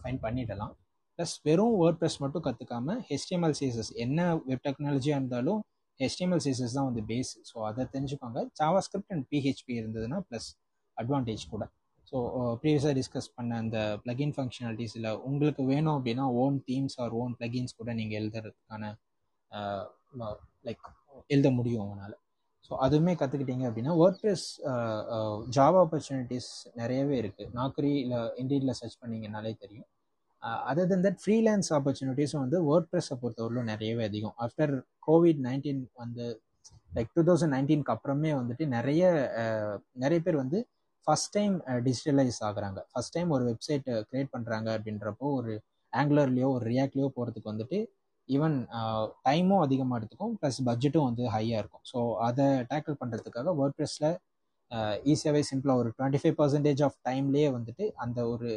ஃபைன் பண்ணிடலாம். ப்ளஸ் வெறும் வேர்ட் ப்ரெஸ் மட்டும் கற்றுக்காம ஹெச்டிஎம்எல் சிஎஸ்எஸ் என்ன வெப் டெக்னாலஜியாக இருந்தாலும் ஹெச்டிஎம்எல் சிஎஸ்எஸ் தான் வந்து பேஸ் ஸோ அதை தெரிஞ்சுக்கோங்க. ஜாவா ஸ்கிரிப்ட் அண்ட் பிஹெச்பி இருந்ததுன்னா ப்ளஸ் அட்வான்டேஜ் கூட. ஸோ ப்ரீவியஸாக டிஸ்கஸ் பண்ண அந்த ப்ளகின் ஃபங்க்ஷனாலிட்டிஸில் உங்களுக்கு வேணும் அப்படின்னா own themes or own plugins கூட நீங்கள் எழுதுறதுக்கான லைக் எழுத முடியும் உங்களால். ஸோ அதுவுமே கற்றுக்கிட்டீங்க அப்படின்னா ஒர்க் ப்ரெஸ் ஜாவா ஆப்பர்ச்சுனிட்டிஸ் நிறையவே இருக்குது நாக்குரி இல்லை இண்டீடில் சர்ச் பண்ணிங்கனாலே தெரியும். அதர் தென் தட் ஃப்ரீலான்ஸ் ஆப்பர்ச்சுனிட்டிஸும் வந்து ஒர்க் ப்ரெஸ்ஸை பொறுத்தவரையிலும் நிறையவே அதிகம். ஆஃப்டர் கோவிட் நைன்டீன் வந்து லைக் டூ தௌசண்ட் நைன்டீனுக்கு அப்புறமே வந்துட்டு நிறைய நிறைய பேர் வந்து ஃபஸ்ட் டைம் டிஜிட்டலைஸ் ஆகுறாங்க. ஃபஸ்ட் டைம் ஒரு வெப்சைட் க்ரியேட் பண்ணுறாங்க அப்படின்றப்போ ஒரு ஆங்குலர்லேயோ ஒரு ரியாக்ட்லேயோ போகிறதுக்கு வந்துட்டு ஈவன் டைமும் அதிகமாக எடுத்துக்கும் ப்ளஸ் பட்ஜெட்டும் வந்து ஹையாக இருக்கும். ஸோ அதை டேக்கிள் பண்ணுறதுக்காக வேர்ட் ப்ரெஸ்ஸில் ஈஸியாகவே சிம்பிளாக ஒரு டுவெண்ட்டி ஃபைவ் பர்சன்டேஜ் ஆஃப் டைம்லேயே வந்துட்டு அந்த ஒரு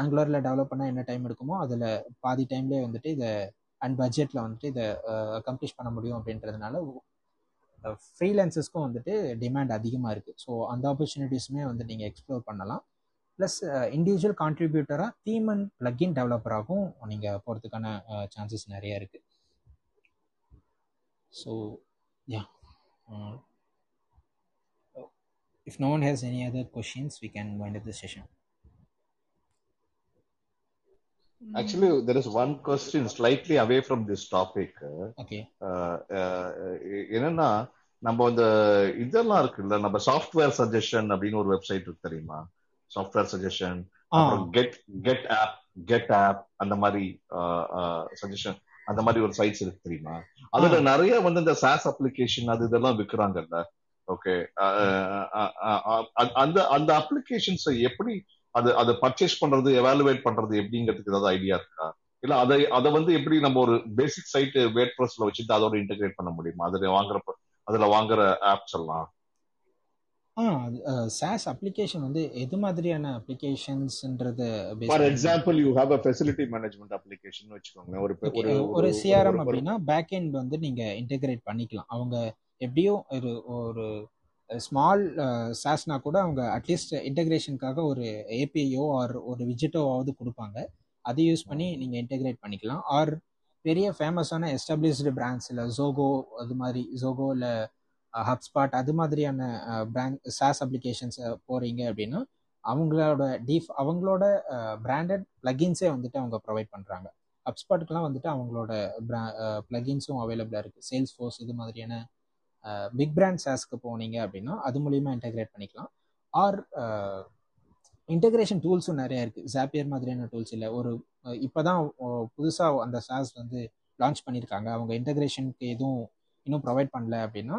ஆங்குலரில் டெவலப் பண்ணால் என்ன டைம் எடுக்குமோ அதில் பாதி டைம்லேயே வந்துட்டு இதை அண்ட் பட்ஜெட்டில் வந்துட்டு இதை கம்ப்ளீஷ் பண்ண முடியும் அப்படின்றதுனால ஃப்ரீலான்சஸ்க்கும் வந்துட்டு டிமாண்ட் அதிகமாக இருக்குது ஸோ அந்த ஆப்பர்ச்சுனிட்டிஸுமே வந்து நீங்கள் எக்ஸ்ப்ளோர் பண்ணலாம். ப்ளஸ் இண்டிவிஜுவல் கான்ட்ரிபியூட்டராக தீம் அண்ட் பிளக்இன் டெவலப்பராகவும் நீங்கள் போகிறதுக்கான சான்சஸ் நிறைய இருக்குது so yeah no one has any other questions we can wind up the session. Actually, there is one question slightly away from this topic. okay. Uh, uh, என்னன்னா நம்ம இந்த இதெல்லாம் இருக்குல்ல நம்ம சாஃப்ட்வேர் சஜஷன் அப்படின்னு ஒரு வெப்சைட் இருக்கு தெரியுமா? Software suggestion get get app get app அந்த மாதிரி சஜஷன் அந்த மாதிரி ஒரு சைட்ஸ் இருக்கு தெரியுமா? அதுல நிறைய வந்து இந்த சாஸ் அப்ளிகேஷன் அது இதெல்லாம் விற்கிறாங்கல்ல ஓகே அந்த அந்த அப்ளிகேஷன்ஸ் எப்படி அது அதை பர்ச்சேஸ் பண்றது எவாலுவேட் பண்றது எப்படிங்கிறதுக்கு ஏதாவது ஐடியா இருக்கா? இல்ல அதை அதை வந்து எப்படி நம்ம ஒரு பேசிக் சைட் வேட் ப்ரெஸ்ல வச்சுட்டு அதோட இன்டகிரேட் பண்ண முடியுமா? அதுல வாங்குறப்ப அதுல வாங்குற ஆப்ஸ் எல்லாம். ஆ சாஸ் அப்ளிகேஷன் வந்து எது மாதிரியான அப்ளிகேஷன்ஸ்ன்றத for example you have a facility management application வச்சுக்கோங்க ஒரு ஒரு ஒரு ஒரு அப்படின்னா பேக் எண்ட் வந்து நீங்கள் இன்டெகிரேட் பண்ணிக்கலாம். அவங்க எப்படியும் ஒரு ஒரு ஸ்மால் சாஸ்னா கூட அவங்க அட்லீஸ்ட் இன்டெகிரேஷனுக்காக ஒரு ஏபிஐயோ ஆர் ஒரு விஜிட்டோவாவது கொடுப்பாங்க. அதை யூஸ் பண்ணி நீங்கள் இன்டெகிரேட் பண்ணிக்கலாம். ஆர் பெரிய ஃபேமஸான எஸ்டாப்ளிஷ்டு பிராண்ட்ஸ் இல்லை ஜோகோ அது மாதிரி ஜோகோ இல்லை ஹப்ஸ்பாட் அது மாதிரியான பிராண்ட் சாஸ் அப்ளிகேஷன்ஸ் போகிறீங்க அப்படின்னா அவங்களோட டீஃப் அவங்களோட பிராண்டட் பிளகின்ஸே வந்துட்டு அவங்க ப்ரொவைட் பண்ணுறாங்க ஹப்ஸ்பாட்டுக்கெலாம் வந்துட்டு அவங்களோட பிளகின்ஸும் அவைலபிளாக இருக்குது சேல்ஸ் ஃபோர்ஸ் இது மாதிரியான பிக் பிராண்ட் சாஸ்க்கு போனீங்க அப்படின்னா அது மூலியமாக இன்டெகிரேட் பண்ணிக்கலாம். ஆர் இன்டெகிரேஷன் டூல்ஸும் நிறையா இருக்குது ஜாப்பியர் மாதிரியான டூல்ஸ் இல்லை. ஒரு இப்போ தான் புதுசாக அந்த சாஸ் வந்து லான்ச் பண்ணியிருக்காங்க அவங்க இன்டெகிரேஷனுக்கு எதுவும் இன்னும் ப்ரொவைட் பண்ணல அப்படின்னா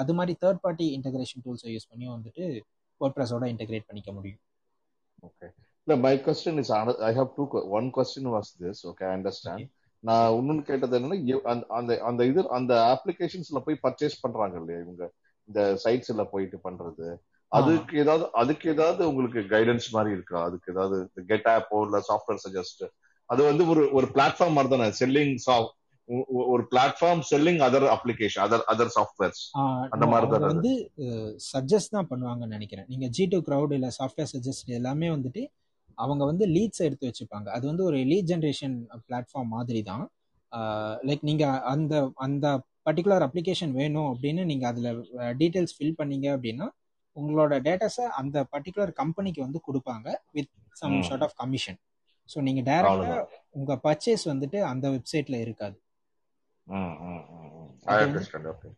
அது மாதிரி தேர்ட் பார்ட்டி இன்டெகிரேஷன் டூல்ஸை யூஸ் பண்ணி வந்துட்டு WordPress-ஓட இன்டெகிரேட் பண்ணிக்க முடியும். ஓகே இல்ல my question is I have two one question was this okay I understand நான் இன்னொன்னு கேட்டது என்னன்னா அந்த அந்த அந்த இது அந்த அப்ளிகேஷன்ஸ்ல போய் பர்ச்சேஸ் பண்றாங்க இல்லையா இவங்க? இந்த சைட்ஸ்ல போயிட்டு பண்றது. அதுக்கு ஏதாவது அதுக்கு ஏதாவது உங்களுக்கு கைடன்ஸ் மாதிரி இருக்கா? அதுக்கு ஏதாவது கெட் ஆப்போ இல்ல சாஃப்ட்வேர் சஜஸ்ட் அது வந்து ஒரு ஒரு பிளாட்ஃபார்ம் மாதிரி தானே செல்லிங் ஒரு platform selling other application other other softwares அந்த மாதிரி தானே வந்து சஜஸ்ட் தான் பண்ணுவாங்கன்னு நினைக்கிறேன். நீங்க ஜி டூ க்ரௌட் இல்லை சாஃப்ட்வேர் சஜஸ்ட் எல்லாமே வந்துட்டு அவங்க வந்து லீட்ஸ் எடுத்து வச்சுப்பாங்க. அது வந்து ஒரு லீட் ஜென்ரேஷன் பிளாட்ஃபார்ம் மாதிரி தான் லைக் நீங்க அந்த அந்த பர்டிகுலர் அப்ளிகேஷன் வேணும் அப்படின்னு நீங்கள் அதில் டீட்டெயில்ஸ் ஃபில் பண்ணீங்க அப்படின்னா உங்களோட டேட்டாஸை அந்த பர்டிகுலர் கம்பெனிக்கு வந்து கொடுப்பாங்க with some sort of commission so நீங்கள் டைரெக்டாக உங்கள் பர்ச்சேஸ் வந்துட்டு அந்த வெப்சைட்டில் இருக்காது. ஓகே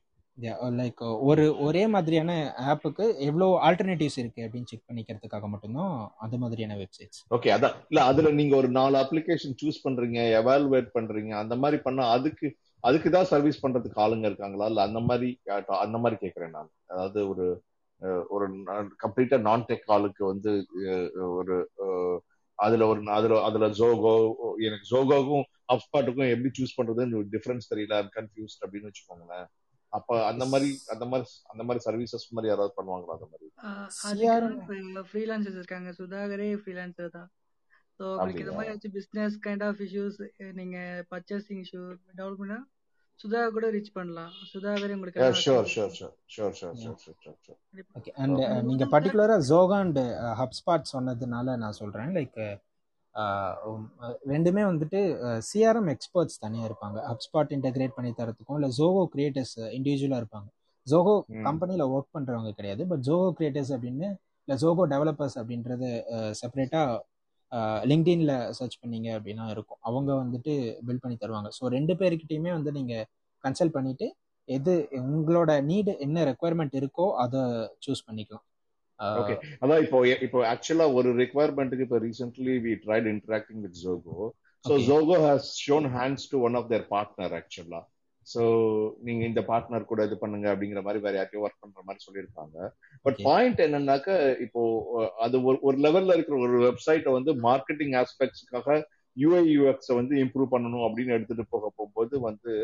லைக் ஒரு ஒரே மாதிரியான ஆப்புக்கு எவ்வளோ ஆல்டர்னேட்டிவ்ஸ் இருக்கு அப்படின்னு செக் பண்ணிக்கிறதுக்காக மட்டும்தான் அந்த மாதிரியான வெப்சைட்ஸ் ஓகே அதான். இல்ல அதுல நீங்க ஒரு நாலு அப்ளிகேஷன் சூஸ் பண்றீங்க எவாலுவேட் பண்றீங்க அந்த மாதிரி பண்ணா அதுக்கு அதுக்கு தான் சர்வீஸ் பண்றதுக்கு ஆளுங்க இருக்காங்களா? இல்ல அந்த மாதிரி அஹ், அந்த மாதிரி கேக்குறேன் நான். அதாவது ஒரு அஹ், ஒரு கம்ப்ளீட்டா நான் டெக் ஆளுக்கு வந்து ஒரு அதுல ஒரு அதுல அதுல ஜோகோ எனக்கு ஜோகோக்கும் ஹப்ஸ்பாட்டுக்கும் எப்படி சூஸ் பண்றதுன்னு டிஃபரன்ஸ் தெரியல. கன்ஃபியூஸ்ட் அப்படின்னு வச்சுக்கோங்களேன். அப்ப அந்த மாதிரி அந்த மாதிரி அந்த மாதிரி சர்வீசஸ் மாதிரி யாராவது பண்ணுவாங்களா அந்த மாதிரி? ஃப்ரீலான்சர்ஸ் இருக்காங்க. சுதாகரே ஃப்ரீலான்சர் தான். ஸோ உங்களுக்கு இந்த மாதிரி ஏதாச்சும் பிஸ்னஸ் கைண்ட் ஆஃப் இஷ்யூஸ் நீங்க பர்ச்சேசிங் இஷ்யூ டெவலப் சுதாகர் கூட ரீச் பண்ணலாம். சுதாகரே உங்களுக்கு sure sure sure sure sure sure sure okay and வந்து பர்டிகுலராக ஜோகா அண்ட் ஹப்ஸ்பாட் சொன்னதுனால நான் சொல்கிறேன் லைக் ரெண்டுமே வந்துட்டு சிஆர்எம் எக்ஸ்பர்ட்ஸ் தனியாக இருப்பாங்க. ஹப்ஸ்பாட் இன்டகிரேட் பண்ணி தரத்துக்கும் இல்லை ஜோகோ கிரியேட்டர்ஸ் இண்டிவிஜுவலாக இருப்பாங்க. ஜோகோ கம்பெனியில் ஒர்க் பண்ணுறவங்க கிடையாது. பட் ஜோகோ கிரியேட்டர்ஸ் அப்படின்னு இல்லை ஜோகோ டெவலப்பர்ஸ் அப்படின்றது செப்பரேட்டாக லிங்க்டின்ல சர்ச் பண்ணீங்க அப்படின்னா இருக்கும். அவங்க வந்துட்டு பில்ட் பண்ணி தருவாங்க. ஸோ ரெண்டு பேர்கிட்டயுமே வந்து நீங்கள் கன்சல்ட் பண்ணிட்டு எது உங்களோட நீடு என்ன ரெக்குவயர்மெண்ட் இருக்கோ அதை சூஸ் பண்ணிக்கலாம். ஓகே அதான் இப்போ இப்போ ஆக்சுவலா ஒரு ரெக்குவயர்மெண்ட்டுக்கு இப்போ recently we tried interacting with Zoho so Zoho has shown hands to one of their partner actually so நீங்க இந்த பார்ட்னர் கூட இது பண்ணுங்க அப்படிங்கிற மாதிரி வேற யார்ட்டையும் ஒர்க் பண்ற மாதிரி சொல்லியிருக்காங்க பட் பாயிண்ட் என்னன்னாக்க இப்போ அது ஒரு ஒரு லெவல்ல இருக்கிற ஒரு வெப்சைட்டை வந்து மார்க்கெட்டிங் ஆஸ்பெக்ட்ஸ்க்காக யூஐ யூஎக்ஸ வந்து இம்ப்ரூவ் பண்ணணும் அப்படின்னு எடுத்துட்டு போக போகும்போது வந்து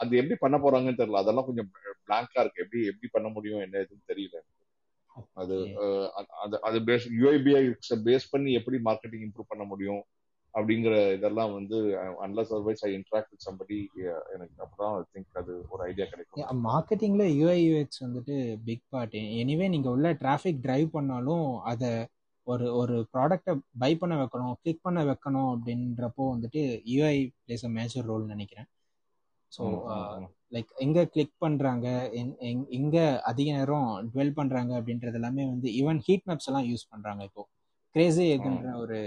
அது எப்படி பண்ண போறாங்கன்னு தெரியல. அதெல்லாம் கொஞ்சம் பிளாங்கா இருக்கு. எப்படி எப்படி பண்ண முடியும் என்ன எதுன்னு தெரியல. அது அது அது பேஸ் யூஐபிஐ பேஸ் பண்ணி எப்படி மார்க்கெட்டிங் இம்ப்ரூவ் பண்ண முடியும்? அப்படிங்கிற இதெல்லாம் வந்து unless otherwise I interact with somebody எனக்கு அப்பதான் ஐ திங்க் அது ஒரு ஐடியா கிடைக்கும். மார்க்கெட்டிங்ல யூஐ யூஎக்ஸ் வந்துட்டு பிக் பார்ட் எனிவே நீங்க உள்ள டிராஃபிக் டிரைவ் பண்ணாலும் அதை ஒரு ஒரு ப்ராடக்டை பை பண்ண வைக்கணும் கிளிக் பண்ண வைக்கணும் அப்படின்றப்போ வந்துட்டு UI plays a major role நினைக்கிறேன். ஸோ. லைக் எங்க கிளிக் எங்- எங்க அதிக நேரம் டுவெல் பண்றாங்க அப்படின்றது எல்லாமே வந்து ஈவன் ஹீட் மேப்ஸ் எல்லாம் யூஸ் பண்றாங்க இப்போ. கிரேசி எக்ன்ற. ஒரு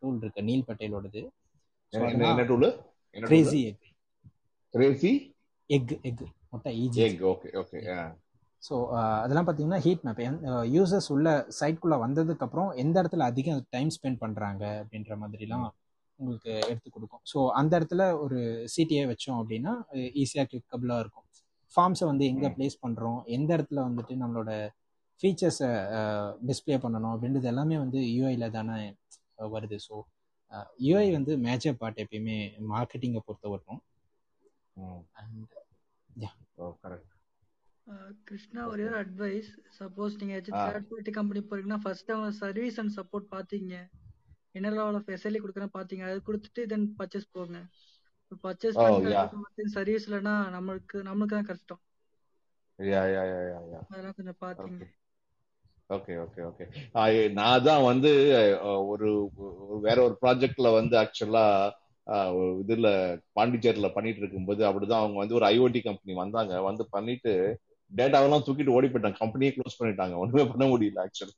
டூல் இருக்கு. நீல் பட்டேலோடது. என்ன tool Crazy Egg Crazy Egg Egg முட்டை E G G egg okay okay so அதெல்லாம் பார்த்தீங்கன்னா ஹீட் மேப் யூசர்ஸ் உள்ள சைட்குள்ளே வந்ததுக்கப்புறம் எந்த இடத்துல அதிகம் டைம் ஸ்பெண்ட் பண்ணுறாங்க அப்படின்ற மாதிரிலாம் உங்களுக்கு எடுத்து கொடுக்கும். ஸோ அந்த இடத்துல ஒரு சிடிஏ வச்சோம் அப்படின்னா ஈஸியாக கிளிக்கபிளாக இருக்கும். ஃபார்ம்ஸை வந்து எங்கே. ப்ளேஸ் பண்ணுறோம் எந்த இடத்துல வந்துட்டு நம்மளோட ஃபீச்சர்ஸை டிஸ்ப்ளே பண்ணணும் அப்படின்றது எல்லாமே வந்து யூஐயில் தானே வருது. ஸோ யூஐ வந்து மேஜர் பார்ட் எப்பயுமே மார்க்கெட்டிங்கை பொறுத்த வரணும் ம். And yeah oh correct ah Krishna ஒரே ஒரு அட்வைஸ் சப்போஸ் நீங்க ஏதாச்சும் தேர்ட் பார்ட்டி கம்பெனி போறீங்கன்னா ஃபர்ஸ்ட் அவங்க சர்வீஸ் அண்ட் சப்போர்ட் பாத்தீங்க. என்ன level of S L E கொடுக்குறேன் பாத்தீங்க. அது கொடுத்துட்டு தென் பர்ச்சேஸ் போங்க. பர்ச்சேஸ் சர்வீஸ் இல்லைன்னா நம்மளுக்கு நம்மளுக்கு தான் கஷ்டம். அதெல்லாம் கொஞ்சம் பாத்தீங்க. ஓகே ஓகே ஓகே நான் தான் வந்து ஒரு வேற ஒரு ப்ராஜெக்ட்ல வந்து ஆக்சுவலா இதுல பாண்டிச்சேரியில பண்ணிட்டு இருக்கும்போது அப்படிதான் அவங்க வந்து ஒரு ஐஓடி கம்பெனி வந்தாங்க. வந்து பண்ணிட்டு டேட்டாவெல்லாம் தூக்கிட்டு ஓடி போயிட்டாங்க. கம்பெனியே க்ளோஸ் பண்ணிட்டாங்க. ஒண்ணுமே பண்ண முடியல ஆக்சுவலி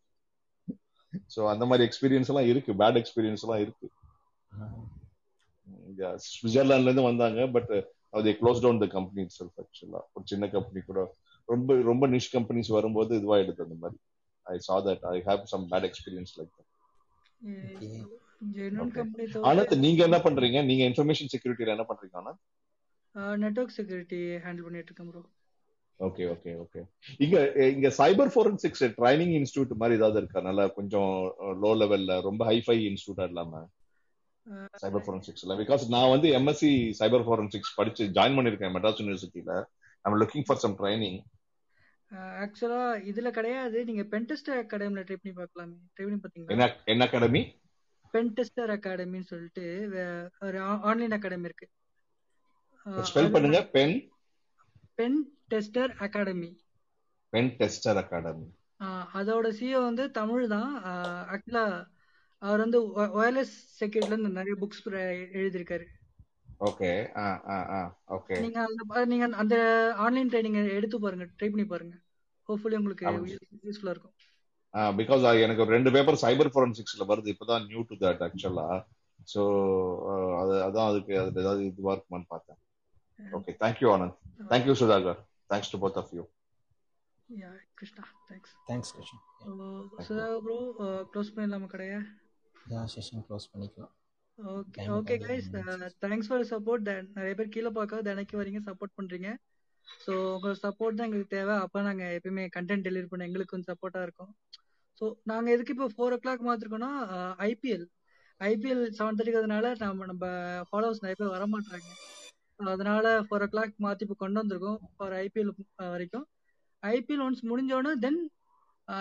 ஸோ அந்த மாதிரி எக்ஸ்பீரியன்ஸ் எல்லாம் இருக்கு. பேட் எக்ஸ்பீரியன்ஸ் எல்லாம் இருக்கு. சுவிட்சர்லாந்துல இருந்து வந்தாங்க பட் அதை close down the company self actually ஒரு சின்ன கம்பெனி கூட. ரொம்ப ரொம்ப நிஷ் கம்பெனிஸ் வரும்போது இதுவாயிடுது அந்த மாதிரி. I saw that I have some bad experience like தவிர ஆனந்த் நீங்க என்ன பண்றீங்க? நீங்க இன்ஃபர்மேஷன் செக்யூரிட்டில என்ன பண்றீங்க ஆனந்த்? நெட்வொர்க் செக்யூரிட்டி ஹேண்டில் பண்ணிட்டு இருக்கேன் ப்ரோ ஓகே ஓகே ஓகே இங்க இங்க சைபர் ஃபோரன்சிக்ஸ் ட்ரைனிங் இன்ஸ்டியூட் மாதிரி ஏதாவது இருக்கா? நல்லா கொஞ்சம் லோ லெவல்ல ரொம்ப ஹைஃபை இன்ஸ்டியூட்டா இல்லாம? சைபர் ஃபோரன்சிக்ஸ்ல பிகாஸ் நான் வந்து எம்எஸ்சி சைபர் ஃபோரன்சிக்ஸ் படிச்சு ஜாயின் பண்ணிருக்கேன் மெட்ராஸ் யூனிவர்சிட்டியில I'm looking for some training actually இதுல கிடையாது. நீங்க பென்டெஸ்டர் அகாடமில ட்ரை பண்ணி பார்க்கலாமே. ட்ரை பண்ணி பாத்தீங்களா என்ன அகாடமி பென்டெஸ்டர் அகாடமின்னு சொல்லிட்டு ஒரு ஆன்லைன் அகாடமி இருக்கு. ஸ்பெல் பண்ணுங்க. Pen pen tester academy pen tester academy அதோட சிஓ வந்து தமிழ் தான். ஆக்சுவலா அவர் வந்து ஒயர்லெஸ் செக்யூரிட்டில இருந்து நிறைய புக்ஸ் எழுதியிருக்காரு. Okay. Ah ah ah. Okay. நீங்க அந்த நீங்க அந்த ஆன்லைன் ட்ரைனிங் எடுத்து பாருங்க. ட்ரை பண்ணி பாருங்க. ஹோப்ஃபுல்லி உங்களுக்கு யூஸ்ஃபுல்லா இருக்கும். பிகாஸ் எனக்கு ஒரு ரெண்டு பேப்பர் சைபர் ஃபோரன்சிக்ஸ்ல வருது. இப்பதான் new to that actually so அது அதான் அதுக்கு அதுல ஏதாவது இதுவா இருக்குமான்னு பார்த்தேன். Okay thank you Anand thank you Sudhakar thanks to both of you yeah Krishna thanks thanks Krishna Sudhakar bro close பண்ணிடலாமா கடையை? யா செஷன் க்ளோஸ் பண்ணிக்கலாம். Okay okay guys thanks for support நிறைய பேர் கீழே பார்க்க தினைக்கு வரீங்க சப்போர்ட் பண்றீங்க. ஸோ உங்களோட சப்போர்ட் தான் எங்களுக்கு தேவை. அப்போ நாங்கள் எப்பயுமே கண்டென்ட் டெலிவரி பண்ண எங்களுக்கு கொஞ்சம் சப்போர்ட்டாக இருக்கும். ஸோ நாங்கள் எதுக்கு இப்போ ஃபோர் ஓ கிளாக் மாத்திருக்கோம்னா ஐபிஎல் ஐபிஎல் செவன் தேர்ட்டிக்கிறதுனால நம்ம நம்ம ஃபாலோவர்ஸ் நிறைய பேர் வர மாட்டாங்க அதனால ஃபோர் ஓ கிளாக் மாற்றி இப்போ கொண்டு வந்திருக்கோம் ஃபார் ஐபிஎல் வரைக்கும். ஐபிஎல் ஒன்ஸ் முடிஞ்சோடனே தென்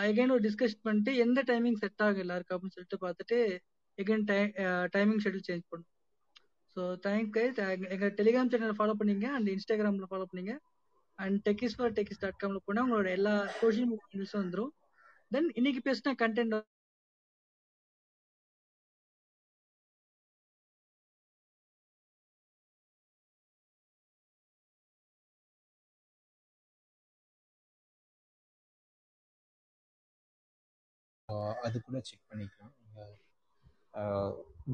எகைன் ஒரு டிஸ்கஸ் பண்ணிட்டு எந்த டைமிங் செட் ஆகும் எல்லாருக்கும் அப்படின்னு சொல்லிட்டு பார்த்துட்டு எகைன் டை டைமிங் ஷெடியூல் சேஞ்ச் பண்ணும் ஸோ தேங்க் கைஸ் எங்கள் டெலிகிராம் சேனல் ஃபாலோ பண்ணீங்க அண்ட் இன்ஸ்டாகிராமில் ஃபாலோ பண்ணீங்க. And techies for techies dot காமில் போனால் உங்களோட எல்லா சோஷியல் மீடியா ஹேண்டில்ஸும் வந்துடும் தென் இன்னைக்கு பேசின கண்டென்ட் அது கூட செக் பண்ணிக்கலாம்.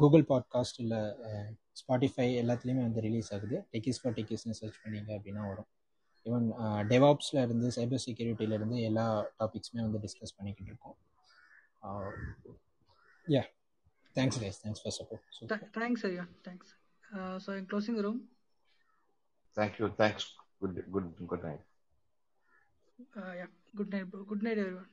கூகுள் பாட்காஸ்ட் இல்லை ஸ்பாட்டிஃபை எல்லாத்துலேயுமே வந்து ரிலீஸ் ஆகுது. டெக்கிஸ் ஃபார் டெக்கிஸ்னு சர்ச் பண்ணீங்க அப்படின்னா வரும். ஈவன் டெவாப்ஸில் இருந்து சைபர் செக்யூரிட்டியிலேருந்து எல்லா டாபிக்ஸுமே வந்து டிஸ்கஸ் பண்ணிக்கிட்டு இருக்கோம். Yeah thanks guys thanks for support thanks ஐயா thanks so closing room thank you thanks good good good night good night good night everyone